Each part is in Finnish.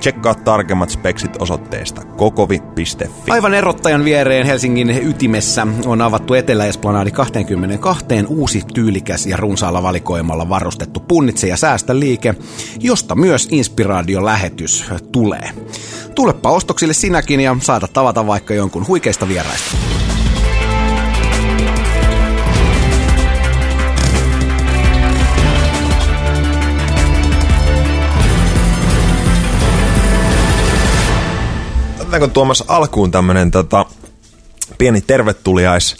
Tsekkaa tarkemmat speksit osoitteesta kokovi.fi. Aivan erottajan viereen Helsingin ytimessä on avattu Etelä-Esplanadi 22 uusi tyylikäs ja runsaalla valikoimalla varustettu punnitse ja säästä liike, josta myös inspiraation lähetys tulee. Tulepa ostoksille sinäkin ja saada tavata vaikka jonkun huikeista vieraista. Otetaanko Tuomas alkuun tämmöinen tota, pieni tervetuliais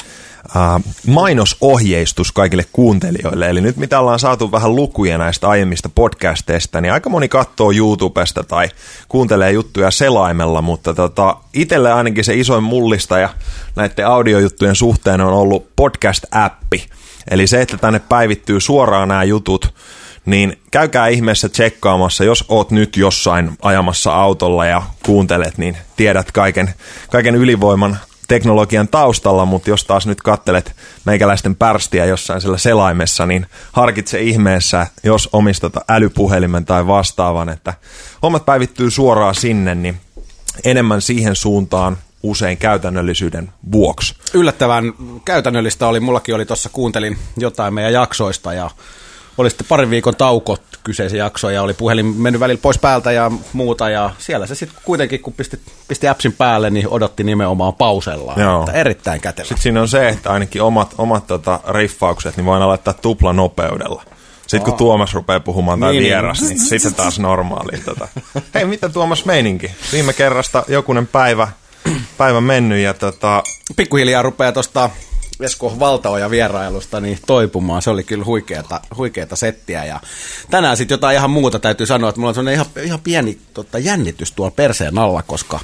äh, mainosohjeistus kaikille kuuntelijoille. Eli nyt mitä ollaan saatu vähän lukuja näistä aiemmista podcasteista, niin aika moni katsoo YouTubesta tai kuuntelee juttuja selaimella, mutta tota, itselle ainakin se isoin mullistaja näiden audiojuttujen suhteen on ollut podcast-appi. Eli se, että tänne päivittyy suoraan nämä jutut niin käykää ihmeessä tsekkaamassa, jos oot nyt jossain ajamassa autolla ja kuuntelet, niin tiedät kaiken, kaiken ylivoiman teknologian taustalla, mutta jos taas nyt kattelet meikäläisten pärstiä jossain siellä selaimessa, niin harkitse ihmeessä, jos omistat älypuhelimen tai vastaavan, että hommat päivittyy suoraan sinne, niin enemmän siihen suuntaan usein käytännöllisyyden vuoksi. Yllättävän käytännöllistä oli, mullakin oli tuossa, kuuntelin jotain meidän jaksoista ja oli sitten parin viikon tauko kyseisen jakso ja oli puhelin mennyt välillä pois päältä ja muuta ja siellä se sitten kuitenkin kun pisti, pisti appsin päälle, niin odotti nimenomaan pausellaan. Joo. Että erittäin kätevä. Sitten siinä on se, että ainakin omat, omat tota, riffaukset niin voin laittaa tupla nopeudella. Sitten kun Tuomas rupeaa puhumaan tai niin, niin. vieras, niin, niin sitten taas normaali. Tota. Hei, mitä Tuomas meininki? Viime kerrasta jokunen päivä, päivä mennyt ja tota... Pikkuhiljaa rupeaa tuosta Esko Valtaoja vierailusta niin toipumaan. Se oli kyllä huikeata, huikeata settiä. Ja tänään sitten jotain ihan muuta täytyy sanoa, että mulla on ihan, ihan pieni tota, jännitys tuolla perseen alla, koska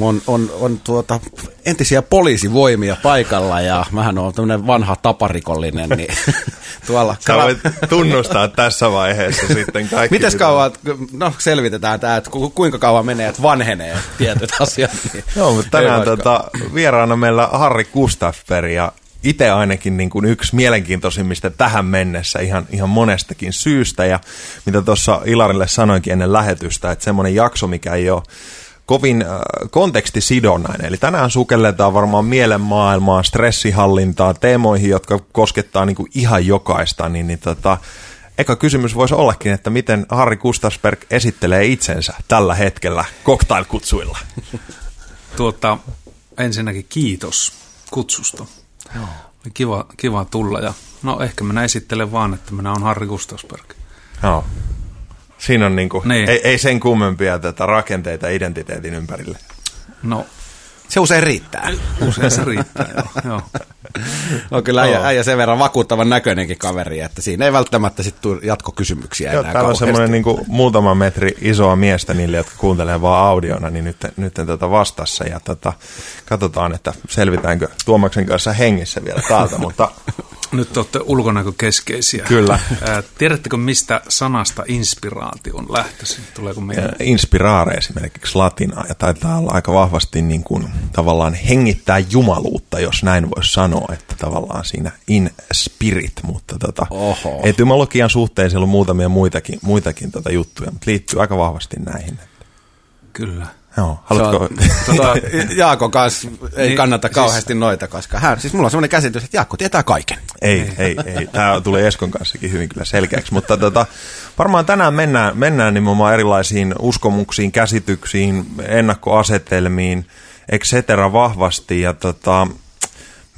on, on, on tuota, entisiä poliisivoimia paikalla ja mähän on tämmöinen vanha taparikollinen, niin tuolla... Sä voit tunnustaa tässä vaiheessa sitten kaikki. Mites kauan, no selvitetään tämä, että kuinka kauan menee, että vanhenee tietyt asiat. Niin Joo, mutta tänään tota, vieraana meillä Harri Kustaffer ja itse ainakin niin kuin yksi mielenkiintoisimmista tähän mennessä ihan, ihan monestakin syystä. Ja mitä tuossa Ilarille sanoinkin ennen lähetystä, että semmoinen jakso, mikä ei ole kovin äh, kontekstisidonnainen. Eli tänään sukelletaan varmaan mielenmaailmaan, stressihallintaa, teemoihin, jotka koskettaa niin kuin ihan jokaista. Niin, niin tota, eka kysymys voisi ollakin, että miten Harri Kustasberg esittelee itsensä tällä hetkellä cocktailkutsuilla? Tuota, ensinnäkin kiitos kutsusta. Joo. Oli kiva, kiva tulla ja no ehkä minä esittelen vaan, että minä olen Harri Gustafsberg. Joo. Siinä on niinku, niin. ei, ei sen kummempia tätä rakenteita identiteetin ympärille. No se usein riittää. Usein se riittää, joo. joo. On kyllä äijä, äijä sen verran vakuuttavan näköinenkin kaveri, että siinä ei välttämättä sitten tule jatkokysymyksiä joo, enää Täällä on semmoinen niin muutama metri isoa miestä niille, jotka kuuntelee vaan audiona, niin nyt, nyt tätä vastassa ja tota, katsotaan, että selvitäänkö Tuomaksen kanssa hengissä vielä täältä, mutta nyt olette ulkonäkökeskeisiä. Kyllä. Tiedättekö, mistä sanasta inspiraatio on lähtöisin? Tuleeko meidän? Inspiraare esimerkiksi latinaa, ja taitaa olla aika vahvasti niin kuin, tavallaan hengittää jumaluutta, jos näin voisi sanoa, että tavallaan siinä in spirit, mutta tota, etymologian suhteen siellä on muutamia muitakin, muitakin tota juttuja, mutta liittyy aika vahvasti näihin. Kyllä. Joo, haluatko... On, tuota, Jaakon kanssa ei niin, kannata siis, kauheasti noita, koska hän, siis mulla on sellainen käsitys, että Jaakko tietää kaiken. Ei, ei, ei. Tämä tulee Eskon kanssakin hyvin kyllä selkeäksi, mutta tota, varmaan tänään mennään, mennään nimenomaan erilaisiin uskomuksiin, käsityksiin, ennakkoasetelmiin, et cetera vahvasti, ja tota,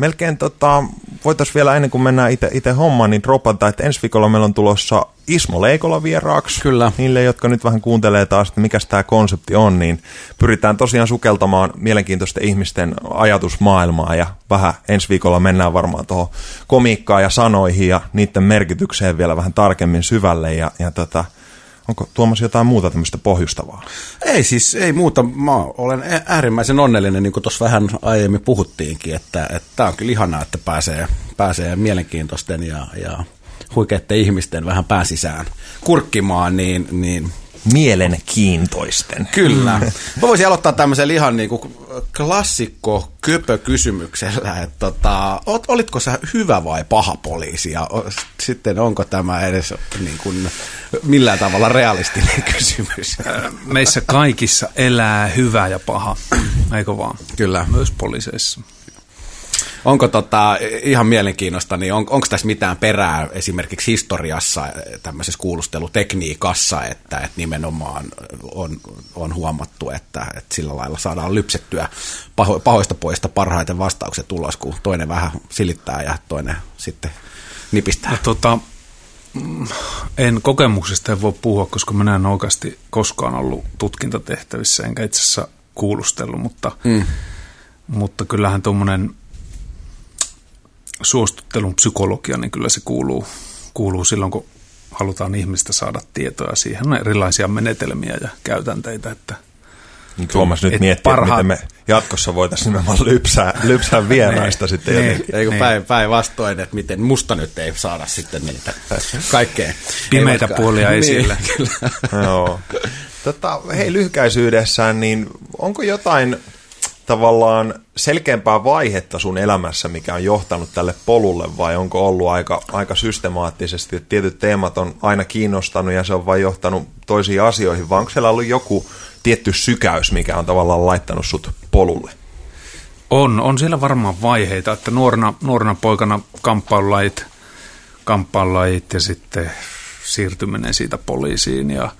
melkein tota, voitaisiin vielä ennen kuin mennään itse hommaan, niin dropata, että ensi viikolla meillä on tulossa Ismo Leikola vieraaksi. Kyllä. Niille, jotka nyt vähän kuuntelee taas, että mikä tämä konsepti on, niin pyritään tosiaan sukeltamaan mielenkiintoisten ihmisten ajatusmaailmaa ja vähän ensi viikolla mennään varmaan tuohon komiikkaan ja sanoihin ja niiden merkitykseen vielä vähän tarkemmin syvälle ja, ja tota, Onko Tuomas jotain muuta tämmöistä pohjustavaa? Ei siis, ei muuta. Mä olen äärimmäisen onnellinen, niin kuin tuossa vähän aiemmin puhuttiinkin, että tämä on kyllä ihanaa, että pääsee, pääsee mielenkiintoisten ja, ja huikeiden ihmisten vähän pääsisään kurkkimaan, niin, niin mielenkiintoisten. Kyllä. Mä voisin aloittaa tämmöisen ihan niin kuin klassikko köpö kysymyksellä, että tota, olitko sä hyvä vai paha poliisi ja sitten onko tämä edes niin kuin millään tavalla realistinen kysymys? Meissä kaikissa elää hyvä ja paha, eikö vaan? Kyllä. Myös poliiseissa. Onko tota, ihan mielenkiinnosta, niin on, onko tässä mitään perää esimerkiksi historiassa tämmöisessä kuulustelutekniikassa, että, että nimenomaan on, on huomattu, että, että sillä lailla saadaan lypsettyä paho, pahoista poista parhaiten vastaukset ulos, kun toinen vähän silittää ja toinen sitten nipistää? No, tota, en kokemuksesta en voi puhua, koska minä en oikeasti koskaan ollut tutkintatehtävissä, enkä itse asiassa kuulustellut, mutta, mm. mutta kyllähän tuommoinen suostuttelun psykologia, niin kyllä se kuuluu, kuuluu silloin, kun halutaan ihmistä saada tietoa. Siihen on erilaisia menetelmiä ja käytänteitä, että niin Tuomas nyt miettii, parha... miten me jatkossa voitaisiin nimenomaan lypsää, lypsää vieraista sitten ne, jotenkin. Ei kun päin, päinvastoin, että miten musta nyt ei saada sitten niitä kaikkea. Pimeitä puolia esille. Niin, Joo. Tota, hei, lyhykäisyydessään, niin onko jotain tavallaan selkeämpää vaihetta sun elämässä, mikä on johtanut tälle polulle, vai onko ollut aika, aika systemaattisesti, että tietyt teemat on aina kiinnostanut ja se on vain johtanut toisiin asioihin, vai onko siellä ollut joku tietty sykäys, mikä on tavallaan laittanut sut polulle? On, on siellä varmaan vaiheita, että nuorena, nuorena poikana kamppailulajit, kamppailulajit ja sitten siirtyminen siitä poliisiin ja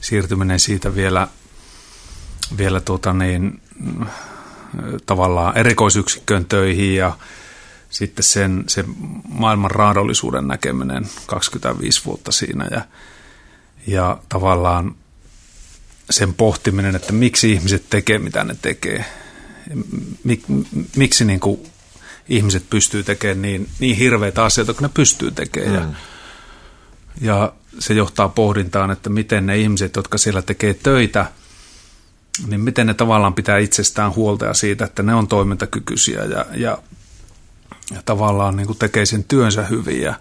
siirtyminen siitä vielä, vielä tuota niin, tavallaan erikoisyksikköön töihin ja sitten sen, sen maailman raadollisuuden näkeminen 25 vuotta siinä ja, ja tavallaan sen pohtiminen, että miksi ihmiset tekee mitä ne tekee. Mik, miksi niin kuin ihmiset pystyy tekemään niin, niin hirveitä asioita, kun ne pystyy tekemään. Mm. Ja, ja se johtaa pohdintaan, että miten ne ihmiset, jotka siellä tekee töitä – niin miten ne tavallaan pitää itsestään huolta ja siitä, että ne on toimintakykyisiä ja, ja, ja tavallaan niin kuin tekee sen työnsä hyvin ja,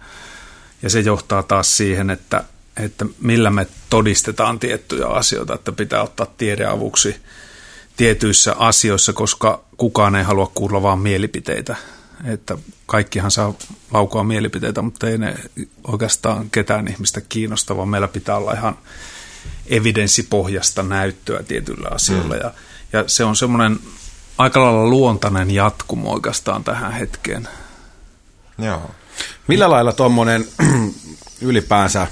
ja se johtaa taas siihen, että, että millä me todistetaan tiettyjä asioita, että pitää ottaa tiedeavuksi tietyissä asioissa, koska kukaan ei halua kuulla vaan mielipiteitä. Että kaikkihan saa laukoa mielipiteitä, mutta ei ne oikeastaan ketään ihmistä kiinnosta, vaan meillä pitää olla ihan evidenssipohjasta näyttöä tietyillä asioilla. Mm. Ja, ja se on semmoinen aika lailla luontainen jatkumo oikeastaan tähän hetkeen. Joo. Millä lailla tuommoinen ylipäänsä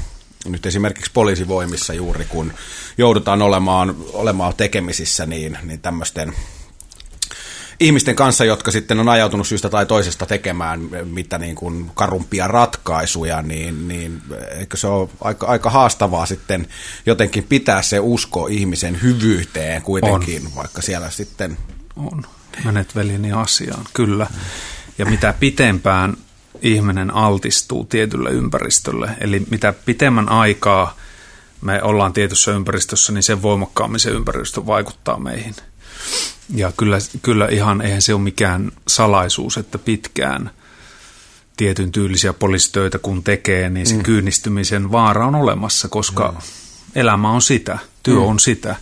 nyt esimerkiksi poliisivoimissa juuri, kun joudutaan olemaan, olemaan tekemisissä, niin, niin tämmöisten ihmisten kanssa, jotka sitten on ajautunut syystä tai toisesta tekemään mitä niin kuin karumpia ratkaisuja, niin, niin eikö se ole aika, aika haastavaa sitten jotenkin pitää se usko ihmisen hyvyyteen kuitenkin, on. vaikka siellä sitten... On. Menet velini asiaan, kyllä. Ja mitä pitempään ihminen altistuu tietylle ympäristölle, eli mitä pitemmän aikaa me ollaan tietyssä ympäristössä, niin sen voimakkaammin se ympäristö vaikuttaa meihin – ja kyllä, kyllä ihan, eihän se ole mikään salaisuus, että pitkään tietyn tyylisiä poliisitöitä kun tekee, niin se mm. kyynistymisen vaara on olemassa, koska mm. elämä on sitä, työ mm. on sitä.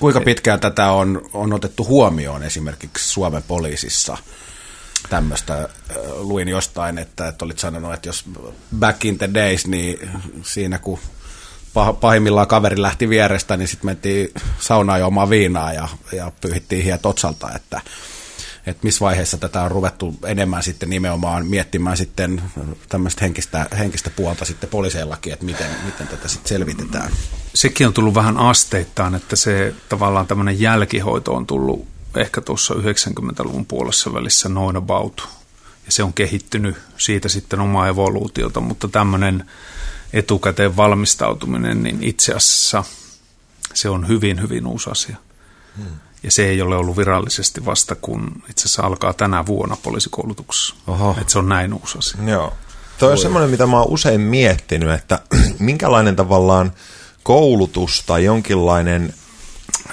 Kuinka pitkään tätä on, on otettu huomioon esimerkiksi Suomen poliisissa? Tämmöistä luin jostain, että, että olit sanonut, että jos back in the days, niin siinä kun pahimmillaan kaveri lähti vierestä, niin sitten mentiin saunaan juomaan viinaa ja, ja pyyhittiin hiet otsalta, että, että missä vaiheessa tätä on ruvettu enemmän sitten nimenomaan miettimään sitten tämmöistä henkistä, henkistä puolta sitten poliiseillakin, että miten, miten tätä sitten selvitetään. Sekin on tullut vähän asteittain, että se tavallaan tämmöinen jälkihoito on tullut ehkä tuossa 90-luvun puolessa välissä noin about. Ja se on kehittynyt siitä sitten omaa evoluutiota, mutta tämmöinen etukäteen valmistautuminen, niin itse asiassa se on hyvin, hyvin uusi asia. Hmm. Ja se ei ole ollut virallisesti vasta, kun itse asiassa alkaa tänä vuonna poliisikoulutuksessa. Oho. Että se on näin uusi asia. Joo. Toi on semmoinen, mitä mä oon usein miettinyt, että minkälainen tavallaan koulutus tai jonkinlainen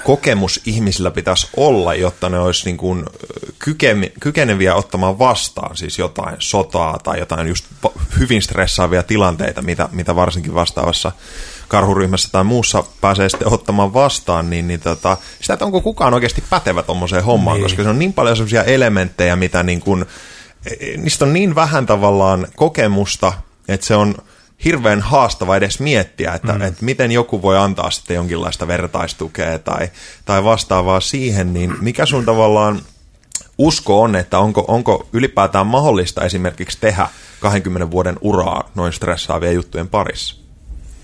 kokemus ihmisillä pitäisi olla, jotta ne olisi niin kuin kykeneviä ottamaan vastaan siis jotain sotaa tai jotain just hyvin stressaavia tilanteita, mitä, mitä varsinkin vastaavassa karhuryhmässä tai muussa pääsee sitten ottamaan vastaan, niin, niin tota, sitä, että onko kukaan oikeasti pätevä tuommoiseen hommaan, niin. koska se on niin paljon sellaisia elementtejä, mitä niin kuin, e, e, niistä on niin vähän tavallaan kokemusta, että se on hirveän haastava edes miettiä, että, mm. että miten joku voi antaa sitten jonkinlaista vertaistukea tai, tai vastaavaa siihen, niin mikä sun tavallaan usko on, että onko, onko ylipäätään mahdollista esimerkiksi tehdä 20 vuoden uraa noin stressaavia juttujen parissa?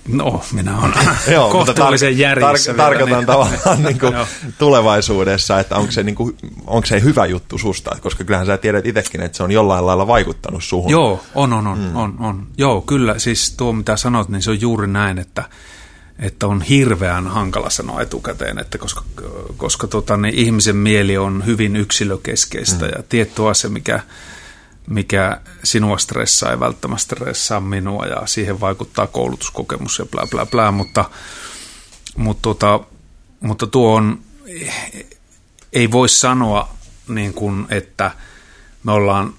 No, minä olen Joo, kohtuullisen järjissä. Tar- tarkoitan niin. tavallaan niin kuin tulevaisuudessa, että onko se, niin kuin, onko se hyvä juttu susta, koska kyllähän sä tiedät itsekin, että se on jollain lailla vaikuttanut suhun. Joo, on, on, on, mm. on, on. Joo, kyllä, siis tuo mitä sanot, niin se on juuri näin, että, että on hirveän hankala sanoa etukäteen, että koska, koska tota, niin ihmisen mieli on hyvin yksilökeskeistä mm. ja tietty asia, mikä mikä sinua stressaa ei välttämättä stressaa minua ja siihen vaikuttaa koulutuskokemus ja bla bla bla, mutta, mutta, tota, mutta tuo on, ei voi sanoa niin kuin, että me ollaan,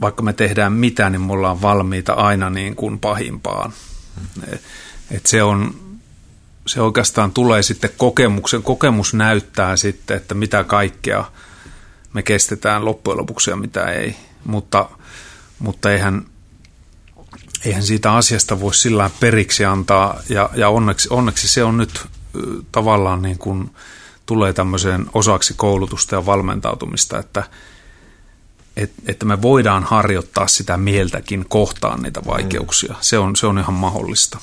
vaikka me tehdään mitä, niin me ollaan valmiita aina niin kuin pahimpaan. Et se on, se oikeastaan tulee sitten kokemuksen, kokemus näyttää sitten, että mitä kaikkea me kestetään loppujen lopuksi ja mitä ei mutta, mutta eihän, eihän siitä asiasta voi sillä periksi antaa, ja, ja onneksi, onneksi se on nyt tavallaan niin kuin tulee tämmöiseen osaksi koulutusta ja valmentautumista, että, että me voidaan harjoittaa sitä mieltäkin kohtaan niitä vaikeuksia. Se on, se on ihan mahdollista.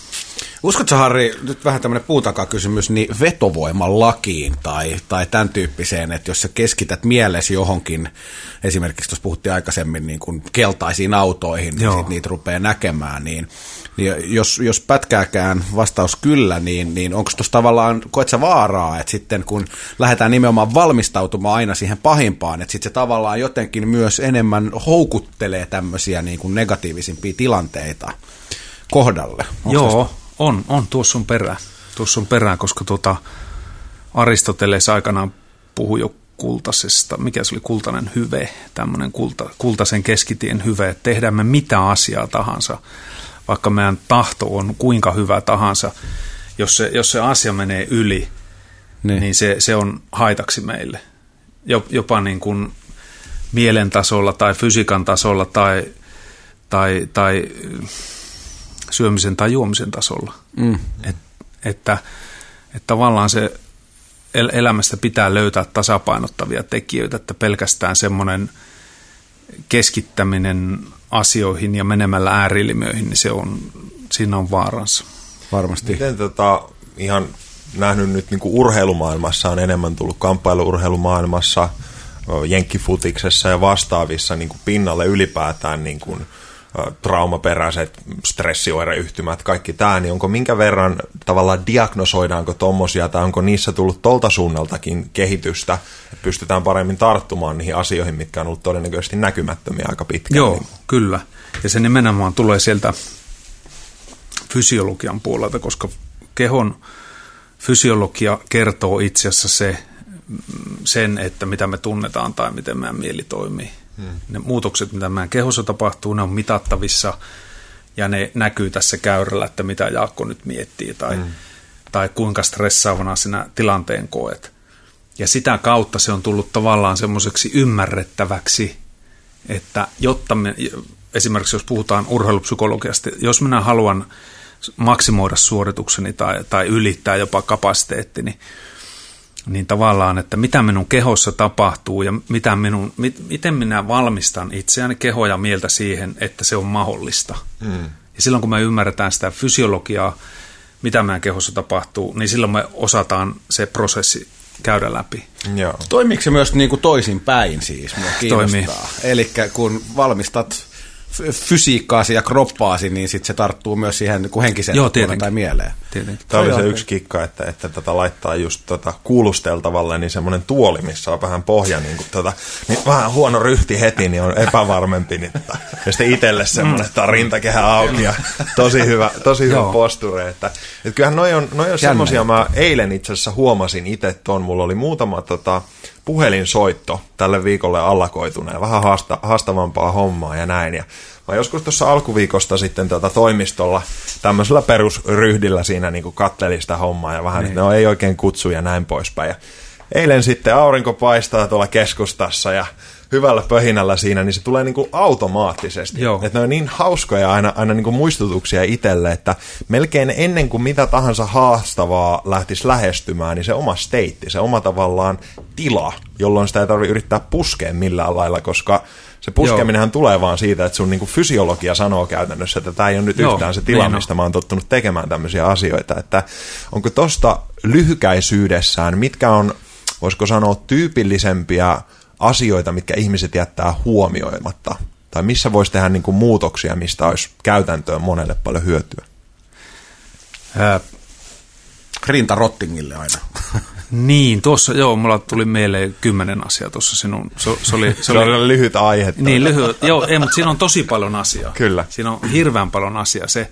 Uskotko Harri, nyt vähän tämmöinen puutakaa-kysymys, niin vetovoiman lakiin tai, tai tämän tyyppiseen, että jos sä keskität mielesi johonkin, esimerkiksi tuossa puhuttiin aikaisemmin niin kuin keltaisiin autoihin, niin sit niitä rupeaa näkemään, niin, niin jos, jos pätkääkään vastaus kyllä, niin, niin onko tuossa tavallaan, koet sä vaaraa, että sitten kun lähdetään nimenomaan valmistautumaan aina siihen pahimpaan, että sitten se tavallaan jotenkin myös enemmän houkuttelee tämmöisiä niin kuin negatiivisimpia tilanteita kohdalle? Onko Joo, tästä? on, on, tuossa on perää. Tuossa on perää, koska tuota Aristoteles aikanaan puhui jo kultasesta, mikä se oli kultainen hyve, tämmöinen kulta, kultaisen keskitien hyve, että tehdään me mitä asiaa tahansa, vaikka meidän tahto on kuinka hyvä tahansa, jos se, jos se asia menee yli, niin, niin se, se on haitaksi meille. Jopa niin kuin mielen tasolla tai fysiikan tasolla tai, tai, tai syömisen tai juomisen tasolla. Mm. Et, että, että tavallaan se el- elämästä pitää löytää tasapainottavia tekijöitä, että pelkästään semmoinen keskittäminen asioihin ja menemällä äärilimiöihin, niin se on, siinä on vaaransa. Varmasti. Miten tota, ihan nähnyt nyt niin kuin urheilumaailmassa on enemmän tullut kamppailuurheilumaailmassa, jenkkifutiksessa ja vastaavissa niin kuin pinnalle ylipäätään niin kuin – traumaperäiset stressioireyhtymät, kaikki tämä, niin onko minkä verran tavallaan diagnosoidaanko tuommoisia tai onko niissä tullut tolta suunnaltakin kehitystä, että pystytään paremmin tarttumaan niihin asioihin, mitkä on ollut todennäköisesti näkymättömiä aika pitkään? Joo, kyllä. Ja se nimenomaan tulee sieltä fysiologian puolelta, koska kehon fysiologia kertoo itse asiassa se, sen, että mitä me tunnetaan tai miten meidän mieli toimii. Ne muutokset, mitä meidän kehossa tapahtuu, ne on mitattavissa ja ne näkyy tässä käyrällä, että mitä Jaakko nyt miettii tai, hmm. tai kuinka stressaavana sinä tilanteen koet. Ja sitä kautta se on tullut tavallaan semmoiseksi ymmärrettäväksi, että jotta me, esimerkiksi jos puhutaan urheilupsykologiasta, jos minä haluan maksimoida suoritukseni tai, tai ylittää jopa kapasiteettini, niin niin tavallaan, että mitä minun kehossa tapahtuu ja mitä minun, mit, miten minä valmistan itseäni kehoa ja mieltä siihen, että se on mahdollista. Mm. Ja silloin kun me ymmärretään sitä fysiologiaa, mitä meidän kehossa tapahtuu, niin silloin me osataan se prosessi käydä läpi. Joo. Toimiiko se myös niin kuin toisin päin siis? Mua kiinnostaa. Eli kun valmistat fysiikkaasi ja kroppaasi, niin sitten se tarttuu myös siihen niin henkiseen Joo, tai mieleen. Tietenkin. Tämä oli se yksi kikka, että, että tätä laittaa just tota kuulusteltavalle niin semmoinen tuoli, missä on vähän pohja, niin, kuin tota, niin vähän huono ryhti heti, niin on epävarmempi. Niin, tota. Ja sitten itselle semmoinen, että on rintakehä auki ja tosi hyvä, tosi hyvä posture. Että, että kyllähän noi on, noi on semmoisia, mä eilen itse asiassa huomasin itse ton, mulla oli muutama tota, puhelinsoitto tälle viikolle allakoituneen, vähän haasta, haastavampaa hommaa ja näin. Ja mä joskus tuossa alkuviikosta sitten tota toimistolla tämmöisellä perusryhdillä siinä niin kattelin sitä hommaa ja vähän, niin. että no ei oikein kutsu ja näin poispäin. Ja eilen sitten aurinko paistaa tuolla keskustassa ja hyvällä pöhinällä siinä, niin se tulee niin kuin automaattisesti. Joo. Että ne on niin hauskoja aina, aina niin kuin muistutuksia itselle, että melkein ennen kuin mitä tahansa haastavaa lähtisi lähestymään, niin se oma steitti, se oma tavallaan tila, jolloin sitä ei tarvitse yrittää puskea millään lailla, koska se puskeminenhan tulee vaan siitä, että sun niin kuin fysiologia sanoo käytännössä, että tämä ei ole nyt Joo, yhtään se tila, niin mistä mä oon tottunut tekemään tämmöisiä asioita. Että onko tosta lyhykäisyydessään, mitkä on, voisiko sanoa, tyypillisempiä asioita, mitkä ihmiset jättää huomioimatta? Tai missä voisi tehdä niin kuin muutoksia, mistä olisi käytäntöön monelle paljon hyötyä? Ää, Rinta rottingille aina. niin, tuossa, joo, mulla tuli mieleen kymmenen asiaa tuossa sinun. Se, se oli, se Se oli, oli lyhyt aihe. Niin, lyhyt. Joo, ei, mutta siinä on tosi paljon asiaa. Kyllä. Siinä on hirveän paljon asiaa. Se,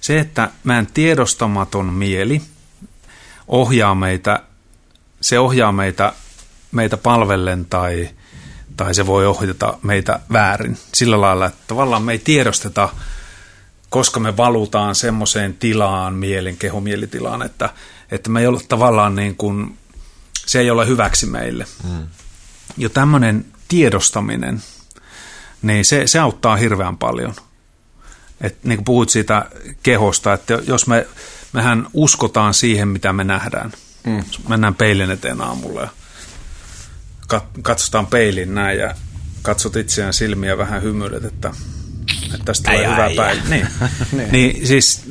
se, että meidän tiedostamaton mieli ohjaa meitä, se ohjaa meitä, meitä palvellen tai, tai se voi ohjata meitä väärin. Sillä lailla, että tavallaan me ei tiedosteta, koska me valutaan semmoiseen tilaan, mielen, kehomielitilaan, että, että me ei ole tavallaan niin kuin, se ei ole hyväksi meille. Mm. Jo tämmöinen tiedostaminen, niin se, se auttaa hirveän paljon. Et niin kuin puhuit siitä kehosta, että jos me, mehän uskotaan siihen, mitä me nähdään. Mm. Mennään peilin eteen aamulla ja kat- katsotaan peilin näin ja katsot itseään silmiä vähän hymyilet, että, että tästä tulee hyvä päivä. Niin. niin siis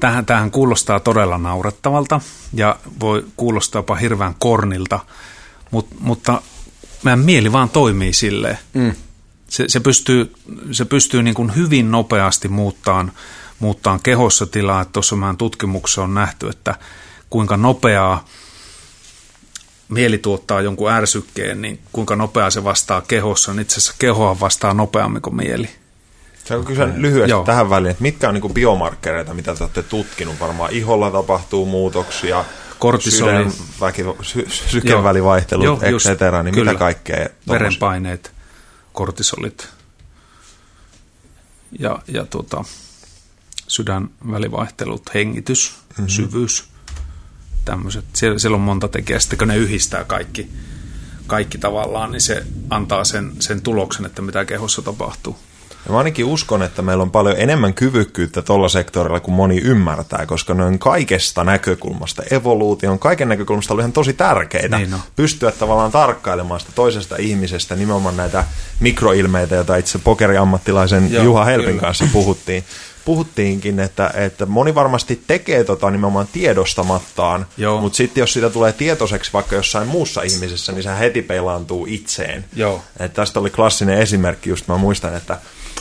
tähän, tähän kuulostaa todella naurettavalta ja voi kuulostaa jopa hirveän kornilta, mut, mutta meidän mieli vaan toimii silleen. Mm. Se, se pystyy, se pystyy niin kuin hyvin nopeasti muuttaan, muuttaan kehossa tilaa. että Tuossa meidän tutkimuksessa on nähty, että kuinka nopeaa mieli tuottaa jonkun ärsykkeen, niin kuinka nopeaa se vastaa kehossa. Niin itse asiassa kehoa vastaa nopeammin kuin mieli. On kyllä lyhyesti Joo. tähän väliin, että mitkä on niin biomarkkereita, mitä te olette tutkinut? Varmaan iholla tapahtuu muutoksia, Kortisoli. sydänväki, sy, sykevälivaihtelut, Joo, et cetera, niin kyllä. mitä kaikkea? tommosia? Verenpaineet, kortisolit ja, ja tuota, sydänvälivaihtelut, hengitys, mm-hmm. syvyys, tämmöiset. Siellä, siellä on monta tekijää. Sitten kun ne yhdistää kaikki, kaikki tavallaan, niin se antaa sen, sen tuloksen, että mitä kehossa tapahtuu. Ja mä ainakin uskon, että meillä on paljon enemmän kyvykkyyttä tuolla sektorilla kuin moni ymmärtää, koska ne on kaikesta näkökulmasta, evoluution, kaiken näkökulmasta oli ihan tosi tärkeitä. Niin on. Pystyä tavallaan tarkkailemaan sitä toisesta ihmisestä, nimenomaan näitä mikroilmeitä, joita itse pokeriammattilaisen Joo, Juha Helpin kyllä. kanssa puhuttiin. Puhuttiinkin, että, että moni varmasti tekee tota nimenomaan tiedostamattaan, Joo. mutta sitten jos sitä tulee tietoiseksi vaikka jossain muussa ihmisessä, niin se heti peilaantuu itseen. Joo. Et tästä oli klassinen esimerkki, just mä muistan, että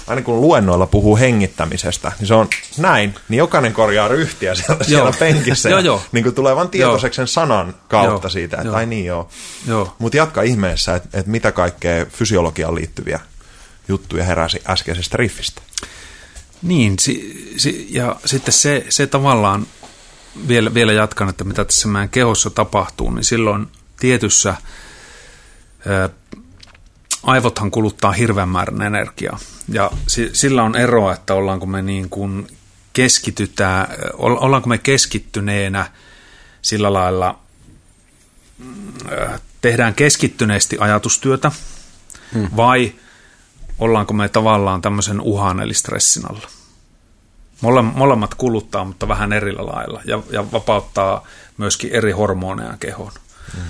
aina kun luennoilla puhuu hengittämisestä, niin se on näin, niin jokainen korjaa ryhtiä siellä, siellä penkissä. Joo, joo. Niin kuin tulee vaan tietoiseksi sen sanan kautta Joo, siitä, että joo. ai niin joo. Joo. Mutta jatka ihmeessä, että et mitä kaikkea fysiologiaan liittyviä juttuja heräsi äskeisestä riffistä. Niin, si, si, ja sitten se, se tavallaan, vielä, vielä jatkan, että mitä tässä meidän kehossa tapahtuu, niin silloin tietyssä, ää, aivothan kuluttaa hirveän määrän energiaa. Ja si, sillä on eroa, että ollaanko me niin kuin keskitytään, ol- ollaanko me keskittyneenä sillä lailla, mm, ää, tehdään keskittyneesti ajatustyötä, hmm. vai ollaanko me tavallaan tämmöisen uhan eli stressin alla. Mole, molemmat kuluttaa, mutta vähän eri lailla ja, ja vapauttaa myöskin eri hormoneja kehoon. Mm.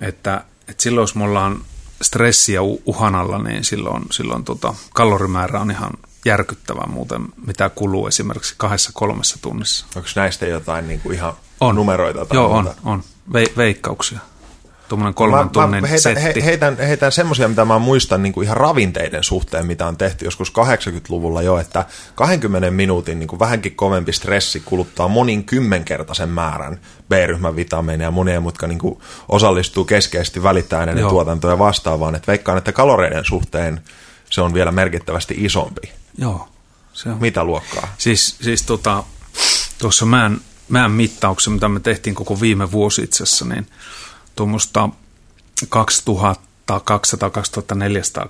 Että, että silloin, jos me ollaan stressiä uhan alla, niin silloin, silloin tota, kalorimäärä on ihan järkyttävä muuten, mitä kuluu esimerkiksi kahdessa kolmessa tunnissa. Onko näistä jotain niin kuin ihan On. numeroita? Tai Joo, on, muuta? on. Ve- veikkauksia. Tuommoinen kolmen tunnin heitän, setti. he, heitän, heitän semmoisia, mitä mä muistan niin kuin ihan ravinteiden suhteen, mitä on tehty joskus 80-luvulla jo, että 20 minuutin niin kuin vähänkin kovempi stressi kuluttaa monin kymmenkertaisen määrän B-ryhmän vitamiineja ja monia, jotka niin kuin osallistuu keskeisesti välittäjäinen tuotantoon ja vastaavaan. Et veikkaan, että kaloreiden suhteen se on vielä merkittävästi isompi. Joo, se on. Mitä luokkaa? Siis, siis tota, tuossa mään, mään mittauksessa, mitä me tehtiin koko viime vuosi itse asiassa, niin tuommoista 2200-2400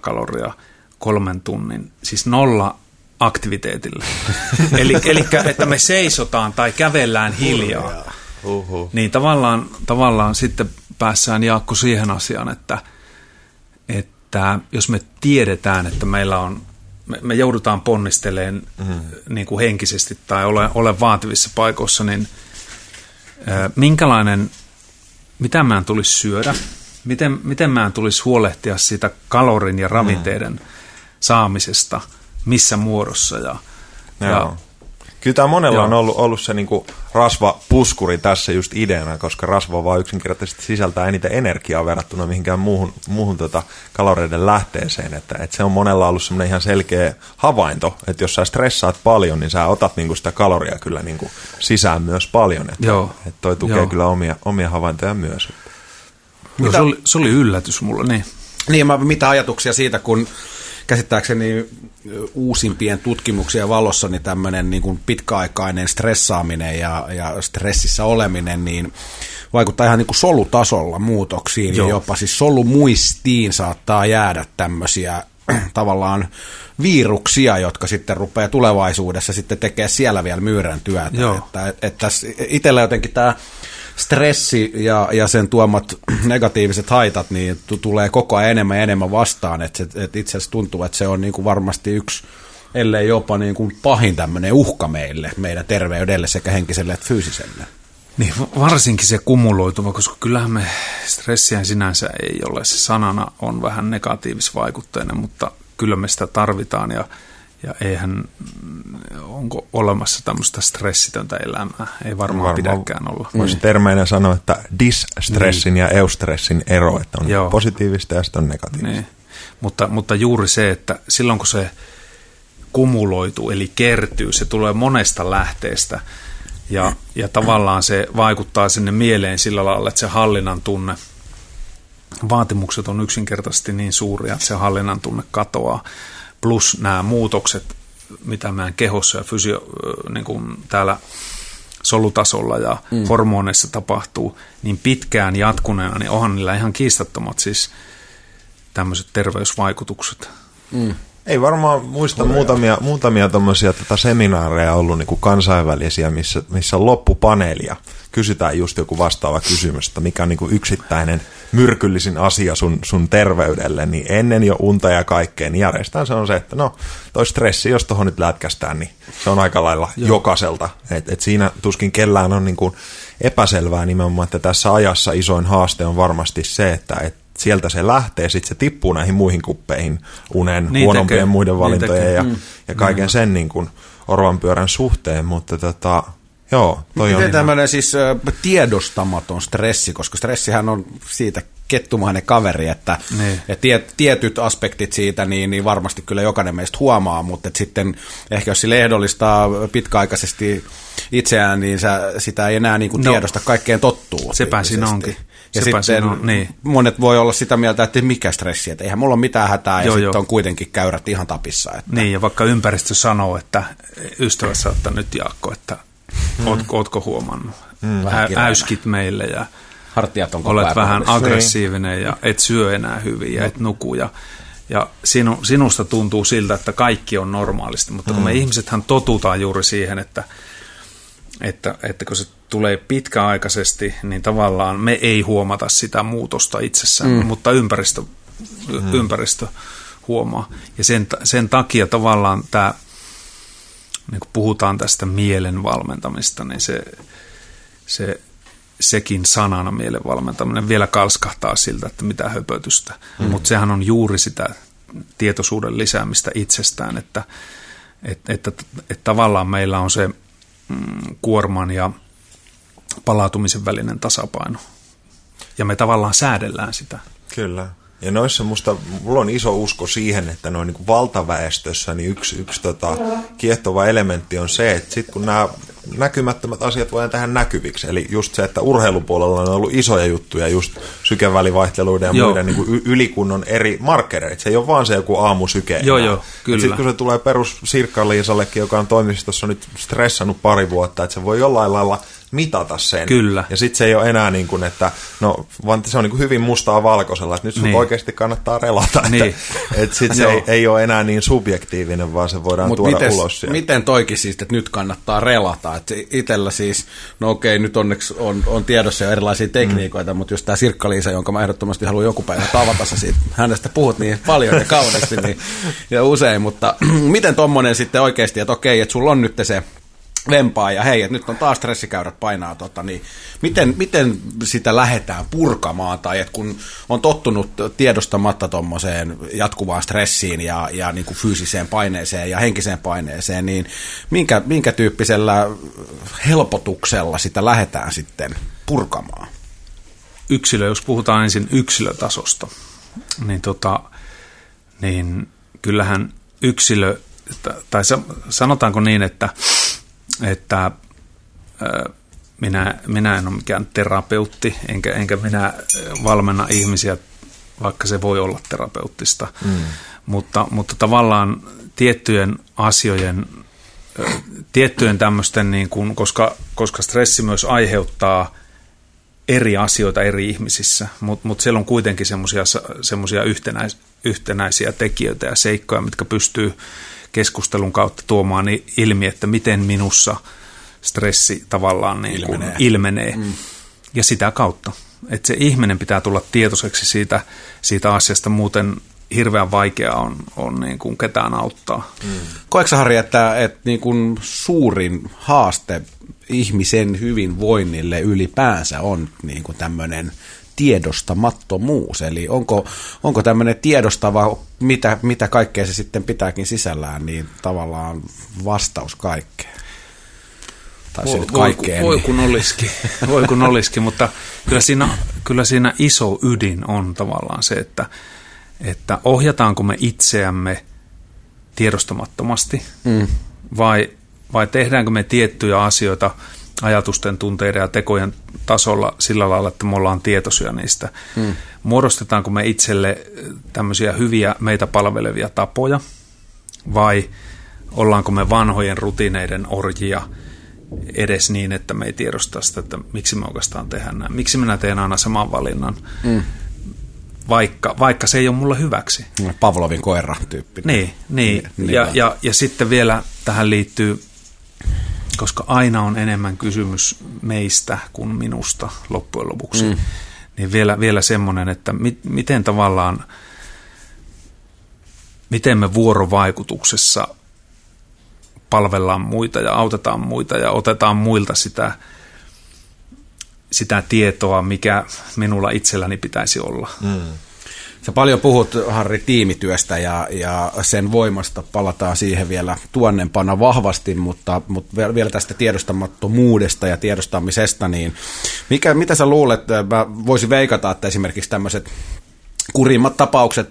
kaloria kolmen tunnin, siis nolla aktiviteetille. eli, eli että me seisotaan tai kävellään hiljaa. Uhuh. Niin tavallaan, tavallaan sitten päässään Jaakko siihen asiaan, että, että jos me tiedetään, että meillä on, me, me joudutaan ponnisteleen mm. niin kuin henkisesti tai ole, ole vaativissa paikoissa, niin ää, minkälainen, mitä meidän tulisi syödä, miten, miten meidän tulisi huolehtia siitä kalorin ja ravinteiden mm. saamisesta, missä muodossa ja, Joo. ja Kyllä tämä monella Joo. on ollut, ollut se niinku rasvapuskuri tässä just ideana, koska rasva vaan yksinkertaisesti sisältää eniten energiaa verrattuna mihinkään muuhun, muuhun tota kaloreiden lähteeseen. Että, että se on monella ollut semmoinen ihan selkeä havainto, että jos sä stressaat paljon, niin sä otat niinku sitä kaloria kyllä niinku sisään myös paljon. Että, Joo. että toi tukee Joo. kyllä omia, omia havaintoja myös. Joo, se, oli, se oli yllätys mulle, niin. Niin, mä, mitä ajatuksia siitä, kun käsittääkseni uusimpien tutkimuksien valossa niin tämmöinen niin kuin pitkäaikainen stressaaminen ja, ja stressissä oleminen, niin vaikuttaa ihan niin kuin solutasolla muutoksiin Joo. ja jopa siis solumuistiin saattaa jäädä tämmöisiä tavallaan viruksia, jotka sitten rupeaa tulevaisuudessa sitten tekemään siellä vielä myyrän työtä. Joo. Että, että itsellä jotenkin tämä stressi ja, ja sen tuomat negatiiviset haitat niin tu- tulee koko ajan enemmän ja enemmän vastaan. Että et, et itse asiassa tuntuu, että se on niin kuin varmasti yksi, ellei jopa niin kuin pahin tämmöinen uhka meille, meidän terveydelle sekä henkiselle että fyysiselle. Niin, va- varsinkin se kumuloituva, koska kyllähän me stressiä sinänsä ei ole. Se sanana on vähän negatiivisvaikutteinen, mutta kyllä me sitä tarvitaan ja, ja eihän, mm, onko olemassa tämmöistä stressitöntä elämää? Ei varmaan, Varmaan pidäkään olla. Voisi termeinä sanoa, että distressin ja eustressin ero, että on Niin. Joo. positiivista ja sitten on negatiivista. Niin. Mutta, mutta juuri se, että silloin kun se kumuloituu, eli kertyy, se tulee monesta lähteestä ja, ja tavallaan se vaikuttaa sinne mieleen sillä lailla, että se hallinnan tunne, vaatimukset on yksinkertaisesti niin suuria, että se hallinnan tunne katoaa, plus nämä muutokset, mitä meidän kehossa ja fysio, niin kuin täällä solutasolla ja mm. hormoneissa tapahtuu, niin pitkään jatkuneena, niin onhan niillä ihan kiistattomat siis tämmöiset terveysvaikutukset. Ei varmaan muista muutamia, muutamia tommosia tota seminaareja ollut niin kuin kansainvälisiä, missä, missä on loppupaneeli ja kysytään just joku vastaava kysymys, että mikä on niin kuin yksittäinen myrkyllisin asia sun, sun terveydelle, niin ennen jo unta ja kaikkea, niin järjestään se on se, että no toi stressi, jos tuohon nyt lätkästään, niin se on aika lailla Joo. jokaiselta. Et, et siinä tuskin kellään on niin kuin epäselvää nimenomaan, että tässä ajassa isoin haaste on varmasti se, että et sieltä se lähtee, sitten se tippuu näihin muihin kuppeihin, unen, Niin huonompien tekee, muiden niin valintojen tekee. ja, Mm. ja kaiken sen niin kuin orvanpyörän suhteen, mutta tota, joo, toi on Miten ihan, tämmöinen siis ö, tiedostamaton stressi, koska stressihän on siitä kettumainen kaveri, että Niin. et tie, tietyt aspektit siitä niin, niin varmasti kyllä jokainen meistä huomaa, mutta et sitten ehkä jos sille ehdollistaa pitkäaikaisesti itseään, niin sä, sitä ei enää niin kuin No. tiedosta kaikkeen tottuu. Sepä siinä onkin. Ja Sepä sitten on, niin. monet voi olla sitä mieltä, että mikä stressi, että eihän mulla ole mitään hätää, ja Joo, sitten joo. on kuitenkin käyrät ihan tapissa. Että. Niin, ja vaikka ympäristö sanoo, että ystävät saattaa nyt Jaakko, että ootko, ootko huomannut, Vähän Ä, äyskit meille ja Hartiat on olet vähän kohdissa. aggressiivinen ja et syö enää hyvin ja et nuku ja, ja sinu, sinusta tuntuu siltä, että kaikki on normaalisti, mutta kun me ihmisethän totutaan juuri siihen, että, että, että kun se tulee pitkäaikaisesti, niin tavallaan me ei huomata sitä muutosta itsessään, mm. mutta ympäristö, mm. ympäristö huomaa. Ja sen, sen takia tavallaan tämä, niin kun puhutaan tästä mielen valmentamista, niin se, se sekin sanana mielen valmentaminen vielä kalskahtaa siltä, että mitä höpötystä. Mm. Mutta sehän on juuri sitä tietoisuuden lisäämistä itsestään, että, että, että, että tavallaan meillä on se mm, kuorman ja palautumisen välinen tasapaino. Ja me tavallaan säädellään sitä. Kyllä. Ja noissa musta, mulla on iso usko siihen, että noin niin valtaväestössä niin yksi, yksi tota, kiehtova elementti on se, että sitten kun nämä näkymättömät asiat voidaan tehdä näkyviksi. Eli just se, että urheilupuolella on ollut isoja juttuja, just sykevälivaihteluiden ja joo. muiden niin kuin ylikunnon eri markkereita. Se ei ole vaan se joku aamusyke. Joo, joo, kyllä. Sitten kun se tulee perus Sirkka Liisallekin, joka on toimistossa nyt stressannut pari vuotta, että se voi jollain lailla – mitata sen. Kyllä. Ja sitten se ei ole enää niin kuin, että no, vaan se on niin kuin hyvin mustaa valkoisella, että nyt sun niin. oikeasti kannattaa relata. Että, niin. että sit se ei, ei ole enää niin subjektiivinen, vaan se voidaan Mut tuoda mites, ulos sieltä. Miten toikin siis, että nyt kannattaa relata? Että itellä siis, no okei, nyt onneksi on, on tiedossa jo erilaisia tekniikoita, mm. mutta just tämä Sirkka-Liisa, jonka mä ehdottomasti haluan joku päivä tavata, sä siitä, hänestä puhut niin paljon ja kauniisti niin, ja usein, mutta miten tommonen sitten oikeasti, että okei, että sulla on nyt se vempaa ja hei, että nyt on taas stressikäyrät painaa, tota, niin miten, miten sitä lähdetään purkamaan tai että kun on tottunut tiedostamatta tuommoiseen jatkuvaan stressiin ja, ja niin kuin fyysiseen paineeseen ja henkiseen paineeseen, niin minkä, minkä tyyppisellä helpotuksella sitä lähdetään sitten purkamaan? Yksilö, jos puhutaan ensin yksilötasosta, niin, tota, niin kyllähän yksilö, tai sanotaanko niin, että että minä, minä en ole mikään terapeutti, enkä, enkä minä valmenna ihmisiä, vaikka se voi olla terapeuttista. Mm. Mutta, mutta tavallaan tiettyjen asioiden, tiettyjen tämmöisten, niin kuin, koska, koska stressi myös aiheuttaa eri asioita eri ihmisissä, mutta mut siellä on kuitenkin semmoisia yhtenäis, yhtenäisiä tekijöitä ja seikkoja, mitkä pystyy keskustelun kautta tuomaan ilmi, että miten minussa stressi tavallaan niin kuin ilmenee. ilmenee. Mm. Ja sitä kautta. Että se ihminen pitää tulla tietoiseksi siitä, siitä asiasta, muuten hirveän vaikeaa on, on niin kuin ketään auttaa. Mm. Koetko Harri, että, että niin kuin suurin haaste ihmisen hyvinvoinnille ylipäänsä on niin kuin tämmöinen tiedostamattomuus. Eli onko, onko tämmöinen tiedostava, mitä, mitä kaikkea se sitten pitääkin sisällään, niin tavallaan vastaus kaikkeen. Tai voi, nyt kaikkeen. Voi, voi kun olisikin, voi kun olisikin mutta kyllä siinä, kyllä siinä iso ydin on tavallaan se, että, että ohjataanko me itseämme tiedostamattomasti mm. vai, vai tehdäänkö me tiettyjä asioita – ajatusten, tunteiden ja tekojen tasolla sillä lailla, että me ollaan tietoisia niistä. Hmm. Muodostetaanko me itselle tämmöisiä hyviä meitä palvelevia tapoja vai ollaanko me vanhojen rutiineiden orjia edes niin, että me ei tiedosta sitä, että miksi me oikeastaan tehdään näin. Miksi minä teen aina saman valinnan, hmm. vaikka, vaikka se ei ole mulle hyväksi. Pavlovin koira tyyppi. Niin, niin. niin ja, ja, ja sitten vielä tähän liittyy koska aina on enemmän kysymys meistä kuin minusta loppujen lopuksi. Mm. Niin vielä, vielä semmoinen, että mi, miten tavallaan, miten me vuorovaikutuksessa palvellaan muita ja autetaan muita ja otetaan muilta sitä, sitä tietoa, mikä minulla itselläni pitäisi olla. Mm. Sä paljon puhut, Harri, tiimityöstä ja, ja sen voimasta. Palataan siihen vielä tuonnempana vahvasti, mutta, mutta vielä tästä tiedostamattomuudesta ja tiedostamisesta, niin mikä, mitä sä luulet, mä voisin veikata, että esimerkiksi tämmöiset kurimmat tapaukset,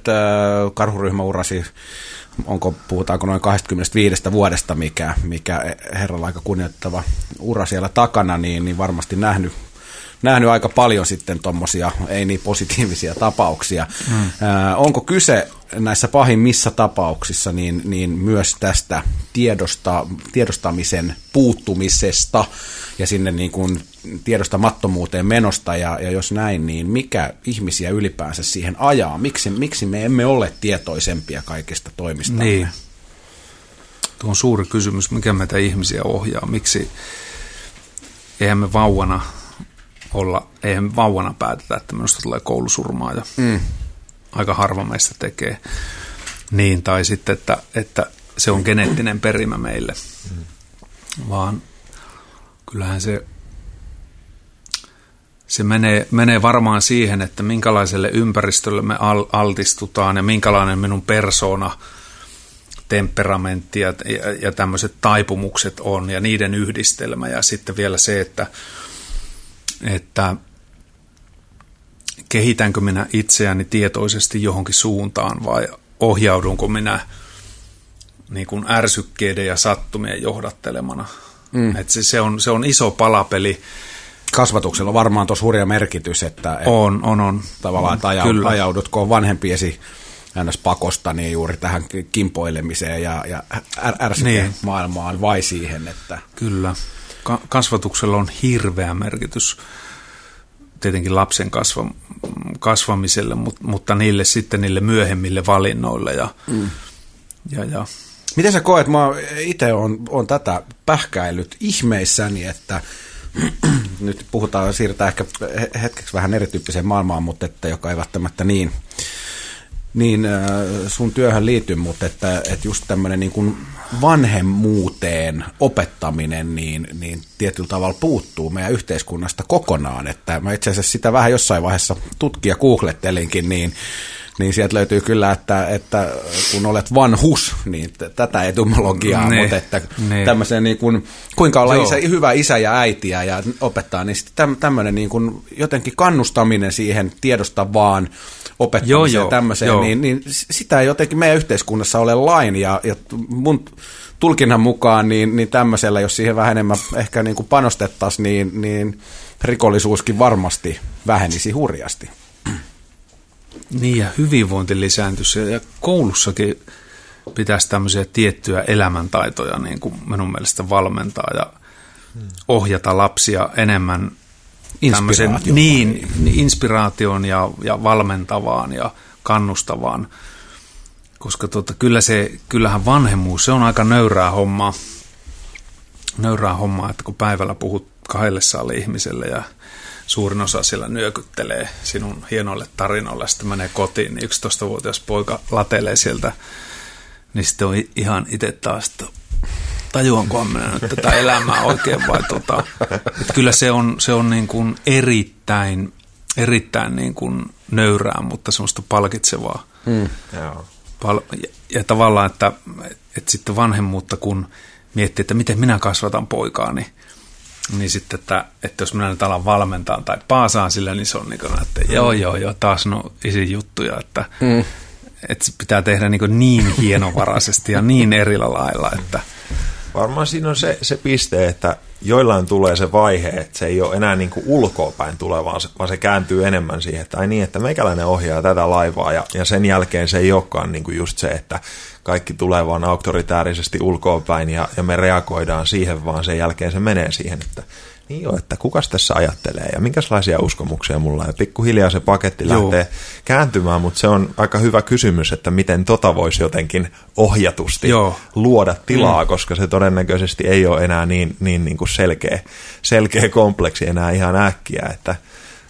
karhuryhmä urasi onko, puhutaanko noin 25 vuodesta, mikä, mikä herralla aika kunnioittava ura siellä takana, niin, niin varmasti nähnyt nähnyt aika paljon sitten tuommoisia ei niin positiivisia tapauksia. Mm. Onko kyse näissä pahimmissa tapauksissa niin, niin myös tästä tiedosta, tiedostamisen puuttumisesta ja sinne niin kuin tiedostamattomuuteen menosta, ja, ja jos näin, niin mikä ihmisiä ylipäänsä siihen ajaa? Miksi, miksi me emme ole tietoisempia kaikista toimista? Niin. Tuo on suuri kysymys, mikä meitä ihmisiä ohjaa. Miksi eihän me vauvana olla, eihän vauvana päätetä, että minusta tulee koulusurmaaja. Mm. Aika harva meistä tekee niin, tai sitten, että, että se on geneettinen perimä meille. Mm. Vaan kyllähän se, se menee, menee varmaan siihen, että minkälaiselle ympäristölle me al, altistutaan ja minkälainen minun persona, temperamentti ja, ja, ja tämmöiset taipumukset on ja niiden yhdistelmä. Ja sitten vielä se, että että kehitänkö minä itseäni tietoisesti johonkin suuntaan vai ohjaudunko minä niin kuin ärsykkeiden ja sattumien johdattelemana Mm. Et se, se, on, se on iso palapeli. Kasvatuksella on varmaan tuossa hurja merkitys, että et On, on, on. tavallaan, että aja, Kyllä. ajaudutko vanhempiesi ns. pakosta niin juuri tähän kimpoilemiseen ja, ja är, ärsike Niin. maailmaan vai siihen, että Kyllä. Ka- kasvatuksella on hirveä merkitys tietenkin lapsen kasva- kasvamiselle, mutta, mutta niille sitten niille myöhemmille valinnoille. Ja, mm. ja, ja Miten sä koet, mä itse on, on tätä pähkäillyt ihmeissäni, että nyt puhutaan, siirrytään ehkä he- hetkeksi vähän erityyppiseen maailmaan, mutta että joka ei välttämättä niin, niin äh, sun työhön liity, mutta että, että just tämmöinen niin kuin vanhemmuuteen opettaminen niin, niin tietyllä tavalla puuttuu meidän yhteiskunnasta kokonaan, että mä itse asiassa sitä vähän jossain vaiheessa tutkia googlettelinkin, niin niin sieltä löytyy kyllä, että, että kun olet vanhus, niin tätä etymologiaa, Niin, mutta että niin. tämmöisen niin kuin, kuinka olla Joo. isä, hyvä isä ja äitiä ja opettaa, niin sitten täm, tämmöinen niin kuin jotenkin kannustaminen siihen tiedostavaan opettamiseen Joo, ja tämmöiseen, joo. niin, niin sitä ei jotenkin meidän yhteiskunnassa ole lain ja, ja mun tulkinnan mukaan niin, niin tämmöisellä, jos siihen vähän enemmän ehkä niin kuin panostettaisiin, niin, niin rikollisuuskin varmasti vähenisi hurjasti. Niin ja hyvinvointi lisääntyisi ja koulussakin pitäisi tämmöisiä tiettyjä elämäntaitoja niin kuin minun mielestä valmentaa ja ohjata lapsia enemmän tämmöisen, Inspiraatioon. niin, inspiraation ja, ja valmentavaan ja kannustavaan, koska tota, kyllä se, kyllähän vanhemmuus, se on aika nöyrää hommaa, nöyrää hommaa, että kun päivällä puhut kahdelle saalle ihmiselle ja suurin osa siellä nyökyttelee sinun hienoille tarinoille sitten menee kotiin, niin 11-vuotias poika latelee sieltä, niin sitten on ihan itse taas, että tajuankohan minä nyt tätä elämää oikein vai tota, että kyllä se on, se on niin kuin erittäin, erittäin niin kuin nöyrää, mutta semmoista palkitsevaa. Mm. Joo. Pal- ja, ja tavallaan, että, että sitten vanhemmuutta, kun miettii, että miten minä kasvatan poikaani, niin sitten, että, että jos minä nyt alan valmentaa tai paasaan sillä, niin se on niin kuin, että joo, joo, joo, taas no isin juttuja, että, mm. että se pitää tehdä niin, kuin niin hienovaraisesti ja niin eri lailla, että Varmaan siinä on se, se piste, että joillain tulee se vaihe, että se ei ole enää niin kuin ulkoapäin tulee, vaan se, kääntyy enemmän siihen, että niin, että meikäläinen ohjaa tätä laivaa. Ja, ja sen jälkeen se ei olekaan niin kuin just se, että kaikki tulee vaan auktoritäärisesti ulkoapäin ja, ja me reagoidaan siihen, vaan sen jälkeen se menee siihen, että niin joo, että kukas tässä ajattelee ja minkälaisia uskomuksia mulla on. Ja pikkuhiljaa se paketti Joo. lähtee kääntymään, mutta se on aika hyvä kysymys, että miten tota voisi jotenkin ohjatusti Joo. luoda tilaa, mm. koska se todennäköisesti ei ole enää niin, niin, niin kuin selkeä, selkeä kompleksi enää ihan äkkiä, että,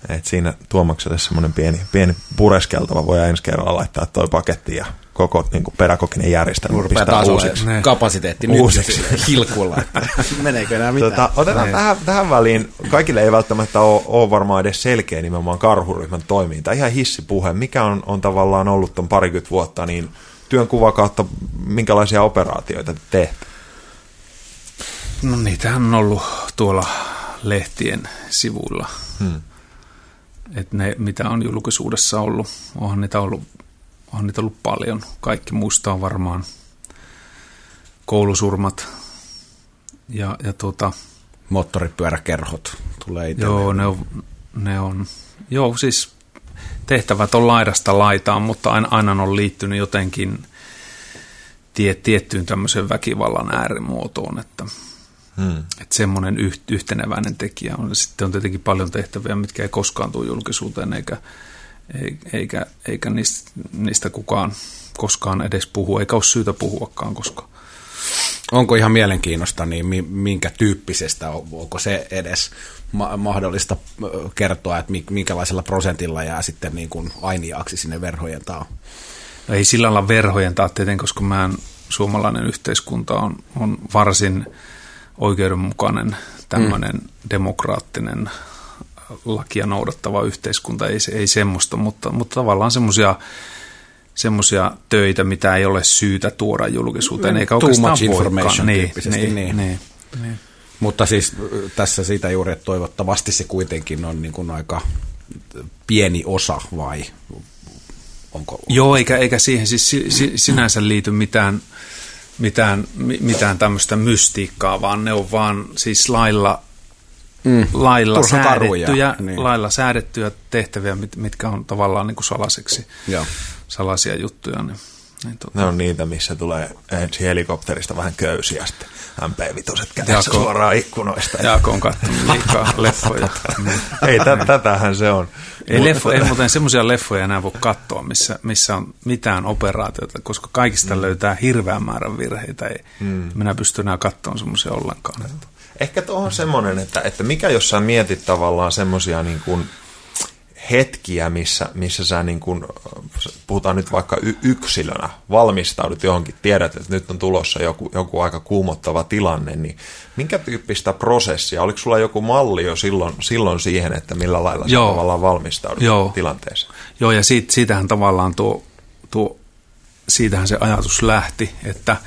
että siinä Tuomakselle semmoinen pieni, pieni pureskeltava voi ensi kerralla laittaa toi paketti ja koko niin kuin pedagoginen järjestelmä Rupeaa pistää uusiksi. Ne. kapasiteetti Uusiksi. nyt hilkulla. Meneekö enää mitään? Tota, otetaan tähän, tähän väliin, kaikille ei välttämättä ole, ole varmaan edes selkeä nimenomaan karhuryhmän toiminta. Ihan hissipuhe, mikä on, on tavallaan ollut ton parikymmentä vuotta, niin työnkuva kautta minkälaisia operaatioita te teette? no niitähän on ollut tuolla lehtien sivuilla. Hmm. että ne, mitä on julkisuudessa ollut, onhan niitä ollut, onhan niitä ollut paljon. Kaikki muistaa varmaan koulusurmat ja, ja tuota, Moottoripyöräkerhot tulee itse. joo, ne on, ne on, joo, siis tehtävät on laidasta laitaan, mutta aina, aina on liittynyt jotenkin tie, tiettyyn tämmöiseen väkivallan äärimuotoon, että Hmm. että semmoinen yh, yhteneväinen tekijä on. Sitten on tietenkin paljon tehtäviä, mitkä ei koskaan tule julkisuuteen, eikä, ei- eikä, eikä niistä, niistä kukaan koskaan edes puhu, eikä ole syytä puhuakaan, koska Onko ihan mielenkiinnosta, niin mi- minkä tyyppisestä, on- onko se edes ma- mahdollista kertoa, että mi- minkälaisella prosentilla jää sitten niin kuin ainiaaksi sinne verhojen taa? ei sillä lailla verhojen taa tietenkin, koska mä suomalainen yhteiskunta on, on varsin oikeudenmukainen, tämmöinen mm. demokraattinen lakia noudattava yhteiskunta, ei, ei semmoista, mutta, mutta tavallaan semmoisia semmoisia töitä, mitä ei ole syytä tuoda julkisuuteen, eikä Too oikeastaan much information voikaan. Niin, niin, niin. niin, niin. Mutta siis ö, tässä siitä juuri, että toivottavasti se kuitenkin on niin kuin aika pieni osa vai onko? Joo, eikä, eikä siihen siis si, si, sinänsä liity mitään, mitään, mitään tämmöistä mystiikkaa, vaan ne on vaan siis lailla, mm. lailla, säädettyjä, niin. lailla säädettyjä tehtäviä, mit, mitkä on tavallaan niin kuin salaiseksi, Joo. salaisia juttuja. Niin, niin tota. Ne on niitä, missä tulee ensin helikopterista vähän köysiä sitten MP-vitoset kädessä suoraan ikkunoista. Jaako on katsonut liikaa leffoja. ei, tä, tätähän se on. Ei, leffo, ei muuten semmoisia leffoja enää voi katsoa, missä, missä on mitään operaatiota, koska kaikista mm. löytää hirveän määrän virheitä. Ei, mm. Minä pystyn enää katsomaan semmoisia ollenkaan. Ehkä tuohon on semmoinen, että, että mikä jos sä mietit tavallaan semmoisia niin kuin – hetkiä, missä, missä sä niin kun, puhutaan nyt vaikka y- yksilönä, valmistaudut johonkin, tiedät, että nyt on tulossa joku, joku aika kuumottava tilanne, niin minkä tyyppistä prosessia, oliko sulla joku malli jo silloin, silloin siihen, että millä lailla Joo. sä tavallaan valmistaudut Joo. tilanteeseen? Joo, ja siitä, siitähän tavallaan tuo, tuo, siitähän se ajatus lähti, että –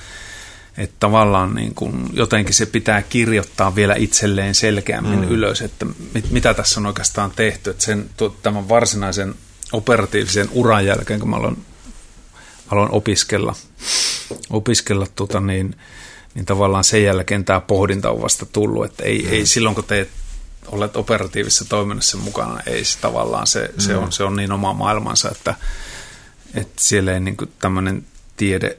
että tavallaan niin kuin jotenkin se pitää kirjoittaa vielä itselleen selkeämmin mm. ylös, että mit, mitä tässä on oikeastaan tehty. Että sen, tämän varsinaisen operatiivisen uran jälkeen, kun mä aloin, aloin opiskella, opiskella tota niin, niin tavallaan sen jälkeen tämä pohdinta on vasta tullut, että ei, mm. ei silloin kun teet olet operatiivisessa toiminnassa mukana, ei se tavallaan, se, mm. se, on, se on niin oma maailmansa, että, että siellä ei niin tämmöinen tiede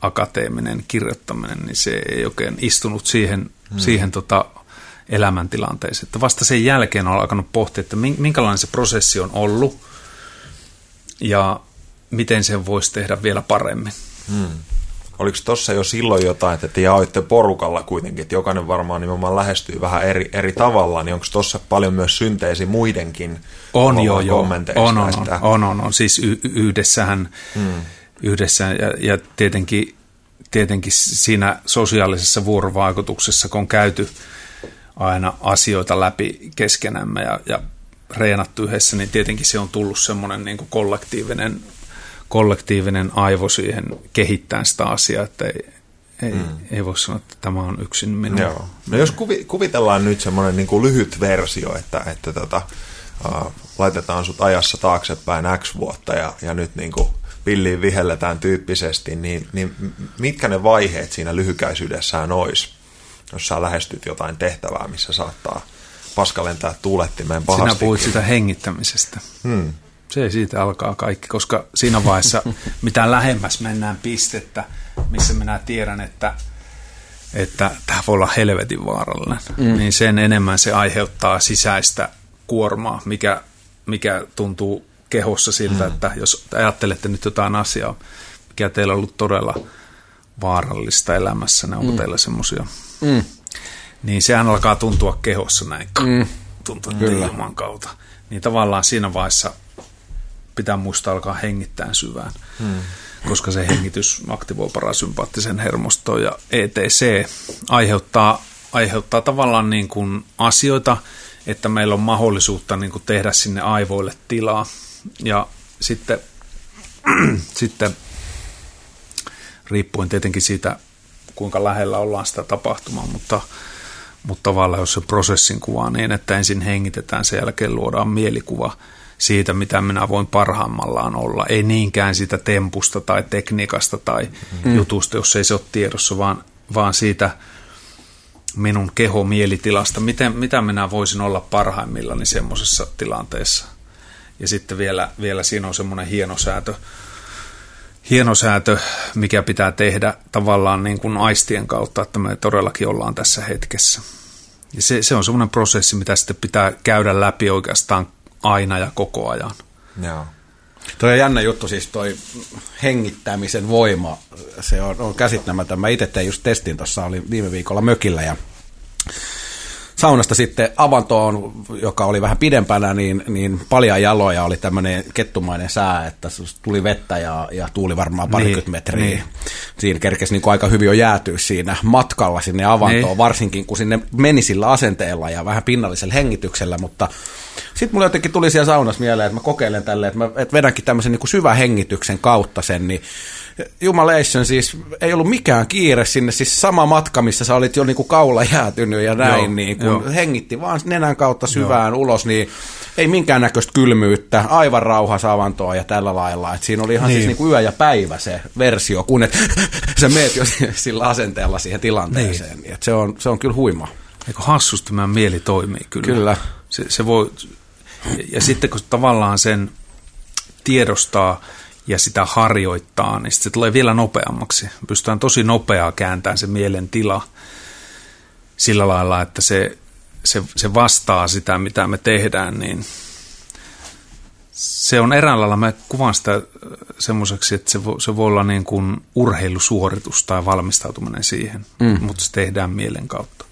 akateeminen kirjoittaminen, niin se ei oikein istunut siihen, hmm. siihen tota elämäntilanteeseen. Että vasta sen jälkeen on alkanut pohtia, että minkälainen se prosessi on ollut ja miten sen voisi tehdä vielä paremmin. Hmm. Oliko tuossa jo silloin jotain, että te jaoitte porukalla kuitenkin, että jokainen varmaan nimenomaan lähestyy vähän eri, eri tavalla, niin onko tuossa paljon myös synteesi muidenkin on, joo, joo. On, on, on, on, on, on, siis y- yhdessähän hmm yhdessä ja, ja tietenkin, tietenkin siinä sosiaalisessa vuorovaikutuksessa, kun on käyty aina asioita läpi keskenämme ja, ja reenattu yhdessä, niin tietenkin se on tullut semmoinen niin kollektiivinen, kollektiivinen aivo siihen kehittämään sitä asiaa, että ei, ei, mm. ei voi sanoa, että tämä on yksin minun. Joo. No jos kuvi, kuvitellaan nyt semmoinen niin kuin lyhyt versio, että, että tota, uh, laitetaan sut ajassa taaksepäin X vuotta ja, ja nyt niin kuin pilliin vihelletään tyyppisesti, niin, niin mitkä ne vaiheet siinä lyhykäisyydessään olisi, jos sä lähestyt jotain tehtävää, missä saattaa paska lentää tuulettimeen pahasti. Sinä puhuit sitä hengittämisestä. Hmm. Se siitä alkaa kaikki, koska siinä vaiheessa, mitä lähemmäs mennään pistettä, missä minä tiedän, että että tämä voi olla helvetin vaarallinen, mm. niin sen enemmän se aiheuttaa sisäistä kuormaa, mikä, mikä tuntuu kehossa siltä, mm. että jos ajattelette nyt jotain asiaa, mikä teillä on ollut todella vaarallista elämässä, ne onko mm. teillä semmoisia, mm. niin sehän alkaa tuntua kehossa näin, mm. tuntuu ilman kautta. Niin tavallaan siinä vaiheessa pitää muistaa alkaa hengittää syvään, mm. koska se hengitys aktivoi parasympaattisen hermoston ja ETC aiheuttaa, aiheuttaa tavallaan niin kuin asioita, että meillä on mahdollisuutta niin kuin tehdä sinne aivoille tilaa ja sitten, sitten riippuen tietenkin siitä, kuinka lähellä ollaan sitä tapahtumaa, mutta, mutta tavallaan jos se prosessin kuvaa niin, että ensin hengitetään, sen jälkeen luodaan mielikuva siitä, mitä minä voin parhaimmallaan olla. Ei niinkään sitä tempusta tai tekniikasta tai mm. jutusta, jos ei se ole tiedossa, vaan, vaan siitä minun keho-mielitilasta, miten, mitä minä voisin olla parhaimmillani semmoisessa tilanteessa – ja sitten vielä, vielä siinä on semmoinen hienosäätö, hienosäätö, mikä pitää tehdä tavallaan niin kuin aistien kautta, että me todellakin ollaan tässä hetkessä. Ja se, se on semmoinen prosessi, mitä sitten pitää käydä läpi oikeastaan aina ja koko ajan. Joo. Tuo on jännä juttu, siis toi hengittämisen voima, se on, on käsittämätön. Mä itse tein just testin tuossa, oli viime viikolla mökillä ja saunasta sitten avantoon, joka oli vähän pidempänä, niin, niin paljon jaloja oli tämmöinen kettumainen sää, että tuli vettä ja, ja tuuli varmaan parikymmentä niin, metriä. Niin. Siinä kerkesi niin aika hyvin jo jäätyä siinä matkalla sinne avantoon, niin. varsinkin kun sinne meni sillä asenteella ja vähän pinnallisella hengityksellä, mutta sitten mulle jotenkin tuli siellä saunassa mieleen, että mä kokeilen tälle, että mä että vedänkin tämmöisen niin kuin syvän hengityksen kautta sen, niin Jumalation siis, ei ollut mikään kiire sinne, siis sama matka, missä sä olit jo niin kuin kaula jäätynyt ja näin, joo, niin kun joo. hengitti vaan nenän kautta syvään joo. ulos, niin ei minkäännäköistä kylmyyttä, aivan rauhasavantoa ja tällä lailla. Et siinä oli ihan siis niin. siis niin kuin yö ja päivä se versio, kun et, sä meet jo sillä asenteella siihen tilanteeseen. Niin. Et se, on, se on kyllä huima. Eikö hassusti meidän mieli toimii kyllä. Kyllä. Se, se voi, ja sitten kun tavallaan sen tiedostaa ja sitä harjoittaa, niin se tulee vielä nopeammaksi. Pystytään tosi nopeaa kääntämään se mielen tila sillä lailla, että se, se, se vastaa sitä, mitä me tehdään, niin se on eräällä lailla, mä kuvaan sitä äh, semmoiseksi, että se voi, se voi olla niin kuin urheilusuoritus tai valmistautuminen siihen, mm. mutta se tehdään mielen kautta.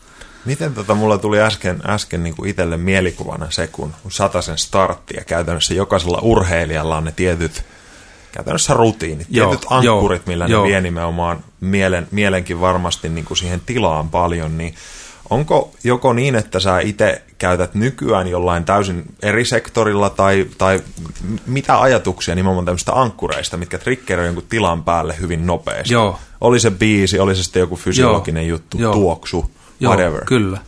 Miten tota, mulla tuli äsken, äsken niin kuin itselle mielikuvana se, kun sen startti ja käytännössä jokaisella urheilijalla on ne tietyt käytännössä rutiinit, joo, tietyt ankkurit, millä joo, ne vie nimenomaan mielen, mielenkin varmasti niin kuin siihen tilaan paljon, niin onko joko niin, että sä itse käytät nykyään jollain täysin eri sektorilla tai, tai mitä ajatuksia nimenomaan tämmöistä ankkureista, mitkä triggeroi jonkun tilan päälle hyvin nopeasti? Joo. Oli se biisi, oli se sitten joku fysiologinen joo, juttu, joo. tuoksu, Joo, whatever. kyllä,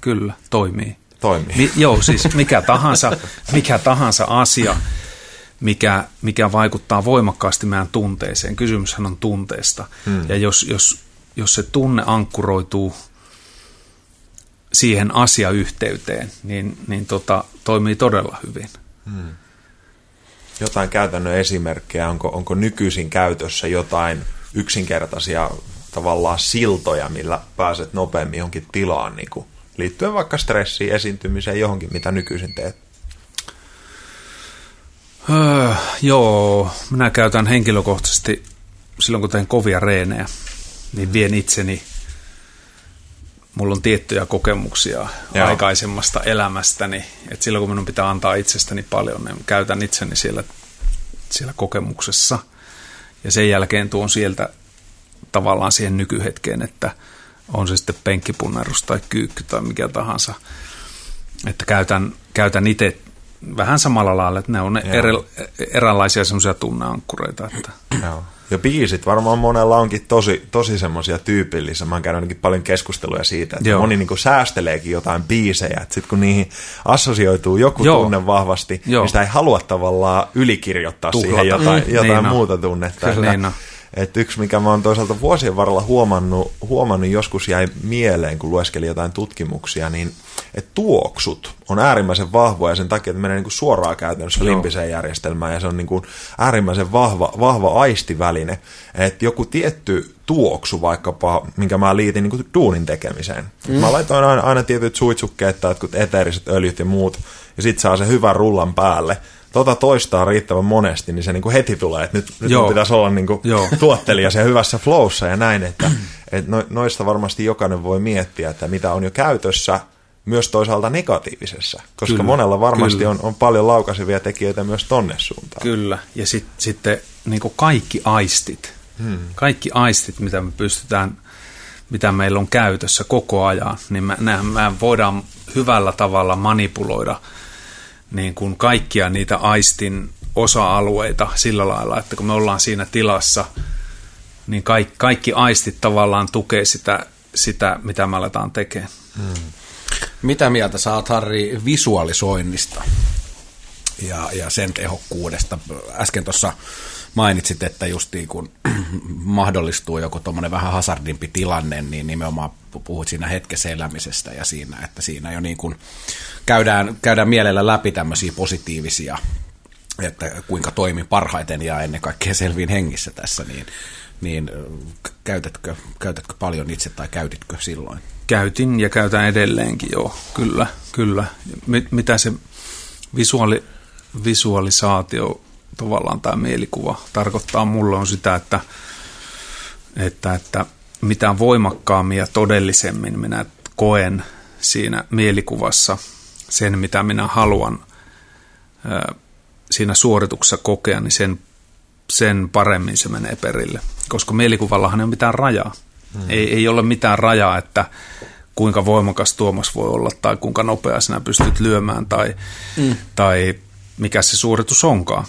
kyllä, toimii. Toimii. Mi, joo, siis mikä tahansa, mikä tahansa asia, mikä, mikä vaikuttaa voimakkaasti meidän tunteeseen. Kysymyshän on tunteesta. Hmm. Ja jos, jos, jos se tunne ankkuroituu siihen asiayhteyteen, niin, niin tota, toimii todella hyvin. Hmm. Jotain käytännön esimerkkejä, onko, onko nykyisin käytössä jotain yksinkertaisia tavallaan siltoja, millä pääset nopeammin johonkin tilaan, niin kuin, liittyen vaikka stressiin, esiintymiseen, johonkin, mitä nykyisin teet? Öö, joo, minä käytän henkilökohtaisesti silloin, kun teen kovia reenejä, niin vien itseni, mulla on tiettyjä kokemuksia joo. aikaisemmasta elämästäni, että silloin kun minun pitää antaa itsestäni paljon, niin käytän itseni siellä, siellä kokemuksessa. Ja sen jälkeen tuon sieltä tavallaan siihen nykyhetkeen, että on se sitten penkkipunnerus tai kyykky tai mikä tahansa. Että käytän, käytän itse vähän samalla lailla, että ne on eri, eräänlaisia semmoisia tunneankkureita. Että. Joo. Ja biisit varmaan monella onkin tosi, tosi semmoisia tyypillisiä. Mä oon käynyt ainakin paljon keskusteluja siitä, että Joo. moni niin säästeleekin jotain biisejä. Sitten kun niihin assosioituu joku Joo. tunne vahvasti, Joo. niin sitä ei halua tavallaan ylikirjoittaa Tuhlata. siihen jotain, mm, jotain niin muuta tunnetta. Kyllä, niin että yksi, mikä mä oon toisaalta vuosien varrella huomannut, huomannut, joskus jäi mieleen, kun lueskelin jotain tutkimuksia, niin että tuoksut on äärimmäisen vahvoja sen takia, että menee niin kuin suoraan käytännössä Joo. limpiseen järjestelmään ja se on niin kuin äärimmäisen vahva, vahva aistiväline. Että joku tietty tuoksu vaikkapa, minkä mä liitin niin kuin duunin tekemiseen. Mm. Mä laitoin aina, aina tietyt suitsukkeet tai eteeriset öljyt ja muut ja sit saa se hyvän rullan päälle tota toistaa riittävän monesti, niin se niin kuin heti tulee, että nyt, nyt pitäisi olla niin kuin tuottelija se hyvässä flowssa ja näin, että, että no, noista varmasti jokainen voi miettiä, että mitä on jo käytössä, myös toisaalta negatiivisessa, koska kyllä, monella varmasti on, on paljon laukaisevia tekijöitä myös tonne suuntaan. Kyllä, ja sit, sitten niin kaikki aistit, hmm. kaikki aistit, mitä me pystytään, mitä meillä on käytössä koko ajan, niin me, me, me voidaan hyvällä tavalla manipuloida – niin kuin kaikkia niitä aistin osa-alueita sillä lailla, että kun me ollaan siinä tilassa, niin kaikki, kaikki aistit tavallaan tukee sitä, sitä mitä me aletaan tekemään. Hmm. Mitä mieltä sä oot, Harri, visualisoinnista ja, ja sen tehokkuudesta? Äsken tuossa mainitsit, että justiin kun mahdollistuu joku tuommoinen vähän hazardimpi tilanne, niin nimenomaan puhut siinä hetkessä elämisestä ja siinä, että siinä jo niin kuin käydään, käydään mielellä läpi tämmöisiä positiivisia, että kuinka toimin parhaiten ja ennen kaikkea selviin hengissä tässä, niin, niin käytätkö, käytätkö paljon itse tai käytitkö silloin? Käytin ja käytän edelleenkin, joo, kyllä, kyllä. Mitä se visuaali, visualisaatio tavallaan tämä mielikuva tarkoittaa mulle on sitä, että, että, että mitä voimakkaammin ja todellisemmin minä koen siinä mielikuvassa sen, mitä minä haluan siinä suorituksessa kokea, niin sen, sen paremmin se menee perille. Koska mielikuvallahan ei ole mitään rajaa. Hmm. Ei, ei ole mitään rajaa, että kuinka voimakas Tuomas voi olla tai kuinka nopea sinä pystyt lyömään tai, hmm. tai mikä se suoritus onkaan.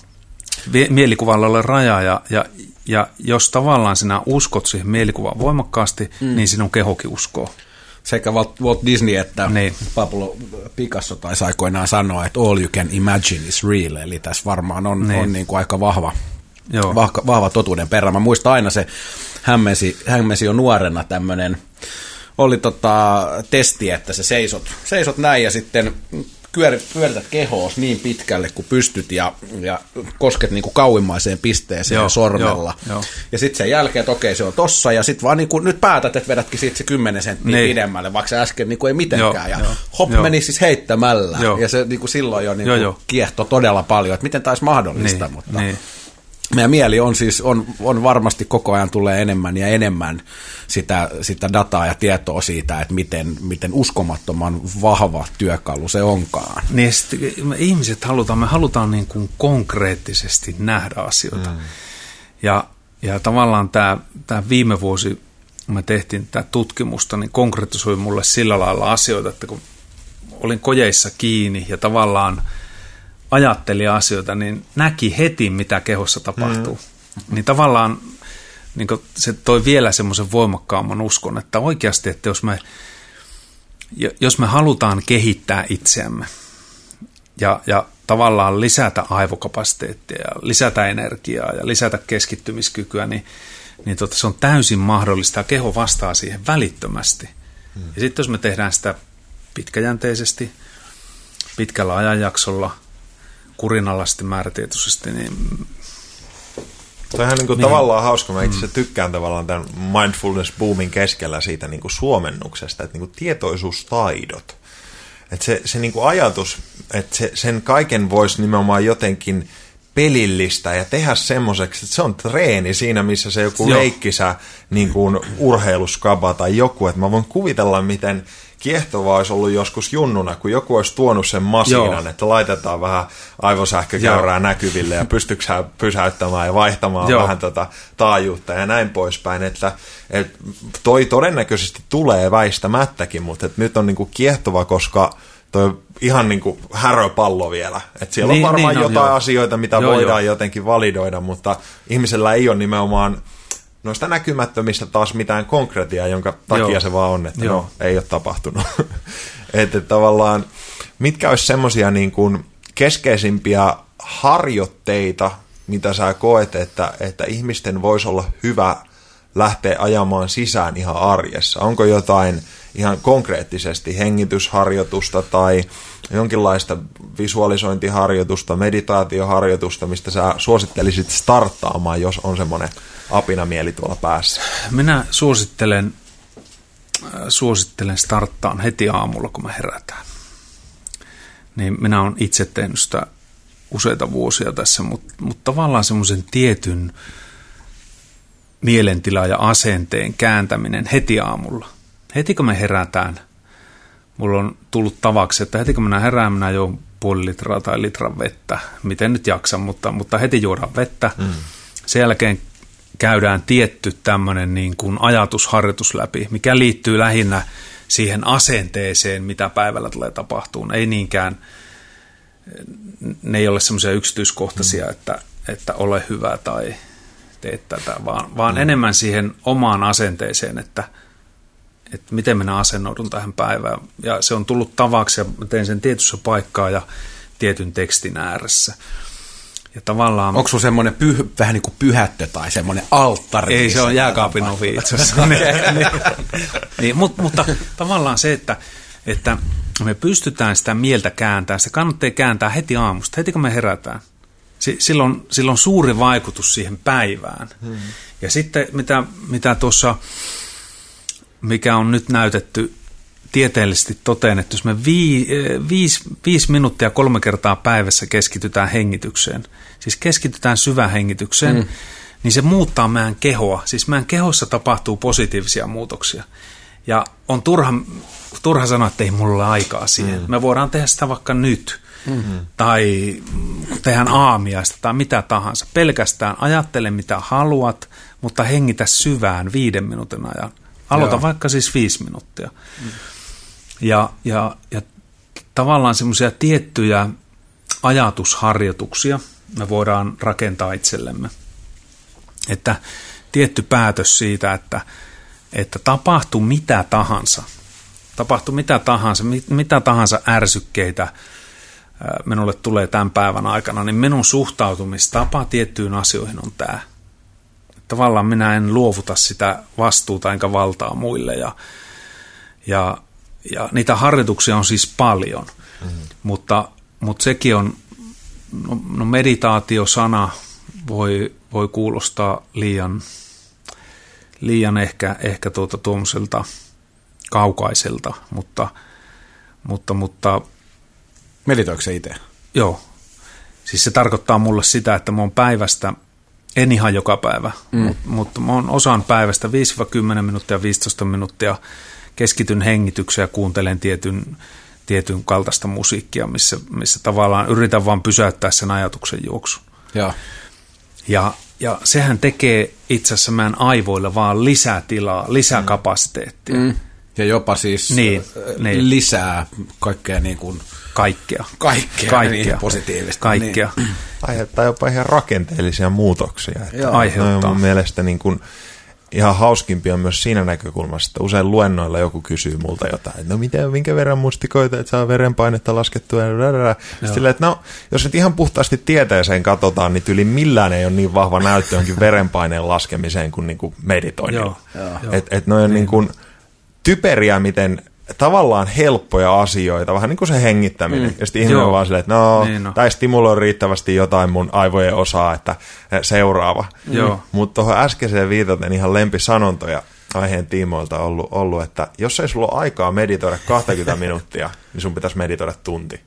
Mielikuvalla ole rajaa ja, ja, ja jos tavallaan sinä uskot siihen mielikuvaan voimakkaasti, mm. niin sinun kehokin uskoo. Sekä Walt Disney että niin. Pablo Picasso taisi aikoinaan sanoa, että all you can imagine is real, eli tässä varmaan on, niin. on niin kuin aika vahva, Joo. Vahva, vahva totuuden perä. Mä muistan aina se hämmensi, hämmensi jo nuorena tämmöinen, oli tota, testi, että se seisot, seisot näin ja sitten pyörität kehoos niin pitkälle kuin pystyt ja, ja kosket niin kuin kauimmaiseen pisteeseen joo, sormella. Joo, joo. Ja sitten sen jälkeen, että okei se on tossa ja sitten vaan niin kuin, nyt päätät, että vedätkin siitä se 10 senttiä niin. pidemmälle, vaikka se äsken niin kuin ei mitenkään. Joo, ja joo, hop joo. meni siis heittämällä joo. ja se niin kuin silloin jo niin kuin joo, kiehto todella paljon, että miten taisi mahdollista. Niin, mutta niin meidän mieli on siis, on, on varmasti koko ajan tulee enemmän ja enemmän sitä, sitä dataa ja tietoa siitä, että miten, miten uskomattoman vahva työkalu se onkaan. Niin me ihmiset halutaan, me halutaan niin kuin konkreettisesti nähdä asioita. Mm. Ja, ja tavallaan tämä, tämä viime vuosi, kun me tehtiin tätä tutkimusta, niin konkreettisoi mulle sillä lailla asioita, että kun olin kojeissa kiinni ja tavallaan – ajatteli asioita, niin näki heti, mitä kehossa tapahtuu. Mm. Niin tavallaan niin se toi vielä semmoisen voimakkaamman uskon, että oikeasti, että jos me, jos me halutaan kehittää itseämme ja, ja tavallaan lisätä aivokapasiteettia ja lisätä energiaa ja lisätä keskittymiskykyä, niin, niin tota, se on täysin mahdollista ja keho vastaa siihen välittömästi. Mm. Ja sitten jos me tehdään sitä pitkäjänteisesti, pitkällä ajanjaksolla – kurinalaisesti määrätietoisesti, niin Toi on niin kuin niin. tavallaan hauska. Mä itse mm. tykkään tavallaan tämän mindfulness boomin keskellä siitä niin kuin suomennuksesta, että niin kuin tietoisuustaidot. Että se, se niin kuin ajatus, että se, sen kaiken voisi nimenomaan jotenkin pelillistä ja tehdä semmoiseksi, että se on treeni siinä, missä se joku Joo. leikkisä niin kuin urheiluskaba tai joku, että mä voin kuvitella, miten kiehtovaa olisi ollut joskus junnuna, kun joku olisi tuonut sen masiinan, Joo. että laitetaan vähän aivosähkökäyrää näkyville ja pystyksä pysäyttämään ja vaihtamaan Joo. vähän tota taajuutta ja näin poispäin, että et toi todennäköisesti tulee väistämättäkin, mutta et nyt on niinku kiehtova, koska toi ihan niin kuin häröpallo vielä. Et siellä niin, on varmaan niin, no, jotain joo. asioita, mitä joo, voidaan joo. jotenkin validoida, mutta ihmisellä ei ole nimenomaan noista näkymättömistä taas mitään konkretiaa, jonka takia Joo. se vaan on, että Joo. no, ei ole tapahtunut. että tavallaan, mitkä olisi semmoisia niin kuin keskeisimpiä harjoitteita, mitä sä koet, että, että ihmisten voisi olla hyvä lähteä ajamaan sisään ihan arjessa? Onko jotain ihan konkreettisesti hengitysharjoitusta tai jonkinlaista visualisointiharjoitusta, meditaatioharjoitusta, mistä sä suosittelisit starttaamaan, jos on semmoinen apinamieli tuolla päässä? Minä suosittelen, äh, suosittelen starttaan heti aamulla, kun me herätään. Niin minä olen itse tehnyt sitä useita vuosia tässä, mutta, mutta tavallaan semmoisen tietyn mielentila ja asenteen kääntäminen heti aamulla. Heti kun me herätään, mulla on tullut tavaksi, että heti kun minä herään, minä juon puoli litraa tai litran vettä, miten nyt jaksan, mutta, mutta heti juodaan vettä. Mm. Sen jälkeen käydään tietty tämmöinen niin kuin ajatusharjoitus läpi, mikä liittyy lähinnä siihen asenteeseen, mitä päivällä tulee tapahtumaan. Ei niinkään, ne ei ole semmoisia yksityiskohtaisia, mm. että, että ole hyvä tai tee tätä, vaan, vaan mm. enemmän siihen omaan asenteeseen, että, että miten minä asennoidun tähän päivään. Ja se on tullut tavaksi ja teen sen tietyssä paikkaa ja tietyn tekstin ääressä. Ja tavallaan... Onko sulla semmoinen pyh, vähän niin kuin pyhättö tai semmoinen alttari? Ei, se on jääkaapin ovi itse asiassa. niin, niin, niin, mutta, mutta tavallaan se, että, että me pystytään sitä mieltä kääntämään, se kannattaa kääntää heti aamusta, heti kun me herätään. Silloin, silloin suuri vaikutus siihen päivään. Hmm. Ja sitten mitä, mitä tuossa, mikä on nyt näytetty tieteellisesti toteen, että jos me vii, viisi, viisi minuuttia kolme kertaa päivässä keskitytään hengitykseen, siis keskitytään syvähengitykseen, mm. niin se muuttaa meidän kehoa. Siis meidän kehossa tapahtuu positiivisia muutoksia. Ja on turha, turha sanoa, että ei mulla ole aikaa siihen. Mm. Me voidaan tehdä sitä vaikka nyt. Mm-hmm. Tai tehdään aamiaista tai mitä tahansa. Pelkästään ajattele mitä haluat, mutta hengitä syvään viiden minuutin ajan. Aloita Joo. vaikka siis viisi minuuttia. Mm. Ja, ja, ja tavallaan semmoisia tiettyjä ajatusharjoituksia, me voidaan rakentaa itsellemme. Että tietty päätös siitä, että, että tapahtuu mitä tahansa, tapahtuu mitä tahansa, mitä tahansa ärsykkeitä minulle tulee tämän päivän aikana, niin minun suhtautumistapa tiettyyn asioihin on tämä. Tavallaan minä en luovuta sitä vastuuta enkä valtaa muille ja, ja, ja niitä harjoituksia on siis paljon, mm-hmm. mutta, mutta sekin on, no, no meditaatiosana voi, voi kuulostaa liian, liian ehkä, ehkä tuota tuommoiselta kaukaiselta, mutta, mutta, mutta Meditoiko se itse? Joo. Siis se tarkoittaa mulle sitä, että mä oon päivästä, en ihan joka päivä, mm. mutta, mutta mä oon osan päivästä 5-10 minuuttia, 15 minuuttia keskityn hengitykseen ja kuuntelen tietyn, tietyn kaltaista musiikkia, missä, missä tavallaan yritän vaan pysäyttää sen ajatuksen juoksun. Ja, ja, ja sehän tekee itse asiassa meidän aivoille vaan lisää tilaa, lisää mm. kapasiteettia. Mm. Ja jopa siis niin, niin. lisää kaikkea niin kuin Kaikkea. Kaikkea, kaikkea. Niin positiivista. Kaikkea. Niin. Aiheuttaa jopa ihan rakenteellisia muutoksia. Että Joo. Aiheuttaa. mun mielestä niin kuin ihan hauskimpia myös siinä näkökulmassa, että usein luennoilla joku kysyy multa jotain, että no miten, minkä verran mustikoita, että saa verenpainetta laskettua, ja Sillä, että no, jos nyt ihan puhtaasti tieteeseen katsotaan, niin yli millään ei ole niin vahva näyttö jonkin verenpaineen laskemiseen kuin, niin kuin meditoinnilla. Että et on niin. niin kuin typeriä, miten tavallaan helppoja asioita, vähän niin kuin se hengittäminen. Mm. Ja sitten ihminen on vaan silleen, että no, niin no. tai stimuloi riittävästi jotain mun aivojen osaa, että seuraava. Mm. Mutta tuohon äskeiseen viitaten ihan lempisanontoja aiheen tiimoilta ollut, ollut, että jos ei sulla ole aikaa meditoida 20 minuuttia, niin sun pitäisi meditoida tunti.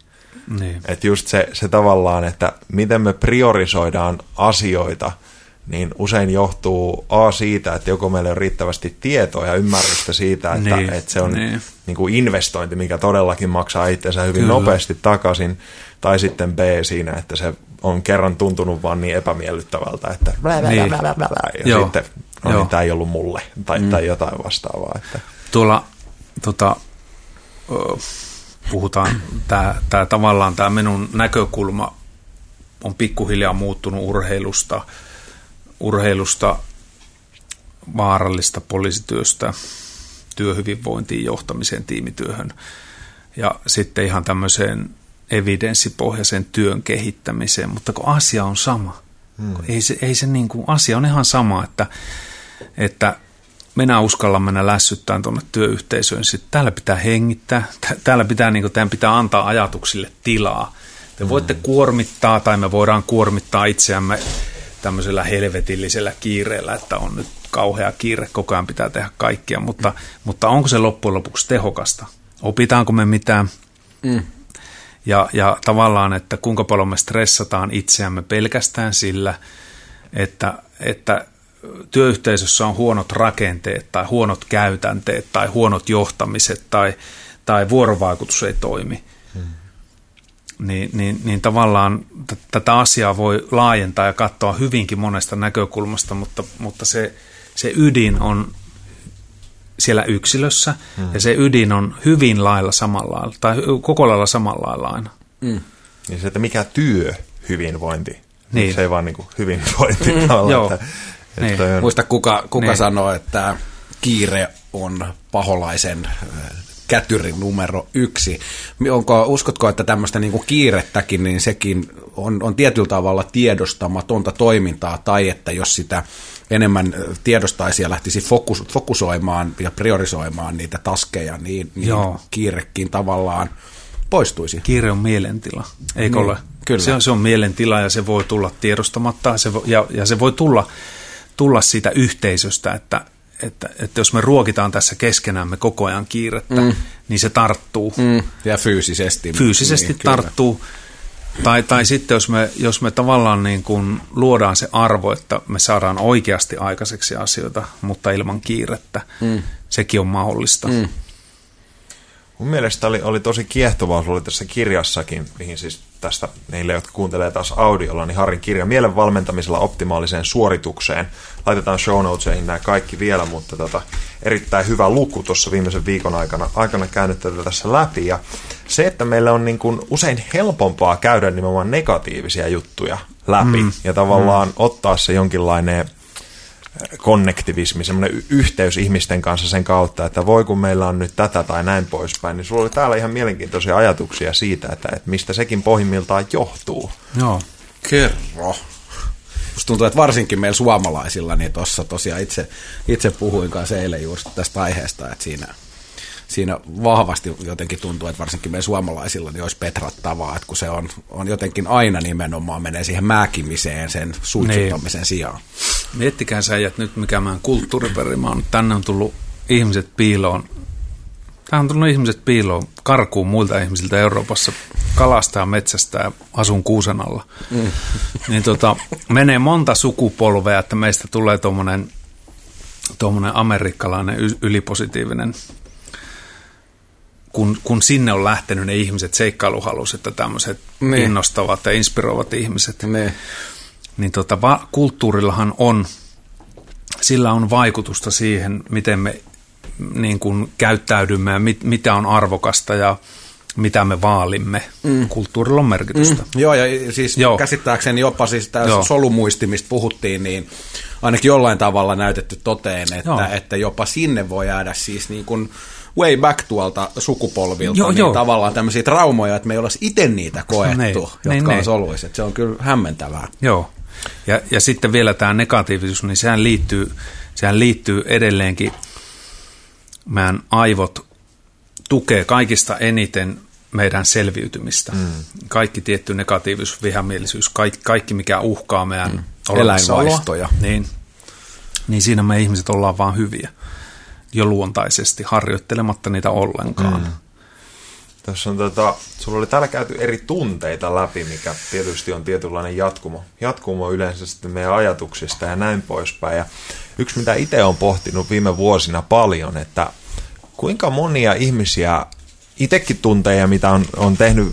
Niin. Että just se, se tavallaan, että miten me priorisoidaan asioita – niin usein johtuu A siitä, että joko meillä on riittävästi tietoa ja ymmärrystä siitä, että, niin, että se on niin. Niin kuin investointi, mikä todellakin maksaa itsensä hyvin Kyllä. nopeasti takaisin, tai sitten B siinä, että se on kerran tuntunut vaan niin epämiellyttävältä, että niin. ja Joo. sitten no, niin, tämä ei ollut mulle, tai, mm. tai jotain vastaavaa. Että. Tuolla tota, puhutaan, tämä, tämä tavallaan tämä minun näkökulma on pikkuhiljaa muuttunut urheilusta – urheilusta, vaarallista poliisityöstä, työhyvinvointiin, johtamiseen, tiimityöhön ja sitten ihan tämmöiseen evidenssipohjaisen työn kehittämiseen, mutta kun asia on sama. Hmm. Ei se, ei se niin kuin, asia on ihan sama, että, että minä uskallan mennä lässyttämään tuonne työyhteisöön, sitten täällä pitää hengittää, täällä pitää, niin kuin, tämän pitää antaa ajatuksille tilaa. Te voitte hmm. kuormittaa tai me voidaan kuormittaa itseämme tämmöisellä helvetillisellä kiireellä, että on nyt kauhea kiire, koko ajan pitää tehdä kaikkia, mutta, mm. mutta onko se loppujen lopuksi tehokasta? Opitaanko me mitään? Mm. Ja, ja tavallaan, että kuinka paljon me stressataan itseämme pelkästään sillä, että, että työyhteisössä on huonot rakenteet tai huonot käytänteet tai huonot johtamiset tai, tai vuorovaikutus ei toimi niin, niin, niin tavallaan t- tätä asiaa voi laajentaa ja katsoa hyvinkin monesta näkökulmasta, mutta, mutta se, se ydin on siellä yksilössä mm. ja se ydin on hyvin lailla samalla lailla, tai koko lailla samalla lailla aina. Mm. Niin se, että mikä työ hyvinvointi, niin. se ei vaan niin kuin hyvinvointi mm. Joo. Että, niin. että on... Muista kuka, kuka niin. sanoo, että kiire on paholaisen kätyri numero yksi. Onko, uskotko, että tämmöistä niin kuin kiirettäkin, niin sekin on, on tietyllä tavalla tiedostamatonta toimintaa, tai että jos sitä enemmän tiedostaisi ja lähtisi fokus, fokusoimaan ja priorisoimaan niitä taskeja, niin, niin Joo. kiirekin tavallaan poistuisi. Kiire on mielentila, eikö niin, ole? Kyllä. Se, on, se on mielentila ja se voi tulla tiedostamatta se voi, ja, ja se voi tulla, tulla siitä yhteisöstä, että että, että jos me ruokitaan tässä keskenämme koko ajan kiirettä, mm. niin se tarttuu. Mm. Ja fyysisesti. Fyysisesti niin, tarttuu. Tai, tai sitten jos me, jos me tavallaan niin kuin luodaan se arvo, että me saadaan oikeasti aikaiseksi asioita, mutta ilman kiirettä, mm. sekin on mahdollista. Mm. Mun mielestä oli, oli tosi kiehtovaa, oli tässä kirjassakin, mihin siis tästä niille, jotka kuuntelee taas audiolla, niin Harin kirja Mielen valmentamisella optimaaliseen suoritukseen. Laitetaan show notesihin nämä kaikki vielä, mutta tota, erittäin hyvä luku tuossa viimeisen viikon aikana, aikana käynyt tätä tässä läpi. Ja se, että meillä on niin kuin usein helpompaa käydä nimenomaan negatiivisia juttuja läpi mm. ja tavallaan mm. ottaa se jonkinlainen konnektivismi, semmoinen yhteys ihmisten kanssa sen kautta, että voi kun meillä on nyt tätä tai näin poispäin, niin sulla oli täällä ihan mielenkiintoisia ajatuksia siitä, että, että mistä sekin pohjimmiltaan johtuu. Joo. Kerro. Musta tuntuu, että varsinkin meillä suomalaisilla, niin tuossa tosiaan itse, itse puhuin kanssa eilen juuri tästä aiheesta, että siinä, siinä vahvasti jotenkin tuntuu, että varsinkin meidän suomalaisilla niin olisi petrattavaa, että kun se on, on jotenkin aina nimenomaan menee siihen määkimiseen sen suitsuttamisen niin. sijaan. Miettikää sä että nyt mikä mä kulttuuriperimä on. Tänne on tullut ihmiset piiloon. Tähän on tullut ihmiset piiloon, karkuun muilta ihmisiltä Euroopassa kalastaa metsästä ja asun kuusen alla. Mm. Niin tota, menee monta sukupolvea, että meistä tulee tuommoinen tuommoinen amerikkalainen ylipositiivinen kun, kun sinne on lähtenyt ne ihmiset seikkailuhaluset ja tämmöiset niin. innostavat ja inspiroivat ihmiset. Ne. Niin tota, va, kulttuurillahan on, sillä on vaikutusta siihen, miten me niin kuin käyttäydymme ja mit, mitä on arvokasta ja mitä me vaalimme. Mm. Kulttuurilla on merkitystä. Mm. Joo, ja siis Joo. käsittääkseni jopa siis tämä solumuistimista puhuttiin, niin ainakin jollain tavalla näytetty toteen, että, että jopa sinne voi jäädä siis niin kuin way back tuolta sukupolvilta, joo, niin joo. tavallaan tämmöisiä traumoja, että me ei olisi itse niitä koettu, ne, jotka ne, on soluiset. Se on kyllä hämmentävää. Joo, ja, ja sitten vielä tämä negatiivisuus, niin sehän liittyy, sehän liittyy edelleenkin, meidän aivot tukee kaikista eniten meidän selviytymistä. Mm. Kaikki tietty negatiivisuus, vihamielisyys, kaikki, kaikki mikä uhkaa meidän mm. eläinvaistoja. Niin, niin siinä me ihmiset ollaan vaan hyviä jo luontaisesti harjoittelematta niitä ollenkaan. Mm. Tässä on tota, sulla oli täällä käyty eri tunteita läpi, mikä tietysti on tietynlainen jatkumo. Jatkumo yleensä sitten meidän ajatuksista ja näin poispäin. Ja yksi, mitä itse on pohtinut viime vuosina paljon, että kuinka monia ihmisiä itsekin tunteja, mitä on, on tehnyt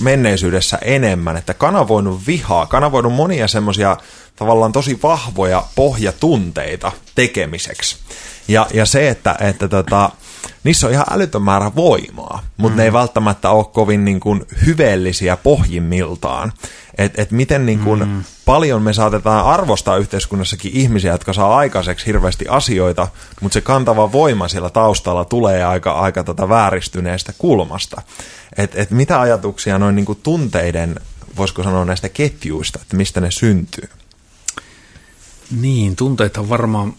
menneisyydessä enemmän, että kanavoinut vihaa, kanavoinut monia semmoisia tavallaan tosi vahvoja pohjatunteita tekemiseksi. Ja, ja se, että, että tota, niissä on ihan älytön määrä voimaa, mutta mm. ne ei mm. välttämättä ole kovin niin kuin, hyveellisiä pohjimmiltaan. Että et miten niin kuin, mm. paljon me saatetaan arvostaa yhteiskunnassakin ihmisiä, jotka saa aikaiseksi hirveästi asioita, mutta se kantava voima siellä taustalla tulee aika, aika tota vääristyneestä kulmasta. Et, et mitä ajatuksia noin niin kuin tunteiden, voisiko sanoa näistä ketjuista, että mistä ne syntyy? Niin, tunteita varmaan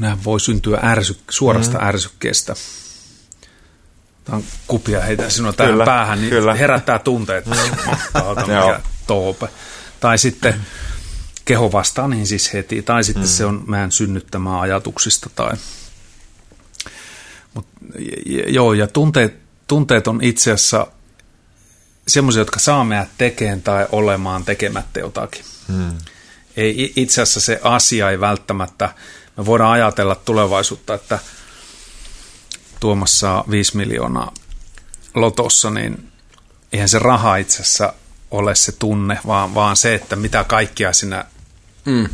nämä voi syntyä ärsy, suorasta mm. ärsykkeestä. Tämä on kupia heitä sinua tähän kyllä, päähän, niin kyllä. herättää tunteet. Mm. mikä toope. Tai sitten keho vastaa niihin siis heti, tai sitten mm. se on meidän synnyttämää ajatuksista. Tai... Mut, joo, ja tunteet, tunteet on itse asiassa semmoisia, jotka saa meidät tekemään tai olemaan tekemättä jotakin. Mm. Ei, itse asiassa se asia ei välttämättä me voidaan ajatella tulevaisuutta, että Tuomas saa 5 miljoonaa lotossa, niin eihän se raha itse asiassa ole se tunne, vaan, vaan se, että mitä kaikkia sinä, mm.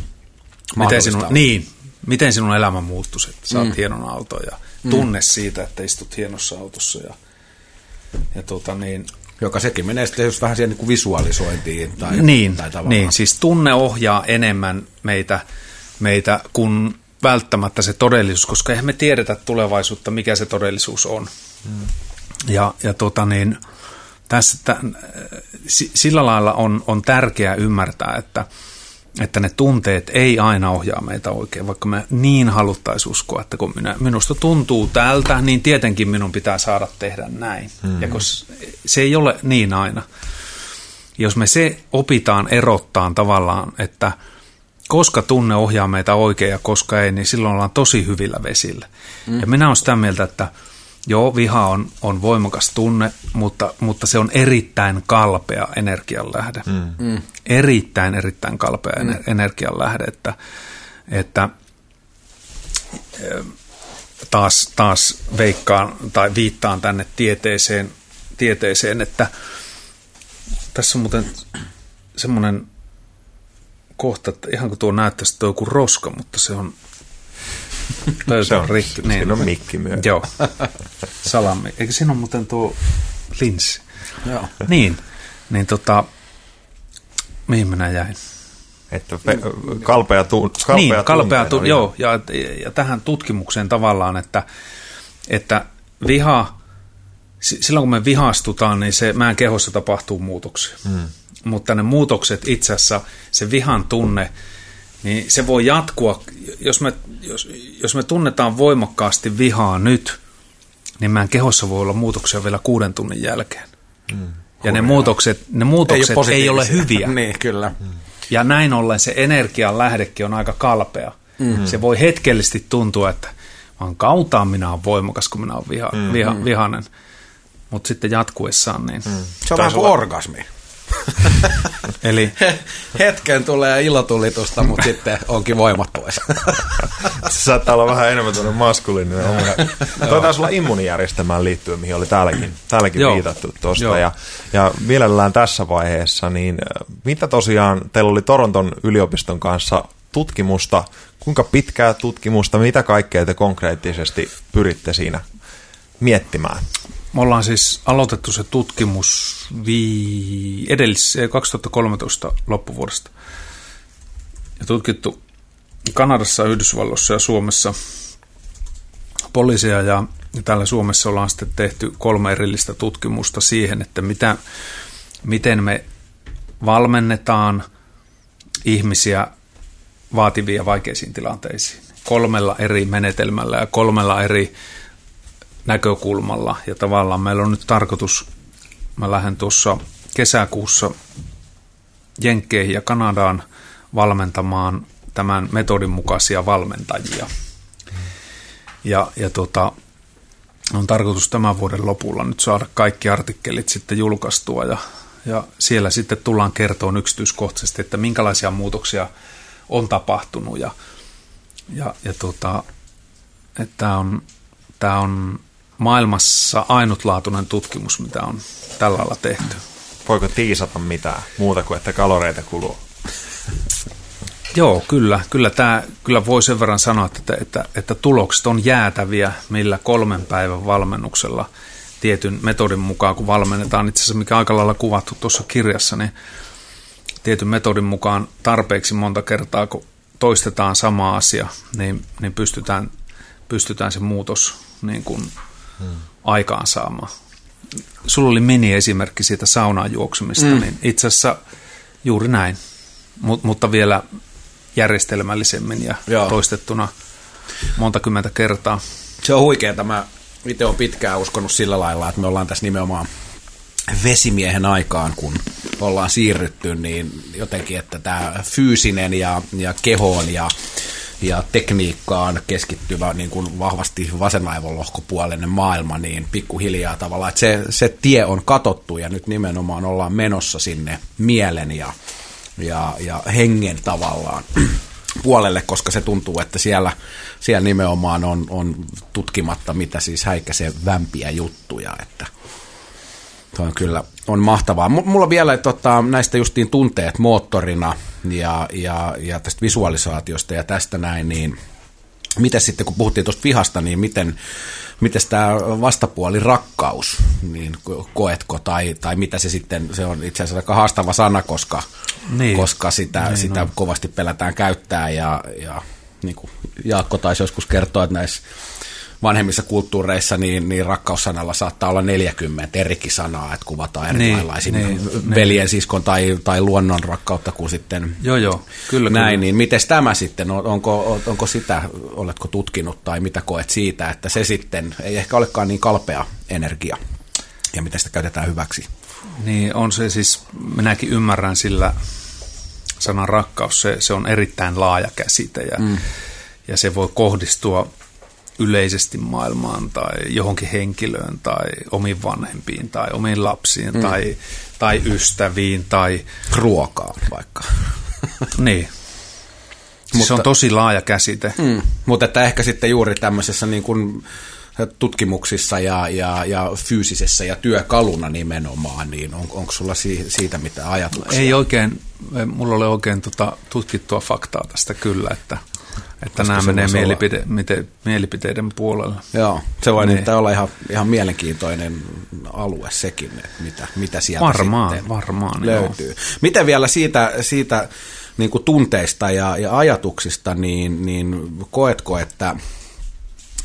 miten, sinun, niin, miten sinun elämä muuttuisi, että saat mm. hienon auton ja mm. tunne mm. siitä, että istut hienossa autossa ja, ja tuota niin, joka sekin menee sitten just vähän siihen niin visualisointiin. Tai, niin, tai niin, siis tunne ohjaa enemmän meitä, meitä kuin välttämättä se todellisuus, koska eihän me tiedetä tulevaisuutta, mikä se todellisuus on. Mm. Ja, ja tota niin, tässä, tämän, sillä lailla on, on tärkeää ymmärtää, että, että ne tunteet ei aina ohjaa meitä oikein, vaikka me niin haluttaisiin uskoa, että kun minä, minusta tuntuu tältä, niin tietenkin minun pitää saada tehdä näin. Mm. Ja koska se ei ole niin aina. Jos me se opitaan erottaan tavallaan, että – koska tunne ohjaa meitä oikein ja koska ei, niin silloin ollaan tosi hyvillä vesillä. Mm. Ja minä olen sitä mieltä, että joo, viha on, on voimakas tunne, mutta, mutta se on erittäin kalpea energianlähde. Mm. mm. Erittäin, erittäin kalpea mm. energianlähde, että, että taas, taas veikkaan tai viittaan tänne tieteeseen, tieteeseen että tässä on muuten semmoinen kohta, että ihan kuin tuo näyttäisi, että joku roska, mutta se on se on rikki. Niin. Siinä on mikki myös. Joo. Salami. Eikö siinä ole muuten tuo linssi? Joo. Niin. Niin tota, Mihin minä jäin? Että pe- kalpea, tu- kalpea niin, kalpea tu- joo, ja, ja tähän tutkimukseen tavallaan, että, että viha, si- silloin kun me vihastutaan, niin se meidän kehossa tapahtuu muutoksia. Mm. Mutta ne muutokset itse asiassa, se vihan tunne, niin se voi jatkua, jos me, jos, jos me tunnetaan voimakkaasti vihaa nyt, niin meidän kehossa voi olla muutoksia vielä kuuden tunnin jälkeen. Mm. Ja ne muutokset, ne muutokset ei, ei ole hyviä. niin, kyllä. Mm. Ja näin ollen se energian lähdekin on aika kalpea. Mm-hmm. Se voi hetkellisesti tuntua, että vaan kautaan minä olen voimakas, kun minä olen viha, mm-hmm. viha, vihanen. Mutta sitten jatkuessaan niin... Mm. Se on vähän kuin orgasmi. Eli hetken tulee ilotulitusta, mutta sitten onkin voimat pois. se saattaa olla vähän enemmän tuonne maskuliininen. Toi taisi olla immunijärjestelmään liittyen, mihin oli täälläkin, täälläkin Joo. viitattu tuosta. Ja, ja mielellään tässä vaiheessa, niin mitä tosiaan teillä oli Toronton yliopiston kanssa tutkimusta, kuinka pitkää tutkimusta, mitä kaikkea te konkreettisesti pyritte siinä miettimään? Me ollaan siis aloitettu se tutkimus vii, edellis, 2013 loppuvuodesta ja tutkittu Kanadassa, Yhdysvalloissa ja Suomessa poliisia ja täällä Suomessa ollaan sitten tehty kolme erillistä tutkimusta siihen, että mitä, miten me valmennetaan ihmisiä vaativiin ja vaikeisiin tilanteisiin. Kolmella eri menetelmällä ja kolmella eri näkökulmalla. Ja tavallaan meillä on nyt tarkoitus, mä lähden tuossa kesäkuussa Jenkkeihin ja Kanadaan valmentamaan tämän metodin mukaisia valmentajia. Ja, ja tota, on tarkoitus tämän vuoden lopulla nyt saada kaikki artikkelit sitten julkaistua ja, ja siellä sitten tullaan kertomaan yksityiskohtaisesti, että minkälaisia muutoksia on tapahtunut ja, ja, ja tota, että tämä on, tämä on maailmassa ainutlaatuinen tutkimus, mitä on tällä lailla tehty. Voiko tiisata mitään muuta kuin, että kaloreita kuluu? Joo, kyllä. Kyllä, tämä, kyllä voi sen verran sanoa, että, että, että tulokset on jäätäviä, millä kolmen päivän valmennuksella tietyn metodin mukaan, kun valmennetaan, itse asiassa mikä aika lailla kuvattu tuossa kirjassa, niin tietyn metodin mukaan tarpeeksi monta kertaa, kun toistetaan sama asia, niin, niin pystytään, pystytään se muutos niin kuin hmm. aikaansaamaan. Sulla oli mini-esimerkki siitä saunaan juoksumista, mm. niin itse asiassa juuri näin, Mut, mutta vielä järjestelmällisemmin ja Joo. toistettuna monta kymmentä kertaa. Se on huikea. Mä itse olen pitkään uskonut sillä lailla, että me ollaan tässä nimenomaan vesimiehen aikaan, kun ollaan siirrytty, niin jotenkin, että tämä fyysinen ja, ja kehoon ja ja tekniikkaan keskittyvä niin kuin vahvasti vasenaivolohkopuolinen maailma, niin pikkuhiljaa tavallaan, että se, se tie on katottu ja nyt nimenomaan ollaan menossa sinne mielen ja, ja, ja hengen tavallaan puolelle, koska se tuntuu, että siellä, siellä nimenomaan on, on tutkimatta, mitä siis häikäisee vämpiä juttuja, että Tuo on kyllä on mahtavaa. Mulla vielä tota, näistä justiin tunteet moottorina ja, ja, ja tästä visualisaatiosta ja tästä näin, niin miten sitten, kun puhuttiin tuosta vihasta, niin miten, miten tämä vastapuoli rakkaus, niin koetko, tai, tai mitä se sitten, se on itse asiassa aika haastava sana, koska, niin. koska sitä, niin, sitä no. kovasti pelätään käyttää, ja, ja niin kuin Jaakko taisi joskus kertoa, että näissä vanhemmissa kulttuureissa niin, niin rakkaussanalla saattaa olla 40 erikin sanaa, että kuvataan erilaisia niin, niin, veljen, niin. siskon tai, tai luonnon rakkautta kuin sitten joo, joo, kyllä, näin. Kyllä. Niin miten tämä sitten, onko, onko sitä, oletko tutkinut tai mitä koet siitä, että se sitten ei ehkä olekaan niin kalpea energia ja miten sitä käytetään hyväksi? Niin on se siis, minäkin ymmärrän sillä sanan rakkaus, se, se on erittäin laaja käsite ja, mm. ja se voi kohdistua yleisesti maailmaan tai johonkin henkilöön tai omiin vanhempiin tai omiin lapsiin mm. tai, tai ystäviin tai... Ruokaan vaikka. niin. Mutta, se on tosi laaja käsite. Mm, mutta että ehkä sitten juuri tämmöisessä niin kuin tutkimuksissa ja, ja, ja fyysisessä ja työkaluna nimenomaan, niin on, onko sulla si, siitä mitä ajatuksia? Ei oikein, mulla ole oikein tota, tutkittua faktaa tästä kyllä, että että nämä menee mielipide, miten, mielipiteiden puolelle. Joo, se voi niin. olla ihan, ihan mielenkiintoinen alue sekin, että mitä, mitä sieltä varmaan, sitten varmaan, löytyy. Joo. Miten vielä siitä, siitä niin kuin tunteista ja, ja ajatuksista, niin, niin koetko, että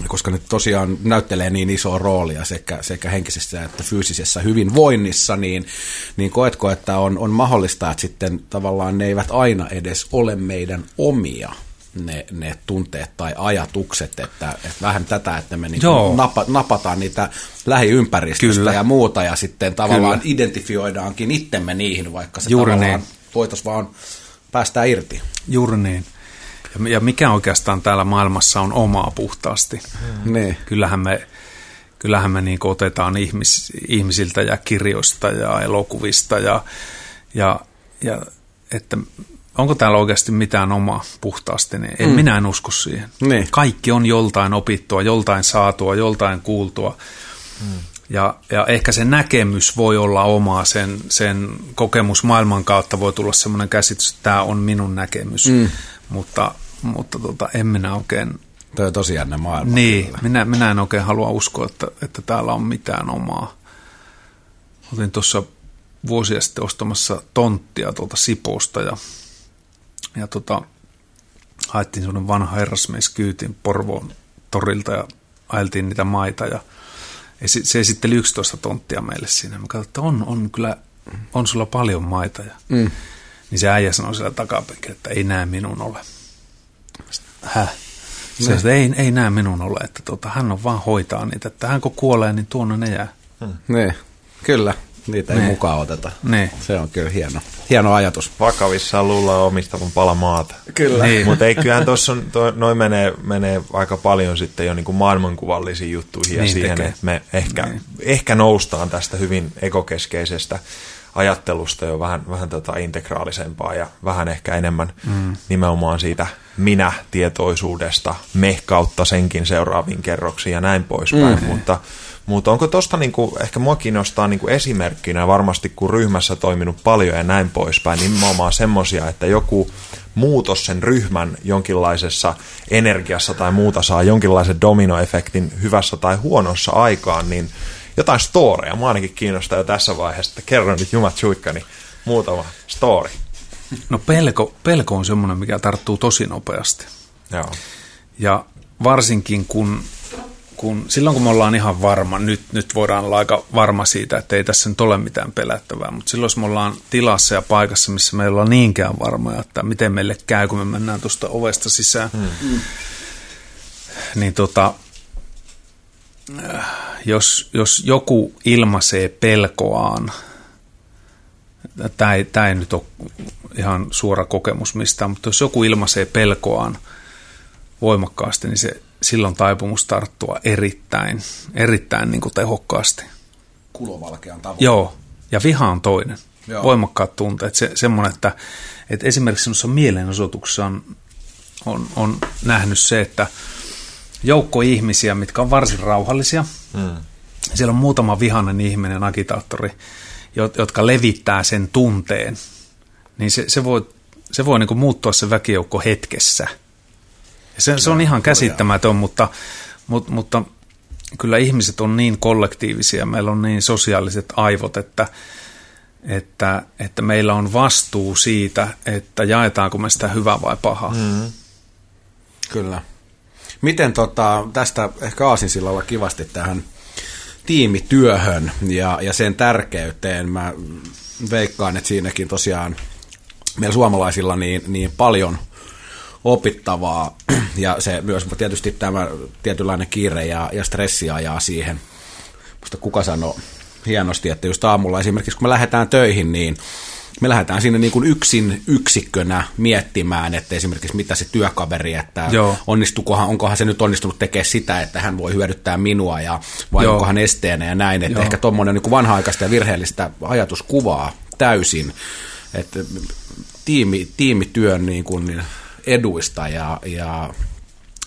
koska nyt tosiaan näyttelee niin isoa roolia sekä, sekä henkisessä että fyysisessä hyvinvoinnissa, niin, niin koetko, että on, on mahdollista, että sitten tavallaan ne eivät aina edes ole meidän omia ne, ne tunteet tai ajatukset, että, että vähän tätä, että me niin napa, napataan niitä lähiympäristöstä Kyllä. ja muuta ja sitten tavallaan Kyllä. identifioidaankin itsemme niihin, vaikka se Juuri tavallaan niin. voitaisiin vaan päästää irti. Juuri niin. Ja, ja mikä oikeastaan täällä maailmassa on omaa puhtaasti. Hmm. Niin. Kyllähän me, kyllähän me niin otetaan ihmis, ihmisiltä ja kirjoista ja elokuvista ja, ja, ja että onko täällä oikeasti mitään omaa puhtaasti, niin en, mm. minä en usko siihen. Niin. Kaikki on joltain opittua, joltain saatua, joltain kuultua. Mm. Ja, ja ehkä se näkemys voi olla omaa, sen, sen kokemus maailman kautta voi tulla semmoinen käsitys, että tämä on minun näkemys, mm. mutta, mutta tota, en minä oikein... Tuo on tosi jännä maailma. Niin, minä, minä en oikein halua uskoa, että, että täällä on mitään omaa. Olin tuossa vuosia sitten ostamassa tonttia tuolta Siposta ja, ja tota, haettiin semmoinen vanha herrasmies kyytiin Porvoon torilta ja ajeltiin niitä maita ja se, esitteli 11 tonttia meille siinä. Mä katsoin, että on, on kyllä, on sulla paljon maita. Ja, mm. Niin se äijä sanoi siellä takapenkillä, että ei näe minun ole. Häh? Se, että ei, ei näe minun ole, että tota, hän on vaan hoitaa niitä, että hän kun kuolee, niin tuonne ne jää. Hmm. Niin, kyllä. Niitä ei ne. mukaan oteta. Ne. Se on kyllä hieno, hieno ajatus. Vakavissaan luulla omistavan pala maata. Kyllä. Niin. Mutta ei kyllähän tuossa noin menee, menee aika paljon sitten jo niinku maailmankuvallisiin juttuihin ja niin siihen, tekee. että me ehkä, niin. ehkä noustaan tästä hyvin ekokeskeisestä ajattelusta jo vähän, vähän tota integraalisempaa ja vähän ehkä enemmän mm. nimenomaan siitä minä-tietoisuudesta, me kautta senkin seuraaviin kerroksiin ja näin poispäin, mm. mutta mutta onko tuosta niinku, ehkä mua kiinnostaa niinku esimerkkinä varmasti, kun ryhmässä toiminut paljon ja näin poispäin, niin nimenomaan semmoisia, että joku muutos sen ryhmän jonkinlaisessa energiassa tai muuta saa jonkinlaisen dominoefektin hyvässä tai huonossa aikaan, niin jotain storeja. Mua ainakin kiinnostaa jo tässä vaiheessa, että kerron nyt Jumat Suikkani muutama story. No pelko, pelko on semmoinen, mikä tarttuu tosi nopeasti. Joo. Ja varsinkin kun kun, silloin kun me ollaan ihan varma, nyt, nyt voidaan olla aika varma siitä, että ei tässä nyt ole mitään pelättävää, mutta silloin jos me ollaan tilassa ja paikassa, missä me ei olla niinkään varmoja, että miten meille käy, kun me mennään tuosta ovesta sisään, hmm. niin tota, jos, jos joku ilmaisee pelkoaan, tämä ei, tämä ei nyt ole ihan suora kokemus mistään, mutta jos joku ilmaisee pelkoaan voimakkaasti, niin se silloin taipumus tarttua erittäin, erittäin niin kuin tehokkaasti. Kulovalkean tavoin. Joo, ja viha on toinen. Joo. Voimakkaat tunteet. Se, semmoinen, että, että esimerkiksi sinussa mielenosoituksessa on, on, on nähnyt se, että joukko ihmisiä, mitkä on varsin rauhallisia, hmm. siellä on muutama vihainen ihminen, agitaattori, jotka levittää sen tunteen, niin se, se voi, se voi niin kuin muuttua se väkijoukko hetkessä – se, se on ihan käsittämätön, mutta, mutta, mutta kyllä ihmiset on niin kollektiivisia, meillä on niin sosiaaliset aivot, että, että, että meillä on vastuu siitä, että jaetaanko me sitä hyvää vai pahaa. Mm. Kyllä. Miten tota, tästä ehkä Aasinsillalla kivasti tähän tiimityöhön ja, ja sen tärkeyteen, mä veikkaan, että siinäkin tosiaan meillä suomalaisilla niin, niin paljon – opittavaa ja se myös tietysti tämä tietynlainen kiire ja, ja stressi ajaa siihen. Musta kuka sanoi hienosti, että just aamulla esimerkiksi kun me lähdetään töihin, niin me lähdetään sinne niin kuin yksin yksikkönä miettimään, että esimerkiksi mitä se työkaveri, että Joo. onnistukohan, onkohan se nyt onnistunut tekemään sitä, että hän voi hyödyttää minua ja vai Joo. onkohan esteenä ja näin, että Joo. ehkä tuommoinen niin vanha-aikaista ja virheellistä ajatuskuvaa täysin, että tiimi, tiimityön niin kuin, niin eduista ja, ja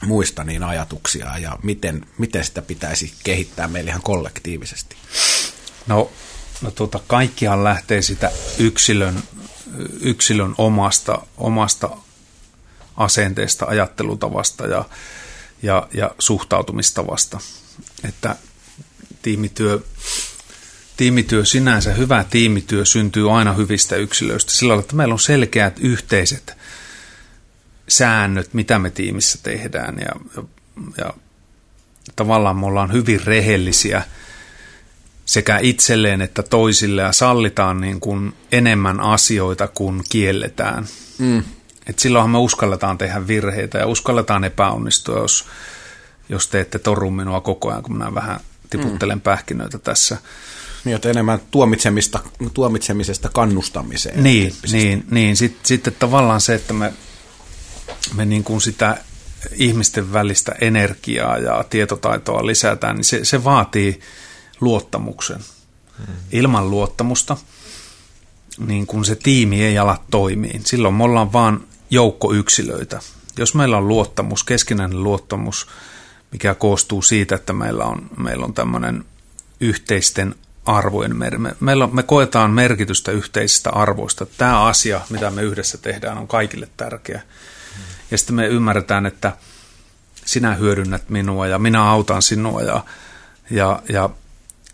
muista niin ajatuksia ja miten, miten sitä pitäisi kehittää meillä ihan kollektiivisesti? No, no tuota, kaikkihan lähtee sitä yksilön, yksilön omasta, omasta asenteesta, ajattelutavasta ja, ja, ja suhtautumistavasta. Että tiimityö, tiimityö sinänsä, hyvä tiimityö syntyy aina hyvistä yksilöistä sillä tavalla, että meillä on selkeät yhteiset säännöt, mitä me tiimissä tehdään ja, ja, ja tavallaan me ollaan hyvin rehellisiä sekä itselleen että toisille ja sallitaan niin kuin enemmän asioita kuin kielletään. Mm. Et silloinhan me uskalletaan tehdä virheitä ja uskalletaan epäonnistua, jos, jos te ette torru minua koko ajan, kun minä vähän tiputtelen mm. pähkinöitä tässä. Niin, että enemmän tuomitsemista, tuomitsemisesta kannustamiseen. Niin, niin, niin. Sitten, sitten tavallaan se, että me, me niin kuin sitä ihmisten välistä energiaa ja tietotaitoa lisätään, niin se, se vaatii luottamuksen. Hmm. Ilman luottamusta niin kun se tiimi ei ala toimiin. Silloin me ollaan vaan joukko yksilöitä. Jos meillä on luottamus, keskinäinen luottamus, mikä koostuu siitä, että meillä on, meillä on tämmöinen yhteisten arvojen me, meillä on, me koetaan merkitystä yhteisistä arvoista. Tämä asia, mitä me yhdessä tehdään, on kaikille tärkeä. Ja sitten me ymmärretään, että sinä hyödynnät minua ja minä autan sinua ja, ja, ja,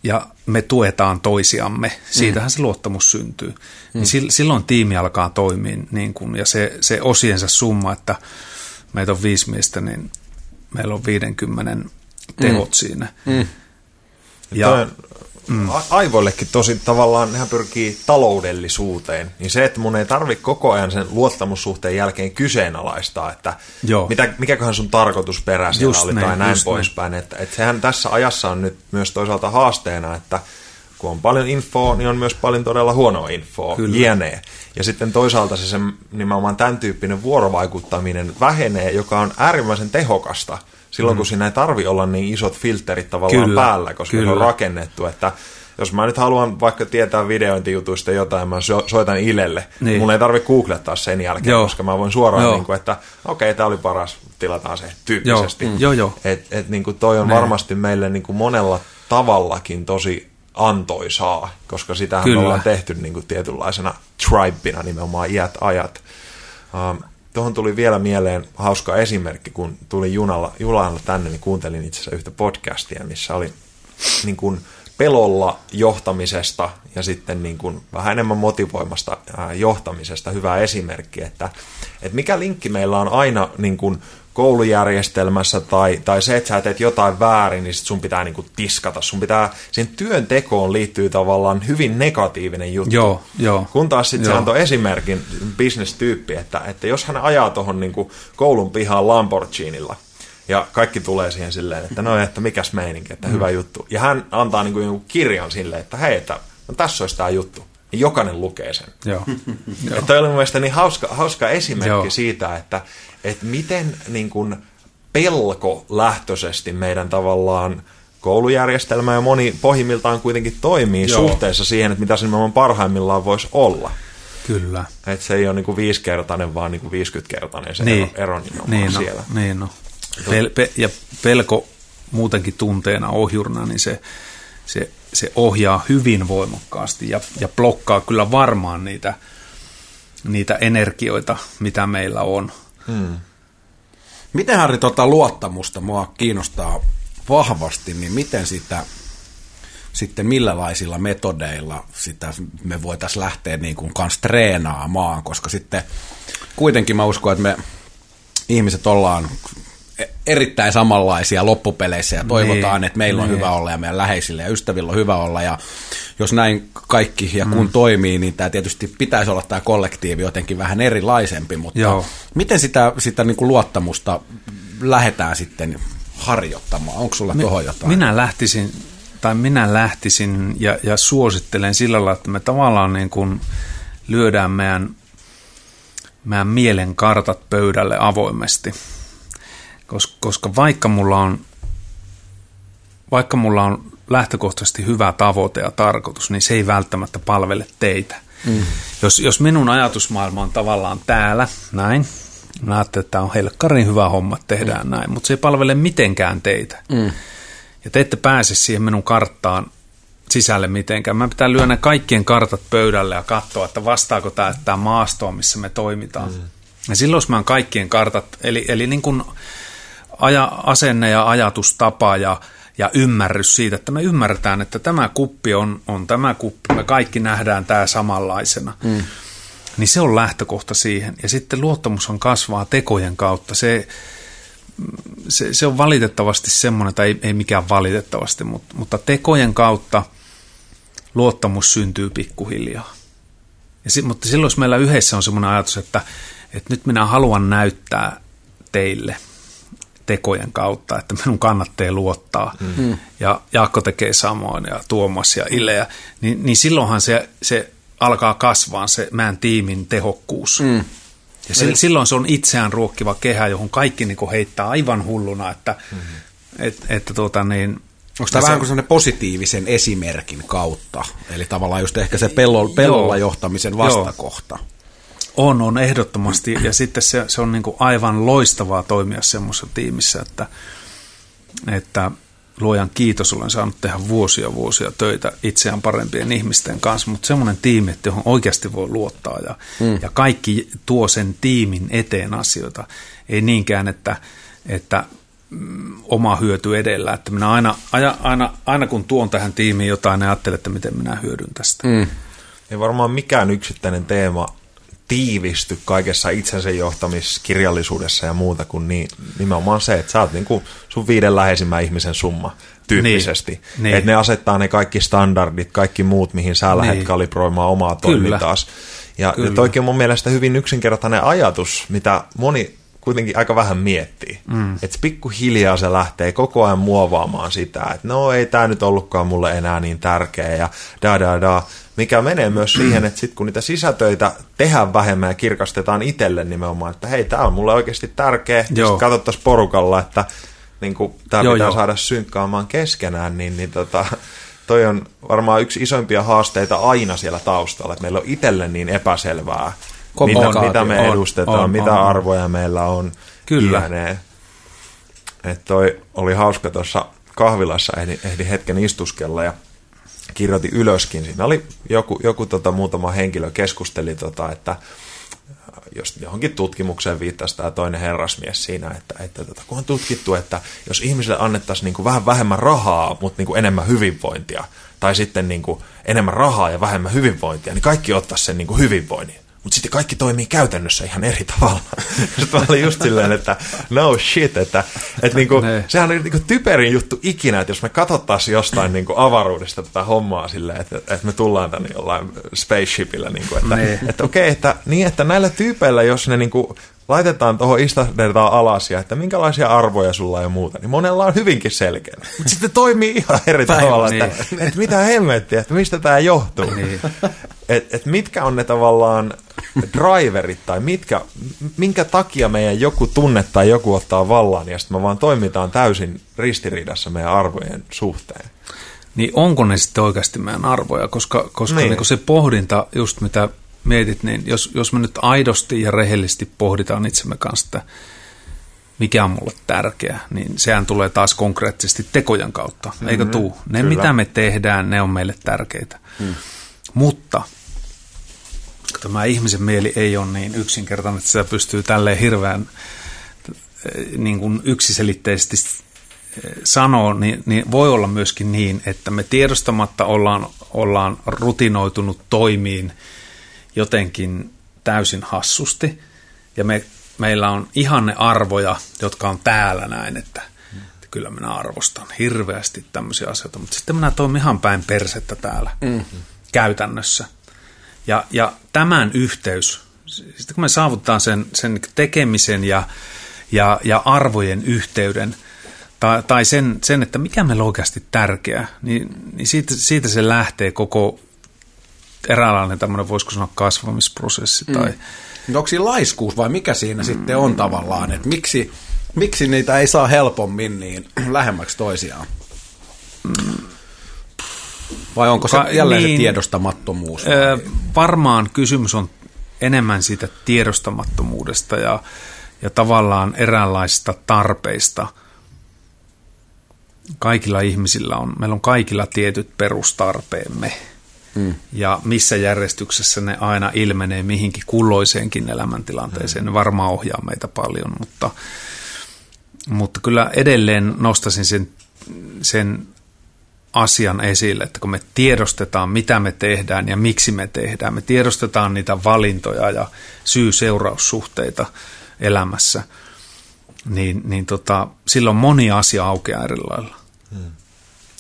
ja me tuetaan toisiamme. Siitähän mm. se luottamus syntyy. Mm. Niin silloin tiimi alkaa toimia niin kuin, ja se, se osiensa summa, että meitä on viisi miestä, niin meillä on 50 tehot mm. siinä. Mm. Ja, mm. aivoillekin tosi tavallaan, nehän pyrkii taloudellisuuteen, niin se, että mun ei tarvi koko ajan sen luottamussuhteen jälkeen kyseenalaistaa, että Joo. Mitä, mikäköhän sun tarkoitusperä siellä just oli näin, tai näin poispäin. Että, että sehän tässä ajassa on nyt myös toisaalta haasteena, että kun on paljon infoa, niin on myös paljon todella huonoa infoa, jne. Ja sitten toisaalta se, se nimenomaan tämän tyyppinen vuorovaikuttaminen vähenee, joka on äärimmäisen tehokasta – silloin, mm. kun siinä ei tarvi olla niin isot filterit tavallaan kyllä, päällä, koska kyllä. se on rakennettu, että jos mä nyt haluan vaikka tietää videointijutuista jotain, mä soitan Ilelle, niin. mulla ei tarvitse googlettaa sen jälkeen, Joo. koska mä voin suoraan, niin kuin, että okei, okay, tämä oli paras, tilataan se tyyppisesti. Joo, mm. Joo, jo. Et, et, niin kuin toi on ne. varmasti meille niin kuin monella tavallakin tosi antoisaa, koska sitähän Kyllä. me ollaan tehty niin kuin tietynlaisena tribena nimenomaan iät ajat. Um, Tuohon tuli vielä mieleen hauska esimerkki, kun tuli junalla, junalla tänne, niin kuuntelin itse asiassa yhtä podcastia, missä oli niin kuin pelolla johtamisesta ja sitten niin kuin vähän enemmän motivoimasta johtamisesta hyvä esimerkki, että, että mikä linkki meillä on aina niin kuin koulujärjestelmässä tai, tai se, että sä teet jotain väärin, niin sit sun pitää niinku tiskata. Sun pitää, sen työntekoon liittyy tavallaan hyvin negatiivinen juttu. Joo, joo. Kun taas sitten se antoi esimerkin bisnestyyppi, että, että jos hän ajaa tuohon niinku koulun pihaan Lamborghinilla, ja kaikki tulee siihen silleen, että no, että mikäs meininki, että mm. hyvä juttu. Ja hän antaa niinku kirjan silleen, että hei, että no, tässä olisi tämä juttu. Ja jokainen lukee sen. Joo. Että oli mun mielestä niin hauska, hauska esimerkki Joo. siitä, että, että miten niin kuin pelko lähtöisesti meidän tavallaan koulujärjestelmä ja moni pohjimmiltaan kuitenkin toimii Joo. suhteessa siihen, että mitä se nimenomaan parhaimmillaan voisi olla. Kyllä. Että se ei ole niin kuin viisikertainen, vaan niin kuin 50-kertainen se niin. ero, ero nimenomaan niin no, siellä. Niin no. Pel, pe, ja pelko muutenkin tunteena ohjurna, niin se, se, se ohjaa hyvin voimakkaasti ja, ja blokkaa kyllä varmaan niitä, niitä energioita, mitä meillä on. Hmm. Miten Harri tuota luottamusta mua kiinnostaa vahvasti, niin miten sitä sitten millälaisilla metodeilla sitä me voitaisiin lähteä niin kuin kans treenaamaan, koska sitten kuitenkin mä uskon, että me ihmiset ollaan erittäin samanlaisia loppupeleissä ja toivotaan, niin, että meillä on niin. hyvä olla ja meidän läheisillä ja ystävillä on hyvä olla ja jos näin kaikki ja kun mm. toimii, niin tämä tietysti pitäisi olla tämä kollektiivi jotenkin vähän erilaisempi, mutta Joo. miten sitä, sitä niin kuin luottamusta lähdetään sitten harjoittamaan? Onko sulla Mi- tuohon jotain? Minä lähtisin, tai minä lähtisin ja, ja suosittelen sillä lailla, että me tavallaan niin kuin lyödään meidän, meidän mielen kartat pöydälle avoimesti – koska, koska vaikka mulla on vaikka mulla on lähtökohtaisesti hyvä tavoite ja tarkoitus, niin se ei välttämättä palvele teitä. Mm. Jos, jos minun ajatusmaailma on tavallaan täällä, näin, mä ajattelen, että tämä on helkkarin hyvä homma, että tehdään mm. näin, mutta se ei palvele mitenkään teitä. Mm. Ja te ette pääse siihen minun karttaan sisälle mitenkään. Mä pitää lyödä kaikkien kartat pöydälle ja katsoa, että vastaako tämä, tämä maastoa, missä me toimitaan. Mm. Ja silloin jos mä oon kaikkien kartat, eli, eli niin kuin aja, asenne ja ajatustapa ja, ja ymmärrys siitä, että me ymmärretään, että tämä kuppi on, on tämä kuppi, me kaikki nähdään tämä samanlaisena. Mm. Niin se on lähtökohta siihen. Ja sitten luottamus on kasvaa tekojen kautta. Se, se, se on valitettavasti semmoinen, tai ei, ei mikään valitettavasti, mutta, mutta tekojen kautta luottamus syntyy pikkuhiljaa. Ja, mutta silloin, jos meillä yhdessä on semmoinen ajatus, että, että nyt minä haluan näyttää teille tekojen kautta, että minun kannattaa luottaa, mm. ja Jaakko tekee samoin, ja Tuomas ja Ile, niin, niin silloinhan se, se alkaa kasvaa se mään tiimin tehokkuus. Mm. Ja se, silloin se on itseään ruokkiva kehä, johon kaikki niin heittää aivan hulluna, että, mm-hmm. et, että tuota niin, Onko tämä vähän kuin sellainen positiivisen esimerkin kautta? Eli tavallaan just ehkä se pellolla, pellolla johtamisen vastakohta. Joo. On, on ehdottomasti. Ja sitten se, se on niin kuin aivan loistavaa toimia semmoisessa tiimissä, että, että luojan kiitos, olen saanut tehdä vuosia vuosia töitä itseään parempien ihmisten kanssa, mutta semmoinen tiimi, että johon oikeasti voi luottaa ja, mm. ja kaikki tuo sen tiimin eteen asioita. Ei niinkään, että, että mm, oma hyöty edellä, että minä aina, aina, aina, aina kun tuon tähän tiimiin jotain, niin ajattelen, että miten minä hyödyn tästä. Mm. Ei varmaan mikään yksittäinen teema tiivisty kaikessa itsensä johtamiskirjallisuudessa ja muuta kuin niin, nimenomaan se, että sä oot niin kuin sun viiden läheisimmän ihmisen summa tyyppisesti. Niin, niin. Että ne asettaa ne kaikki standardit, kaikki muut, mihin sä lähdet niin. kalibroimaan omaa toimintaas. Ja, ja toikin on mun mielestä hyvin yksinkertainen ajatus, mitä moni kuitenkin aika vähän miettii. Mm. Että pikkuhiljaa se lähtee koko ajan muovaamaan sitä, että no ei tämä nyt ollutkaan mulle enää niin tärkeä ja da da da mikä menee myös siihen, että sitten kun niitä sisätöitä tehdään vähemmän ja kirkastetaan itselle nimenomaan, että hei, tämä on mulle oikeasti tärkeä, sitten katsottaisiin porukalla, että niin tämä pitää joo. saada synkkaamaan keskenään, niin, niin tota, toi on varmaan yksi isoimpia haasteita aina siellä taustalla, että meillä on itselle niin epäselvää, mitä, mitä me on, edustetaan, on, mitä on, arvoja on. meillä on. Kyllä. Että toi oli hauska tuossa kahvilassa, ehdin, ehdin hetken istuskella ja kirjoitin ylöskin. Siinä oli joku, joku tota, muutama henkilö keskusteli, tota, että jos johonkin tutkimukseen viittasi tämä toinen herrasmies siinä, että, että tota, kun on tutkittu, että jos ihmisille annettaisiin niin kuin vähän vähemmän rahaa, mutta niin kuin enemmän hyvinvointia, tai sitten niin kuin enemmän rahaa ja vähemmän hyvinvointia, niin kaikki ottaisi sen niin kuin hyvinvoinnin mutta sitten kaikki toimii käytännössä ihan eri tavalla. Sitten mä olin just silleen, että no shit, että, että niinku, sehän on niinku typerin juttu ikinä, että jos me katsottaisiin jostain niinku avaruudesta tätä hommaa silleen, että, että me tullaan tänne jollain spaceshipillä, niinku, että, että okei, okay, että, niin että näillä tyypeillä, jos ne niinku laitetaan tuohon istadetaan alas ja että minkälaisia arvoja sulla ja muuta, niin monella on hyvinkin selkeä. Mutta sitten toimii ihan eri Päin, tavalla, niin. että, että mitä hemmettiä, että mistä tämä johtuu. Niin. Et, et mitkä on ne tavallaan driverit tai mitkä, minkä takia meidän joku tunne tai joku ottaa vallan ja sitten me vaan toimitaan täysin ristiriidassa meidän arvojen suhteen. Niin onko ne sitten oikeasti meidän arvoja, koska, koska niin. Niin se pohdinta, just mitä mietit, niin jos, jos me nyt aidosti ja rehellisesti pohditaan itsemme kanssa, että mikä on mulle tärkeä, niin sehän tulee taas konkreettisesti tekojen kautta, mm-hmm. eikö tuu? Ne, Kyllä. mitä me tehdään, ne on meille tärkeitä. Mm. Mutta tämä ihmisen mieli ei ole niin yksinkertainen, että sitä pystyy tälleen hirveän eh, niin kuin yksiselitteisesti eh, sanoa, niin, niin voi olla myöskin niin, että me tiedostamatta ollaan, ollaan rutinoitunut toimiin jotenkin täysin hassusti, ja me, meillä on ihanne arvoja, jotka on täällä näin, että, että kyllä minä arvostan hirveästi tämmöisiä asioita, mutta sitten minä toimin ihan päin persettä täällä mm-hmm. käytännössä – ja, ja tämän yhteys, sitten kun me saavutetaan sen, sen tekemisen ja, ja, ja arvojen yhteyden, tai, tai sen, sen, että mikä meillä on oikeasti tärkeää, niin, niin siitä, siitä se lähtee koko eräänlainen tämmöinen, voisiko sanoa, kasvamisprosessi. Mm. Tai... Onko siinä laiskuus vai mikä siinä mm. sitten on tavallaan, että miksi, miksi niitä ei saa helpommin niin lähemmäksi toisiaan? Mm. Vai onko se Ka- jälleen niin, se tiedostamattomuus? Ö, varmaan kysymys on enemmän siitä tiedostamattomuudesta ja, ja tavallaan eräänlaisista tarpeista. Kaikilla ihmisillä on, meillä on kaikilla tietyt perustarpeemme. mm. ja missä järjestyksessä ne aina ilmenee mihinkin kulloiseenkin elämäntilanteeseen. Mm. Ne varmaan ohjaa meitä paljon, mutta, mutta kyllä edelleen nostasin sen, sen asian esille, että kun me tiedostetaan, mitä me tehdään ja miksi me tehdään, me tiedostetaan niitä valintoja ja syy-seuraussuhteita elämässä, niin, niin tota, silloin moni asia aukeaa eri lailla. Hmm.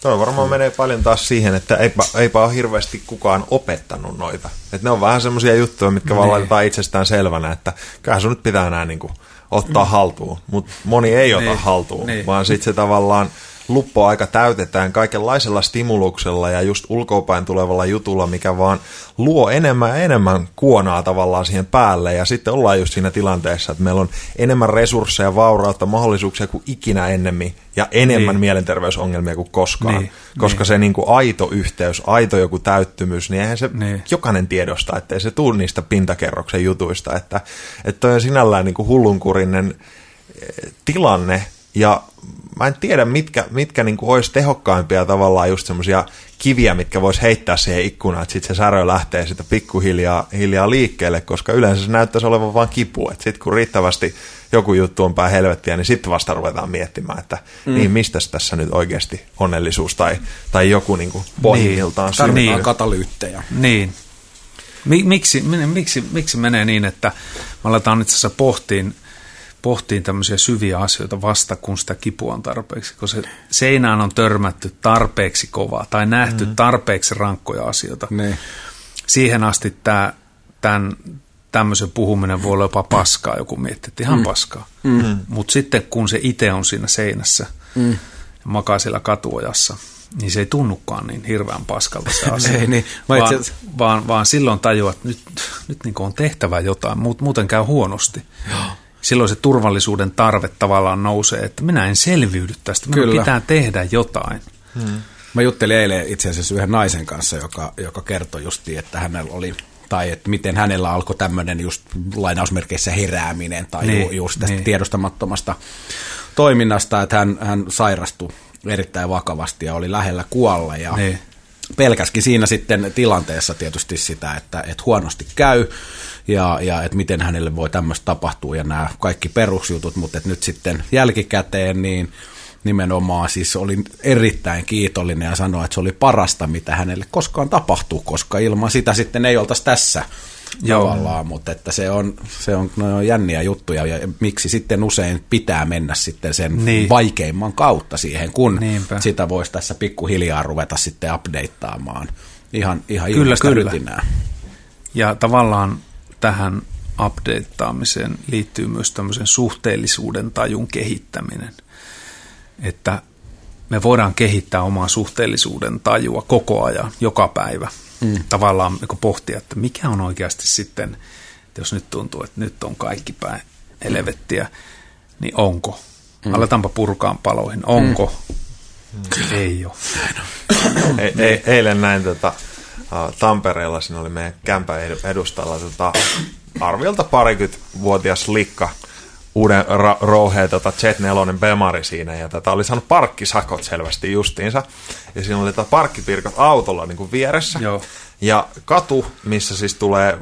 Tuo varmaan hmm. menee paljon taas siihen, että eipä, eipä ole hirveästi kukaan opettanut noita. Et ne on vähän semmoisia juttuja, mitkä vaan niin. laitetaan itsestään selvänä, että kyllähän sun nyt pitää näin niin kuin ottaa mm. haltuun. Mutta moni ei ota niin. haltuun, niin. vaan sitten se tavallaan luppoaika täytetään kaikenlaisella stimuluksella ja just ulkopäin tulevalla jutulla, mikä vaan luo enemmän ja enemmän kuonaa tavallaan siihen päälle. Ja sitten ollaan just siinä tilanteessa, että meillä on enemmän resursseja, vaurautta, mahdollisuuksia kuin ikinä ennemmin ja enemmän niin. mielenterveysongelmia kuin koskaan. Niin. Koska niin. se niin kuin aito yhteys, aito joku täyttymys, niin eihän se niin. jokainen tiedosta, ettei se tule niistä pintakerroksen jutuista. Että, että toi on sinällään niin kuin hullunkurinen eh, tilanne, ja mä en tiedä, mitkä, mitkä niin olisi tehokkaimpia tavallaan just semmoisia kiviä, mitkä vois heittää siihen ikkunaan, että sitten se särö lähtee sitä pikkuhiljaa hiljaa liikkeelle, koska yleensä se näyttäisi olevan vain kipu. Että sitten kun riittävästi joku juttu on päin helvettiä, niin sitten vasta ruvetaan miettimään, että mm. niin mistä tässä nyt oikeasti onnellisuus tai, tai joku niin kuin pohjimmiltaan niin, Tarvitaan niin. katalyyttejä. Niin. Miksi, miksi, miksi menee niin, että me aletaan itse asiassa pohtiin pohtiin tämmöisiä syviä asioita vasta, kun sitä kipua on tarpeeksi, kun se seinään on törmätty tarpeeksi kovaa tai nähty mm. tarpeeksi rankkoja asioita. Ne. Siihen asti tämä, tämän, tämmöisen puhuminen voi olla jopa paskaa, joku miettii, että ihan mm. paskaa. Mm. Mutta sitten kun se itse on siinä seinässä mm. ja makaa siellä katuojassa, niin se ei tunnukaan niin hirveän paskalta se asia. ei, niin. vaan, vaan, vaan silloin tajuaa, että nyt, nyt niin on tehtävä jotain, muuten käy huonosti. Joo silloin se turvallisuuden tarve tavallaan nousee, että minä en selviydy tästä, minun Kyllä. pitää tehdä jotain. Hmm. Mä juttelin eilen itse asiassa yhden naisen kanssa, joka, joka kertoi justiin, että hänellä oli tai että miten hänellä alkoi tämmöinen just lainausmerkeissä herääminen tai niin, ju, just tästä niin. tiedostamattomasta toiminnasta, että hän, hän sairastui erittäin vakavasti ja oli lähellä kuolla ja niin. pelkäskin siinä sitten tilanteessa tietysti sitä, että, että huonosti käy ja, ja että miten hänelle voi tämmöistä tapahtua ja nämä kaikki perusjutut, mutta että nyt sitten jälkikäteen niin nimenomaan siis olin erittäin kiitollinen ja sanoin, että se oli parasta, mitä hänelle koskaan tapahtuu, koska ilman sitä sitten ei oltaisi tässä Joo. tavallaan, mutta että se on, se on, no, jänniä juttuja ja miksi sitten usein pitää mennä sitten sen niin. vaikeimman kautta siihen, kun Niinpä. sitä voisi tässä pikkuhiljaa ruveta sitten updateaamaan ihan, ihan kyllä, kyllä. Ja tavallaan tähän updateaamiseen liittyy myös tämmöisen suhteellisuuden tajun kehittäminen. Että me voidaan kehittää omaa suhteellisuuden tajua koko ajan, joka päivä. Mm. Tavallaan niin pohtia, että mikä on oikeasti sitten, että jos nyt tuntuu, että nyt on kaikki päin helvettiä, niin onko? Mm. Aletaanpa purkaan paloihin. Onko? Mm. Ei ole. E- e- eilen näin tota, Tampereella, siinä oli meidän kämpän edustalla tota, arviolta parikymmentävuotias likka, uuden ra- rouheen tota Jet 4 Bemari siinä, ja tätä oli saanut parkkisakot selvästi justiinsa. Ja siinä oli tätä parkkipirkot autolla niin kuin vieressä. Joo. Ja katu, missä siis tulee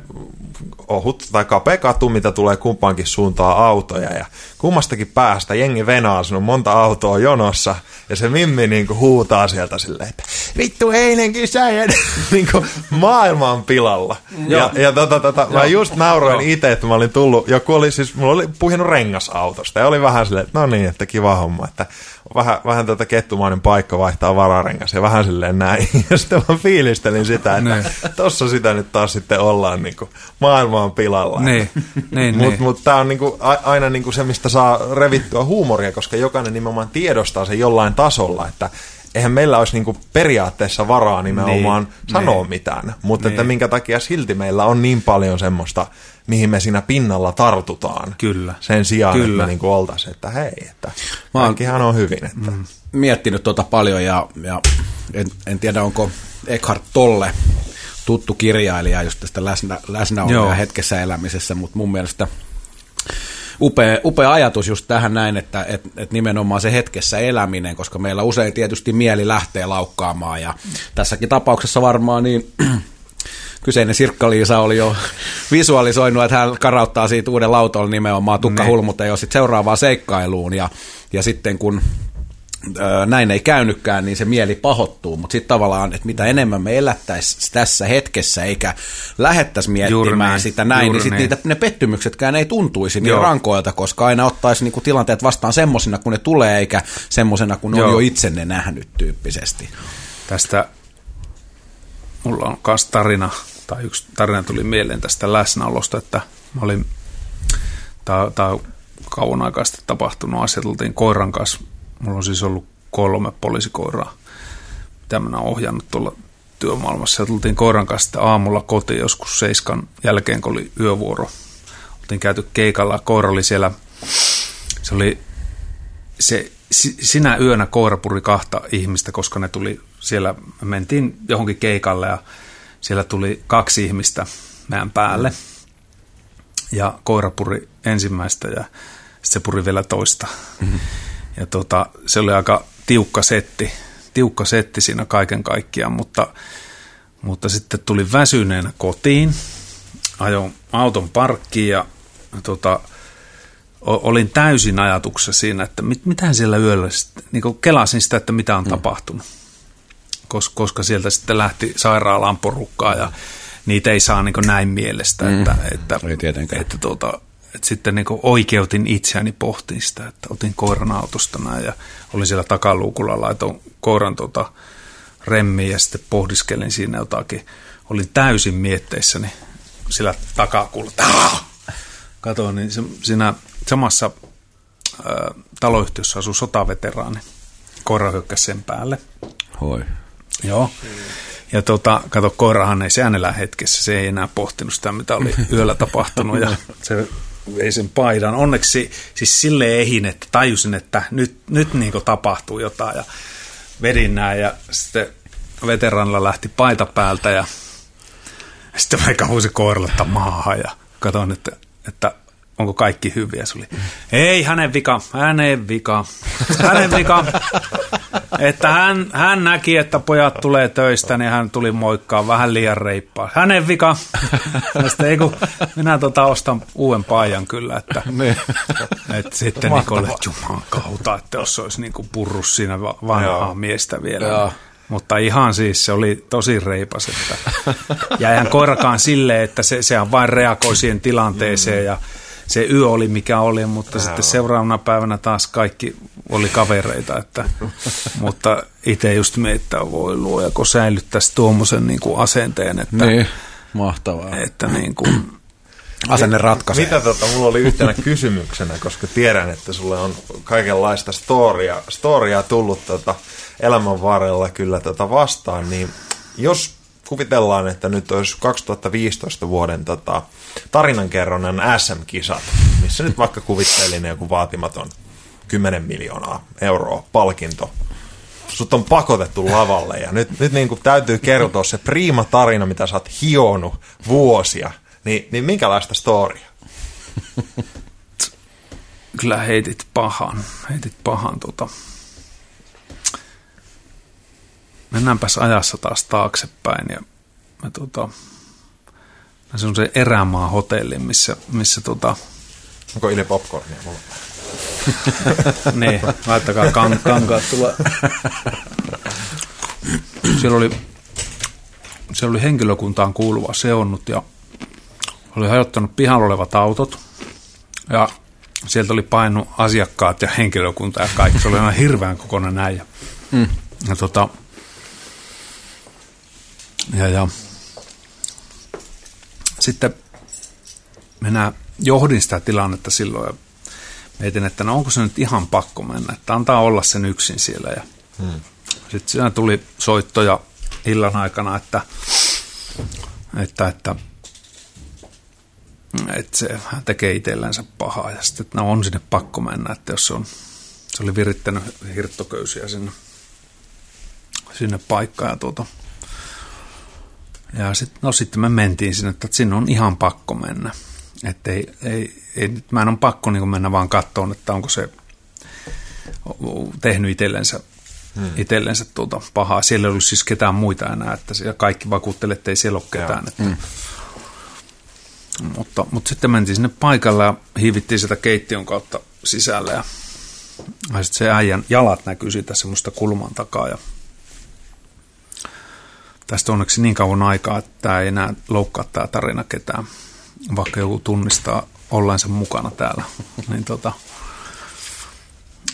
ohut tai kapea katu, mitä tulee kumpaankin suuntaan autoja. Ja kummastakin päästä jengi venaa, siinä on monta autoa jonossa. Ja se Mimmi niin kuin huutaa sieltä silleen, että vittu einenkin sä niin kuin maailman pilalla. Ja, ja tota, tota, mä just nauroin itse, että mä olin tullut, joku oli siis, mulla oli puhinut rengasautosta. Ja oli vähän silleen, että no niin, että kiva homma, että vähän, vähän tätä kettumainen paikka vaihtaa vararengas ja vähän silleen näin. Ja sitten mä fiilistelin sitä, että niin. tossa sitä nyt taas sitten ollaan niin kuin maailman pilalla. Niin, niin, Mutta niin. mut tää on niin kuin aina niin kuin se, mistä saa revittyä huumoria, koska jokainen nimenomaan tiedostaa sen jollain tasolla, että eihän meillä olisi niin kuin periaatteessa varaa nimenomaan niin, sanoa niin, mitään, mutta niin. että minkä takia silti meillä on niin paljon semmoista, mihin me siinä pinnalla tartutaan. Kyllä. Sen sijaan, Kyllä. että me niin oltaisiin, että hei, että Mä kaikkihan on hyvin. Että. Mm. Miettinyt tuota paljon ja, ja en, en tiedä, onko Eckhart Tolle tuttu kirjailija just tästä läsnä, läsnäoloa hetkessä elämisessä, mutta mun mielestä upea, upea ajatus just tähän näin, että et, et nimenomaan se hetkessä eläminen, koska meillä usein tietysti mieli lähtee laukkaamaan ja tässäkin tapauksessa varmaan niin kyseinen Sirkka-Liisa oli jo visualisoinut, että hän karauttaa siitä uuden lautolla nimenomaan Tukka niin. Jo sitten seuraavaan seikkailuun ja, ja sitten kun näin ei käynytkään, niin se mieli pahoittuu, mutta sitten tavallaan, että mitä enemmän me elättäisiin tässä hetkessä, eikä lähettäisi miettimään niin, sitä näin, niin sitten niitä, ne pettymyksetkään ei tuntuisi niin Joo. rankoilta, koska aina ottaisi niinku tilanteet vastaan semmoisina, kun ne tulee, eikä semmoisena, kun Joo. on jo itse ne nähnyt tyyppisesti. Tästä mulla on myös tarina, tai yksi tarina tuli mieleen tästä läsnäolosta, että mä olin, tämä kauan aikaa sitten tapahtunut asia, tultiin koiran kanssa Mulla on siis ollut kolme poliisikoiraa, mitä oon ohjannut tuolla työmaailmassa. Ja tultiin koiran kanssa aamulla kotiin joskus seiskan jälkeen, kun oli yövuoro. Oltiin käyty keikalla, koira oli siellä, se oli se, sinä yönä koira puri kahta ihmistä, koska ne tuli siellä, me mentiin johonkin keikalle ja siellä tuli kaksi ihmistä meidän päälle. Ja koira puri ensimmäistä ja se puri vielä toista. Mm-hmm. Ja tota, se oli aika tiukka setti, tiukka setti siinä kaiken kaikkiaan, mutta, mutta sitten tuli väsyneenä kotiin, ajoin auton parkkiin ja tota, olin täysin ajatuksessa siinä, että mit, mitä siellä yöllä, niin kelasin sitä, että mitä on mm. tapahtunut, Kos, koska sieltä sitten lähti sairaalaan porukkaa ja niitä ei saa niin näin mielestä, mm. että, että, ei tietenkään. että tuota, että sitten niin oikeutin itseäni pohtiin sitä, että otin koiran autosta näin ja olin siellä takaluukulla, laitoin koiran tuota remmiin ja sitten pohdiskelin siinä jotakin. Olin täysin mietteissäni sillä takakuulla. Katoin, niin se, siinä samassa ä, taloyhtiössä asuu sotaveteraani. Koira hyökkäsi sen päälle. Hoi. Joo. Ja tota, kato, koirahan ei se äänellä hetkessä, se ei enää pohtinut sitä, mitä oli yöllä tapahtunut. Ja se vei sen paidan. Onneksi siis sille ehin, että tajusin, että nyt, nyt niin tapahtuu jotain ja vedin näin ja sitten veteranilla lähti paita päältä ja sitten mä kauhuisin koiralle maahan ja katsoin, että, että onko kaikki hyviä. Se oli, ei hänen vika, hänen vika, hänen vika. että hän, hän näki, että pojat tulee töistä, niin hän tuli moikkaa vähän liian reippaa. Hänen vika. sitten, ei kun, minä tota ostan uuden paijan kyllä, että, niin. että sitten Nikolle, juman kautta, että jos olisi niin purru siinä vanhaa miestä vielä. Joo. Mutta ihan siis se oli tosi reipas, että jäihän koirakaan silleen, että se, sehän vain reagoi siihen tilanteeseen ja se yö oli mikä oli, mutta Ää, sitten seuraavana päivänä taas kaikki oli kavereita. Että, mutta itse just miettää, voi luoja, kun säilyttäisi tuommoisen niin kuin asenteen. Että, niin, mahtavaa. Että niin kuin, asenne ratkaisee. Mitä tota, mulla oli yhtenä kysymyksenä, koska tiedän, että sulle on kaikenlaista storia, storia tullut tota elämän varrella kyllä tota vastaan, niin jos kuvitellaan, että nyt olisi 2015 vuoden tota, tarinankerronnan SM-kisat, missä nyt vaikka kuvittelin joku vaatimaton 10 miljoonaa euroa palkinto. Sut on pakotettu lavalle ja nyt, nyt niin kuin täytyy kertoa se priima tarina, mitä sä oot hionut vuosia. Niin, niin minkälaista storia? Kyllä heitit pahan, heitit pahan tota. Mennäänpäs ajassa taas taaksepäin ja me tota, se erämaa hotelli, missä, missä tota... Onko Ile popcornia mulla? niin, laittakaa kan, kankaat tulla. Siellä oli, siellä oli henkilökuntaan kuuluva seonnut ja oli hajottanut pihalla olevat autot. Ja sieltä oli painut asiakkaat ja henkilökunta ja kaikki. Se oli aina hirveän kokonainen näin. Ja, mm. ja, tota, ja, ja sitten minä johdin sitä tilannetta silloin ja mietin, että no onko se nyt ihan pakko mennä, että antaa olla sen yksin siellä. Ja hmm. Sitten siinä tuli soittoja illan aikana, että, että, että, että se tekee itsellänsä pahaa ja sitten, että no on sinne pakko mennä, että jos se on, se oli virittänyt hirttoköysiä sinne, sinne paikkaan ja tuota, ja sit, no sitten me mentiin sinne, että sinne on ihan pakko mennä. Että ei, ei, ei, nyt mä en ole pakko niin mennä vaan kattoon, että onko se tehnyt itsellensä, hmm. itsellensä tuota pahaa. Siellä ei ollut siis ketään muita enää, että siellä kaikki vakuuttelee, että ei siellä ole ketään. Että, hmm. mutta, mutta sitten mentiin sinne paikalle ja hiivittiin sitä keittiön kautta sisälle ja, ja sitten se äijän jalat näkyy siitä semmoista kulman takaa ja tästä onneksi niin kauan aikaa, että tämä ei enää loukkaa tämä tarina ketään, vaikka joku tunnistaa ollensa mukana täällä. niin, tota,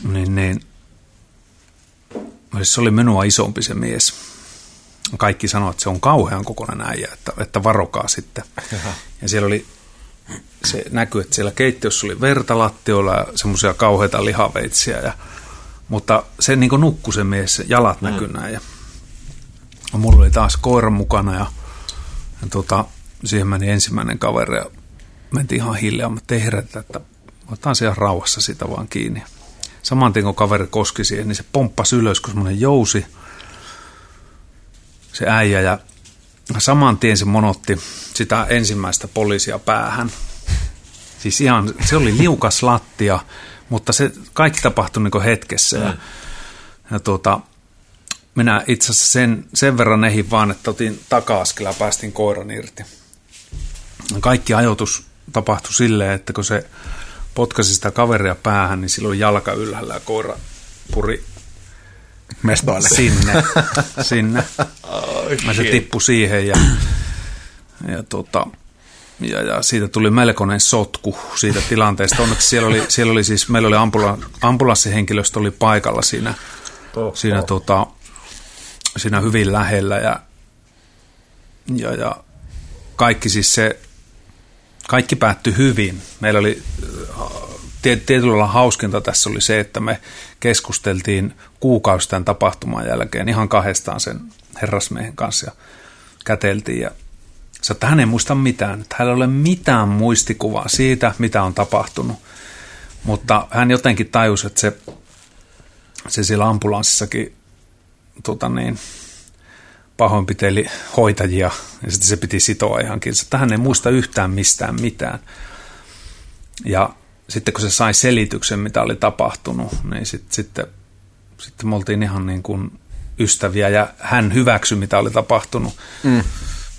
niin, niin se oli minua isompi se mies. Kaikki sanoivat, että se on kauhean kokonainen äijä, että, että varokaa sitten. Ja siellä oli, se näkyy, että siellä keittiössä oli verta lattioilla ja semmoisia kauheita lihaveitsiä. Ja, mutta se niin nukkui se mies, jalat mm. näkyi näin. Ja No, mulla oli taas koira mukana ja, ja tota, siihen meni ensimmäinen kaveri ja mentiin ihan hiljaa, ei herätä, että otetaan siellä rauhassa sitä vaan kiinni. Saman tien kun kaveri koski siihen, niin se pomppasi ylös, kun semmoinen jousi, se äijä ja saman tien se monotti sitä ensimmäistä poliisia päähän. Siis ihan, se oli liukas lattia, mutta se kaikki tapahtui niin hetkessä. Ja, ja tuota, minä itse asiassa sen, sen verran ehin vaan, että otin taka-askelaa ja päästin koiran irti. Kaikki ajoitus tapahtui silleen, että kun se potkasi sitä kaveria päähän, niin silloin jalka ylhäällä ja koira puri Mestoille. sinne. sinne. Oh, ja se tippui siihen ja, ja, tota, ja, ja, siitä tuli melkoinen sotku siitä tilanteesta. Onneksi siellä oli, siellä oli siis, meillä oli ambula, ambulanssihenkilöstö oli paikalla siinä, oh, siinä oh. Tota, siinä hyvin lähellä ja, ja, ja kaikki siis se, kaikki päättyi hyvin. Meillä oli tietyllä lailla hauskinta tässä oli se, että me keskusteltiin kuukausi tämän tapahtuman jälkeen ihan kahdestaan sen herrasmiehen kanssa ja käteltiin ja se, että hän ei muista mitään, että hänellä ei ole mitään muistikuvaa siitä, mitä on tapahtunut. Mutta hän jotenkin tajusi, että se, se siellä ambulanssissakin tota niin, pahoinpiteli hoitajia ja sitten se piti sitoa ihankin. Että hän ei muista yhtään mistään mitään. Ja sitten kun se sai selityksen, mitä oli tapahtunut, niin sitten, sitten, sitten me oltiin ihan niin kuin ystäviä ja hän hyväksyi, mitä oli tapahtunut. Mm.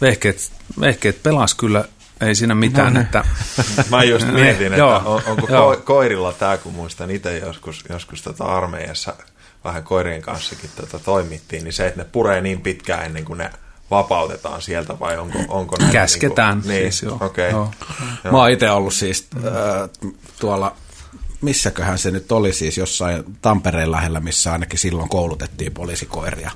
Vehkeet, vehkeet pelas kyllä, ei siinä mitään. No, että, Mä just mietin, että on, onko joo. koirilla tämä, kun muistan itse joskus, joskus tota armeijassa – vähän koirien kanssakin tota, toimittiin, niin se, että ne puree niin pitkään ennen kuin ne vapautetaan sieltä vai onko, onko näin, Käsketään. Niin, kuin, niin, siis joo. Okay. joo. joo. Mä oon itse ollut siis äh, tuolla missäköhän se nyt oli siis jossain Tampereen lähellä, missä ainakin silloin koulutettiin poliisikoiria.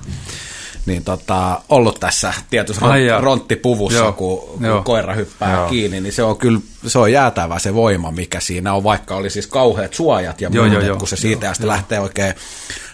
Niin tota, ollut tässä tietysti Ai ronttipuvussa, joo, kun, kun koira hyppää joo. kiinni, niin se on kyllä se on jäätävä se voima, mikä siinä on, vaikka oli siis kauheat suojat ja joo, joo, kun se siitä joo, ja sitten lähtee oikein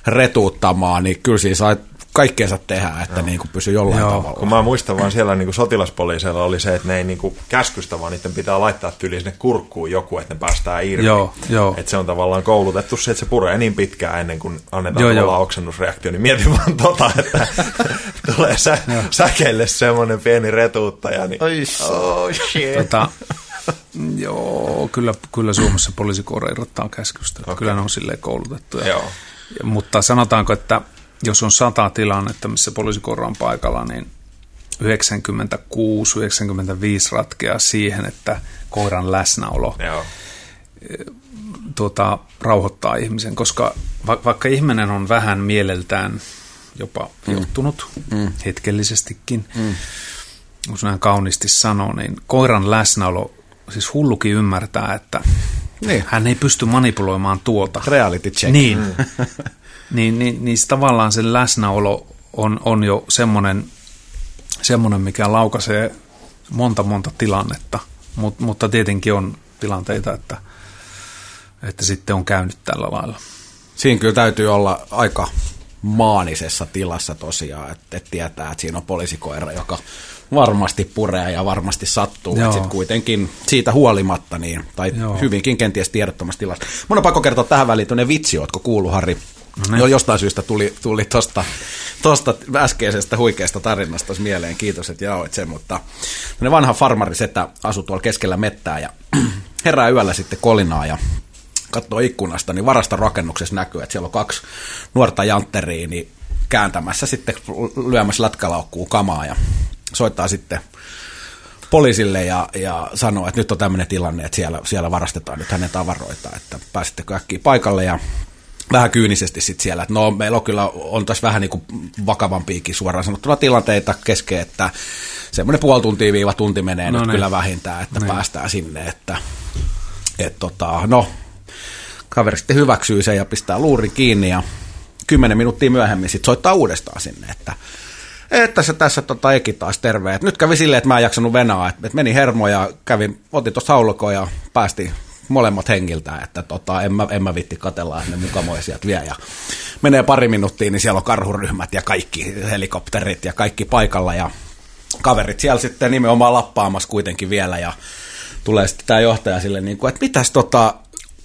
retuuttamaan, niin kyllä siinä sai kaikkeensa tehdä, että niin kuin pysyy jollain Joo, tavalla. Kun mä muistan vaan siellä niin kuin sotilaspoliiseilla oli se, että ne ei niin kuin käskystä, vaan niiden pitää laittaa tyyliin sinne kurkkuun joku, että ne päästään irti. Joo, jo. Että se on tavallaan koulutettu se, että se puree niin pitkään ennen kuin annetaan joo, olla oksennusreaktio, niin mietin vaan tota, että tulee sä, säkeille semmoinen pieni retuuttaja. Niin, oh shit. Tota, joo, kyllä, kyllä Suomessa poliisikoira irrottaa käskystä. Okay. Kyllä ne on silleen koulutettuja. Joo. Mutta sanotaanko, että jos on sata tilannetta, missä poliisikoira on paikalla, niin 96-95 ratkeaa siihen, että koiran läsnäolo Joo. Tuota, rauhoittaa ihmisen, koska va- vaikka ihminen on vähän mieleltään jopa mm. johtunut mm. hetkellisestikin, mm. jos näin kauniisti sanoo, niin koiran läsnäolo, siis hullukin ymmärtää, että niin. hän ei pysty manipuloimaan tuota. Reality check. Niin. Mm. Niin, niin, niin tavallaan sen läsnäolo on, on jo semmoinen, semmoinen, mikä laukaisee monta monta tilannetta, Mut, mutta tietenkin on tilanteita, että, että sitten on käynyt tällä lailla. Siinä kyllä täytyy olla aika maanisessa tilassa tosiaan, että, että tietää, että siinä on poliisikoira, joka varmasti puree ja varmasti sattuu, että sitten kuitenkin siitä huolimatta, niin, tai Joo. hyvinkin kenties tiedottomassa tilassa. Mun on pakko kertoa tähän väliin tuonne vitsi, ootko kuullut Harri No, niin. jostain syystä tuli, tuli tosta, tosta äskeisestä huikeasta tarinasta mieleen, kiitos, että jaoit sen, mutta vanha farmari setä asui tuolla keskellä mettää ja herää yöllä sitten kolinaa ja katsoo ikkunasta, niin varastorakennuksessa näkyy, että siellä on kaksi nuorta jantteria niin kääntämässä sitten lyömässä lätkälaukkuun kamaa ja soittaa sitten poliisille ja, ja sanoo, että nyt on tämmöinen tilanne, että siellä, siellä varastetaan nyt hänen tavaroita, että pääsittekö äkkiä paikalle ja vähän kyynisesti sitten siellä, että no meillä on kyllä, on tässä vähän niin kuin vakavampiakin suoraan sanottuna tilanteita kesken, että semmoinen puoli tuntia viiva tunti menee no nyt niin. kyllä vähintään, että niin. päästään sinne, että et tota, no kaveri sitten hyväksyy sen ja pistää luuri kiinni ja kymmenen minuuttia myöhemmin sitten soittaa uudestaan sinne, että että se tässä tota, Eki taas terve. Et nyt kävi silleen, että mä en jaksanut venaa, että et meni hermo ja kävin, otin tuosta haulukon ja päästi molemmat hengiltä, että tota, en, mä, en mä vitti katella, että ne mukamoisiat vie. Ja menee pari minuuttia, niin siellä on karhuryhmät ja kaikki helikopterit ja kaikki paikalla ja kaverit siellä sitten nimenomaan lappaamassa kuitenkin vielä ja tulee sitten tämä johtaja sille, niin kuin, että mitäs tota,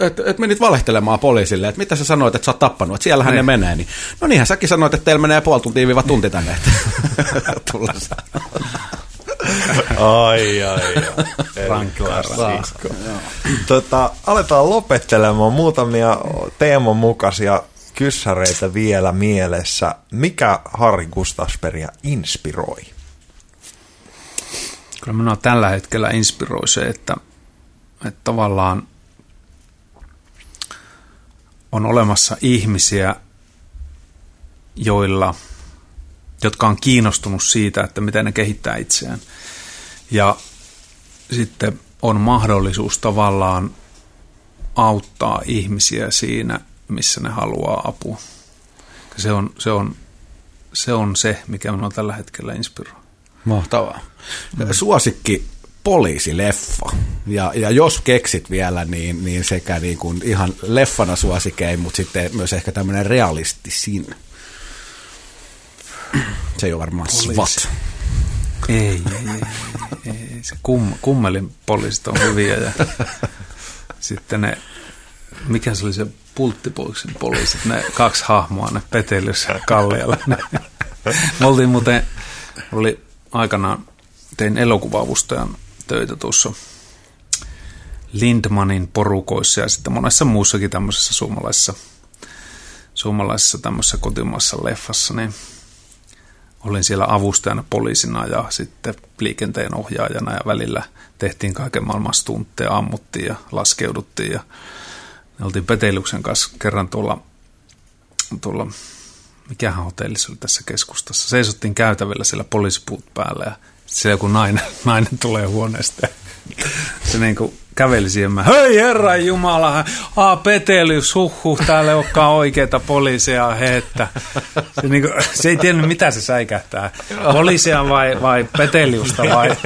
että et menit valehtelemaan poliisille, että mitä sä sanoit, että sä oot tappanut, että siellähän niin. ne menee. Niin, no niinhän säkin sanoit, että teillä menee puoli tuntia viiva tunti tänne. ai, ai, ai. Tota, aletaan lopettelemaan muutamia teeman mukaisia kyssäreitä vielä mielessä. Mikä Harri Gustafsbergia inspiroi? Kyllä minua tällä hetkellä inspiroi se, että, että tavallaan on olemassa ihmisiä, joilla, jotka on kiinnostunut siitä, että miten ne kehittää itseään. Ja sitten on mahdollisuus tavallaan auttaa ihmisiä siinä, missä ne haluaa apua. Se on se, on, se, on se mikä minua tällä hetkellä inspiroi. Mahtavaa. Mm. Suosikki poliisileffa. Ja, ja jos keksit vielä, niin, niin sekä niin kuin ihan leffana suosikein, mutta sitten myös ehkä tämmöinen realistisin. Se ei ole varmaan Poliisi. SWAT. Ei, ei, ei, ei. Se kum, kummelin poliisit on hyviä ja sitten ne, mikä se oli se pulttipoiksen poliisit, ne kaksi hahmoa, ne Petelys ja Kallialla. Me oltiin muuten, oli aikanaan, tein elokuvavustajan töitä tuossa Lindmanin porukoissa ja sitten monessa muussakin tämmöisessä suomalaisessa, suomalaisessa tämmöisessä kotimaassa leffassa, niin olin siellä avustajana poliisina ja sitten liikenteen ohjaajana ja välillä tehtiin kaiken maailman stuntteja, ammuttiin ja laskeuduttiin ja me oltiin Peteilyksen kanssa kerran tuolla, tuolla mikähän hotelli oli tässä keskustassa. Seisottiin käytävillä siellä poliisipuut päällä ja siellä kun nainen, nainen tulee huoneesta se niin kuin käveli siihen, mä, hei herra jumala, aa Petelius, huhhuh, täällä ei olekaan oikeita poliisia, että se, niin kuin, se ei tiennyt mitä se säikähtää, poliisia vai, vai Peteliusta vai,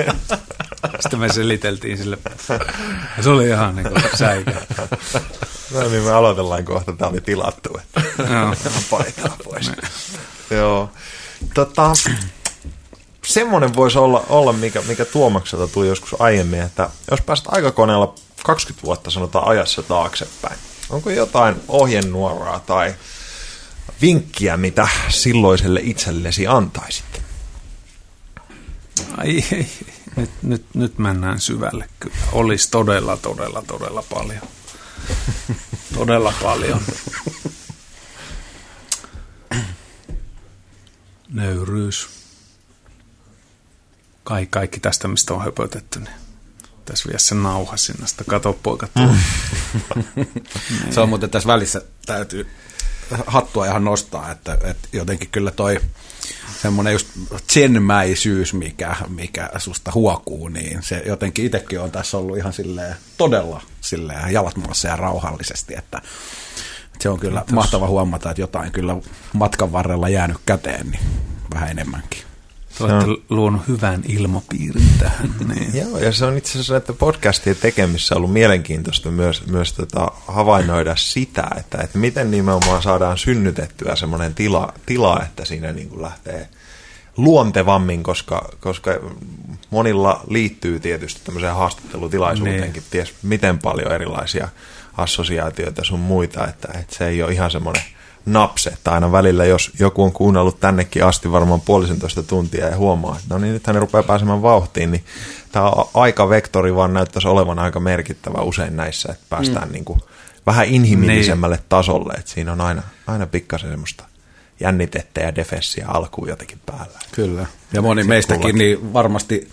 sitten me seliteltiin sille, ja se oli ihan niin kuin säikä. No niin, me aloitellaan kohta, tämä oli tilattu, että Joo. paikkaa pois. Joo. Tota, semmoinen voisi olla, olla mikä, mikä Tuomakselta tuli joskus aiemmin, että jos pääset aikakoneella 20 vuotta sanotaan ajassa taaksepäin, onko jotain ohjenuoraa tai vinkkiä, mitä silloiselle itsellesi antaisit? Ai ei, nyt, nyt, nyt mennään syvälle kyllä. Olisi todella, todella, todella paljon. todella paljon. Nöyryys kaikki, kaikki tästä, mistä on höpötetty, niin tässä vie sen nauha sinne, sitä kato poika mm. Se on muuten tässä välissä täytyy hattua ihan nostaa, että, että jotenkin kyllä toi semmoinen just tsenmäisyys, mikä, mikä susta huokuu, niin se jotenkin itsekin on tässä ollut ihan silleen, todella silleen jalat muassa ja rauhallisesti, että se on kyllä Kiitos. mahtava huomata, että jotain kyllä matkan varrella jäänyt käteen, niin vähän enemmänkin. Te olette no. luonut hyvän ilmapiirin tähän. Niin. Joo, ja se on itse asiassa että podcastien tekemissä ollut mielenkiintoista myös, myös tota, havainnoida sitä, että, että miten nimenomaan saadaan synnytettyä semmoinen tila, tila, että siinä niin kuin lähtee luontevammin, koska, koska monilla liittyy tietysti tämmöiseen haastattelutilaisuuteenkin, niin. ties miten paljon erilaisia assosiaatioita sun muita, että, että se ei ole ihan semmoinen napse, että aina välillä, jos joku on kuunnellut tännekin asti varmaan puolisentoista tuntia ja huomaa, että no niin, nyt hän rupeaa pääsemään vauhtiin, niin tämä aikavektori vaan näyttäisi olevan aika merkittävä usein näissä, että päästään mm. niin kuin vähän inhimillisemmälle niin. tasolle, että siinä on aina, aina pikkasen semmoista jännitettä ja defenssiä alkuun jotenkin päällä. Kyllä. Ja moni Se meistäkin niin varmasti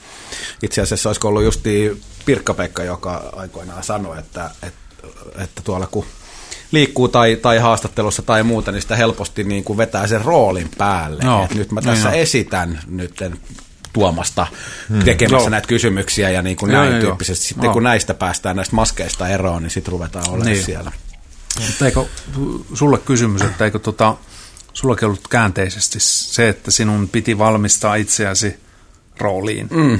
itse asiassa olisiko ollut justi Pirkka-Pekka, joka aikoinaan sanoi, että, että, että tuolla kun liikkuu tai, tai haastattelussa tai muuta, niin sitä helposti niin kuin vetää sen roolin päälle. No, nyt mä tässä niin esitän nyt Tuomasta hmm. tekemässä no. näitä kysymyksiä ja niin kuin joo, näin joo, tyyppisesti. Sitten no. kun näistä päästään näistä maskeista eroon, niin sitten ruvetaan olemaan niin. siellä. Mutta eikö sulle kysymys, että eikö tota, sullakin ollut käänteisesti se, että sinun piti valmistaa itseäsi rooliin? Mm.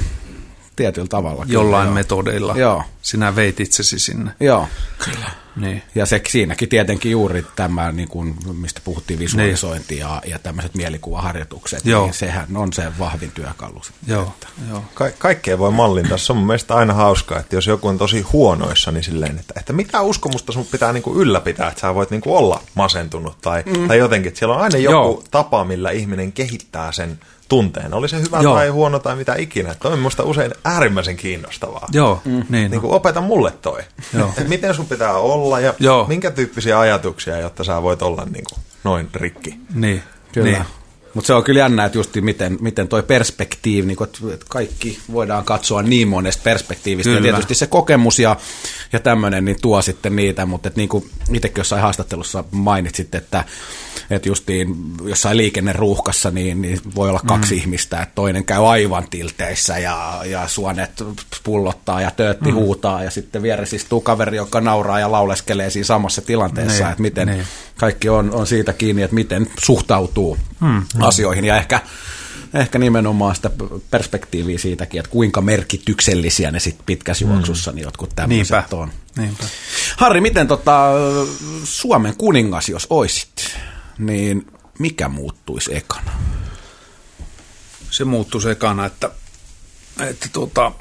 Tietyllä tavalla. Jollain kyllä, metodeilla. Joo. Sinä veit itsesi sinne. Joo, kyllä. Niin. Ja se, siinäkin tietenkin juuri tämä, niin kuin, mistä puhuttiin, visualisointi niin. ja, ja tämmöiset mielikuvaharjoitukset, Joo. niin sehän on se vahvin työkalu. Joo. Joo. Ka- kaikkea voi mallintaa. Se on mun mielestä aina hauskaa, että jos joku on tosi huonoissa, niin silleen, että, että mitä uskomusta sun pitää niin kuin ylläpitää, että sä voit niin kuin olla masentunut tai, mm. tai jotenkin. Että siellä on aina joku Joo. tapa, millä ihminen kehittää sen tunteen. Oli se hyvä Joo. tai huono tai mitä ikinä. Toi on minusta usein äärimmäisen kiinnostavaa. Joo, mm. niin, niin kuin opeta mulle toi. Joo. Et miten sun pitää olla ja Joo. minkä tyyppisiä ajatuksia, jotta sä voit olla niin kuin noin rikki. Niin, kyllä. Niin. Mutta se on kyllä jännä, että justi miten, miten toi perspektiivi, niin kun, että kaikki voidaan katsoa niin monesta perspektiivistä. Kyllä. Ja tietysti se kokemus ja, ja tämmöinen niin tuo sitten niitä, mutta niin kuin itsekin jossain haastattelussa mainitsit, että, että justiin jossain liikenneruuhkassa niin, niin voi olla kaksi mm. ihmistä, että toinen käy aivan tilteissä ja, ja suonet pullottaa ja töötti mm. huutaa ja sitten vieressä istuu kaveri, joka nauraa ja lauleskelee siinä samassa tilanteessa, niin, että miten niin. kaikki on, on siitä kiinni, että miten suhtautuu mm asioihin ja ehkä, ehkä nimenomaan sitä perspektiiviä siitäkin, että kuinka merkityksellisiä ne sitten pitkässä mm. juoksussa niin jotkut tämmöiset on. Niinpä. Harri, miten tota, Suomen kuningas, jos oisit, niin mikä muuttuisi ekana? Se muuttuisi ekana, että, että tuota,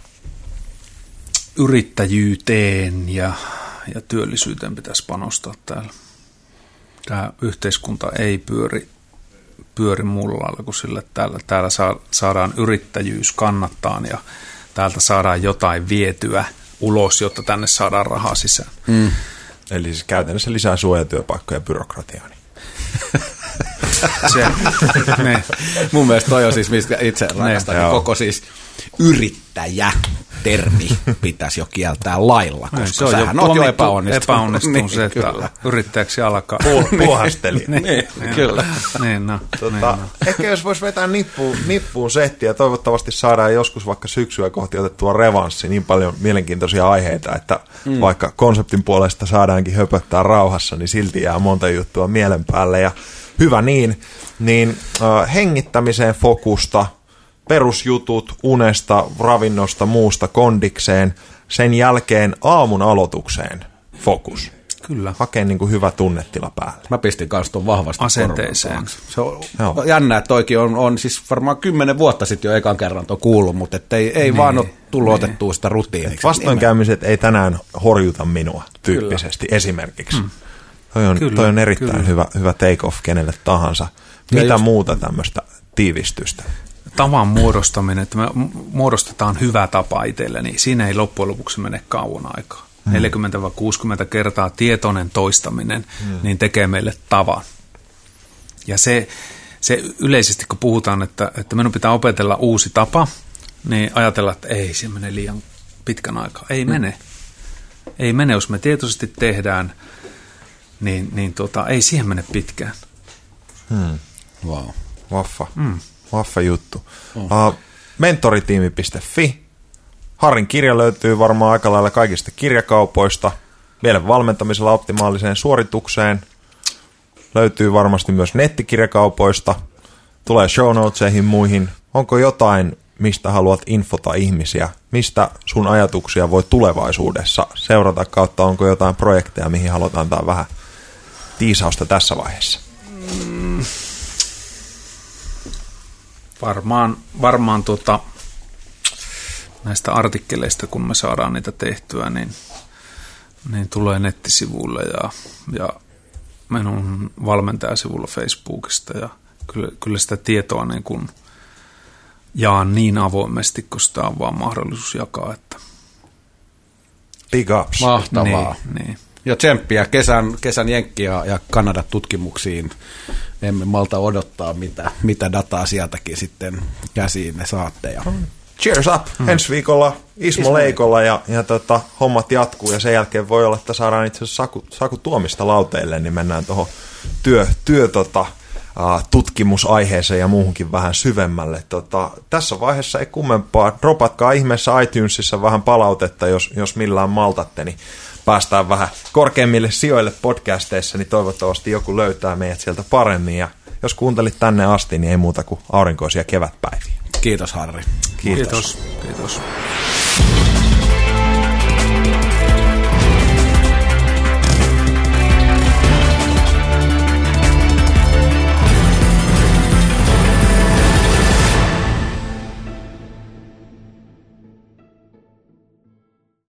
yrittäjyyteen ja, ja työllisyyteen pitäisi panostaa täällä. Tämä yhteiskunta ei pyöri pyöri muulla lailla kuin sille, että täällä, täällä saadaan yrittäjyys kannattaan ja täältä saadaan jotain vietyä ulos, jotta tänne saadaan rahaa sisään. Mm. Eli siis käytännössä lisää suojatyöpaikkoja ja byrokratiaa. Niin. Se, ne. Mun mielestä toi on siis, mistä itse rakastan, niin koko siis yrittäjä termi pitäisi jo kieltää lailla, koska se on sähän jo, jo epäonnistunut. Epäonnistunut niin, se, että kyllä. yrittäjäksi alkaa. Puhasteli. niin, niin, kyllä. Niin, no, tota, niin, no. Ehkä jos voisi vetää nippuun, nippuun settiä, toivottavasti saadaan joskus vaikka syksyä kohti otettua revanssi, niin paljon mielenkiintoisia aiheita, että mm. vaikka konseptin puolesta saadaankin höpöttää rauhassa, niin silti jää monta juttua mielen päälle ja hyvä niin, niin äh, hengittämiseen fokusta, perusjutut unesta, ravinnosta, muusta kondikseen, sen jälkeen aamun aloitukseen fokus. Kyllä. Hakee niin kuin hyvä tunnetila päälle. Mä pistin kanssa tuon vahvasti Asenteeseen. Se on Joo. jännä, että toikin on, on siis varmaan kymmenen vuotta sitten jo ekan kerran tuo kuullut, mutta ei, ei niin, vaan ole tullut niin. otettua sitä rutiiniksi. Vastoinkäymiset ei tänään horjuta minua tyyppisesti Kyllä. esimerkiksi. Hmm. Toi on, kyllä, toi on erittäin kyllä. hyvä, hyvä take-off kenelle tahansa. Mitä just, muuta tämmöistä tiivistystä? Tavan muodostaminen, että me muodostetaan hyvä tapa itselleni, niin siinä ei loppujen lopuksi mene kauan aikaa. Hmm. 40-60 kertaa tietoinen toistaminen, hmm. niin tekee meille tavan. Ja se, se yleisesti, kun puhutaan, että, että minun pitää opetella uusi tapa, niin ajatella, että ei, se menee liian pitkän aikaa. Ei hmm. mene. Ei mene, jos me tietoisesti tehdään – niin, niin tota, ei siihen mene pitkään. Hmm. Wow. Vaffa. Hmm. Vaffa juttu. Oh. Uh, mentoritiimi.fi. Harin kirja löytyy varmaan aika lailla kaikista kirjakaupoista. Mielen valmentamisella optimaaliseen suoritukseen. Löytyy varmasti myös nettikirjakaupoista. Tulee show notesihin muihin. Onko jotain, mistä haluat infota ihmisiä? Mistä sun ajatuksia voi tulevaisuudessa seurata kautta? Onko jotain projekteja, mihin halutaan antaa vähän tiisausta tässä vaiheessa? Mm, varmaan varmaan tuota, näistä artikkeleista, kun me saadaan niitä tehtyä, niin, niin tulee nettisivuille ja, ja minun valmentajasivulla Facebookista ja kyllä, kyllä sitä tietoa niin kuin jaan niin avoimesti, kun sitä on vaan mahdollisuus jakaa. Että. Big ups. Mahtavaa. Niin, niin. Ja tsemppiä kesän, kesän Jenkki- ja, ja Kanada-tutkimuksiin. Emme malta odottaa, mitä, mitä dataa sieltäkin sitten käsiin ne saatte. Ja... Cheers up! Hmm. Ensi viikolla Ismo, Ismo Leikolla ja, ja tota, hommat jatkuu ja sen jälkeen voi olla, että saadaan itse asiassa Saku, Saku Tuomista lauteille, niin mennään tuohon työ, työ tota, tutkimusaiheeseen ja muuhunkin vähän syvemmälle. Tota, tässä vaiheessa ei kummempaa. Dropatkaa ihmeessä iTunesissa vähän palautetta, jos, jos millään maltatte, niin päästään vähän korkeammille sijoille podcasteissa, niin toivottavasti joku löytää meidät sieltä paremmin. Ja jos kuuntelit tänne asti, niin ei muuta kuin aurinkoisia kevätpäiviä. Kiitos Harri. Kiitos. Kiitos. Kiitos.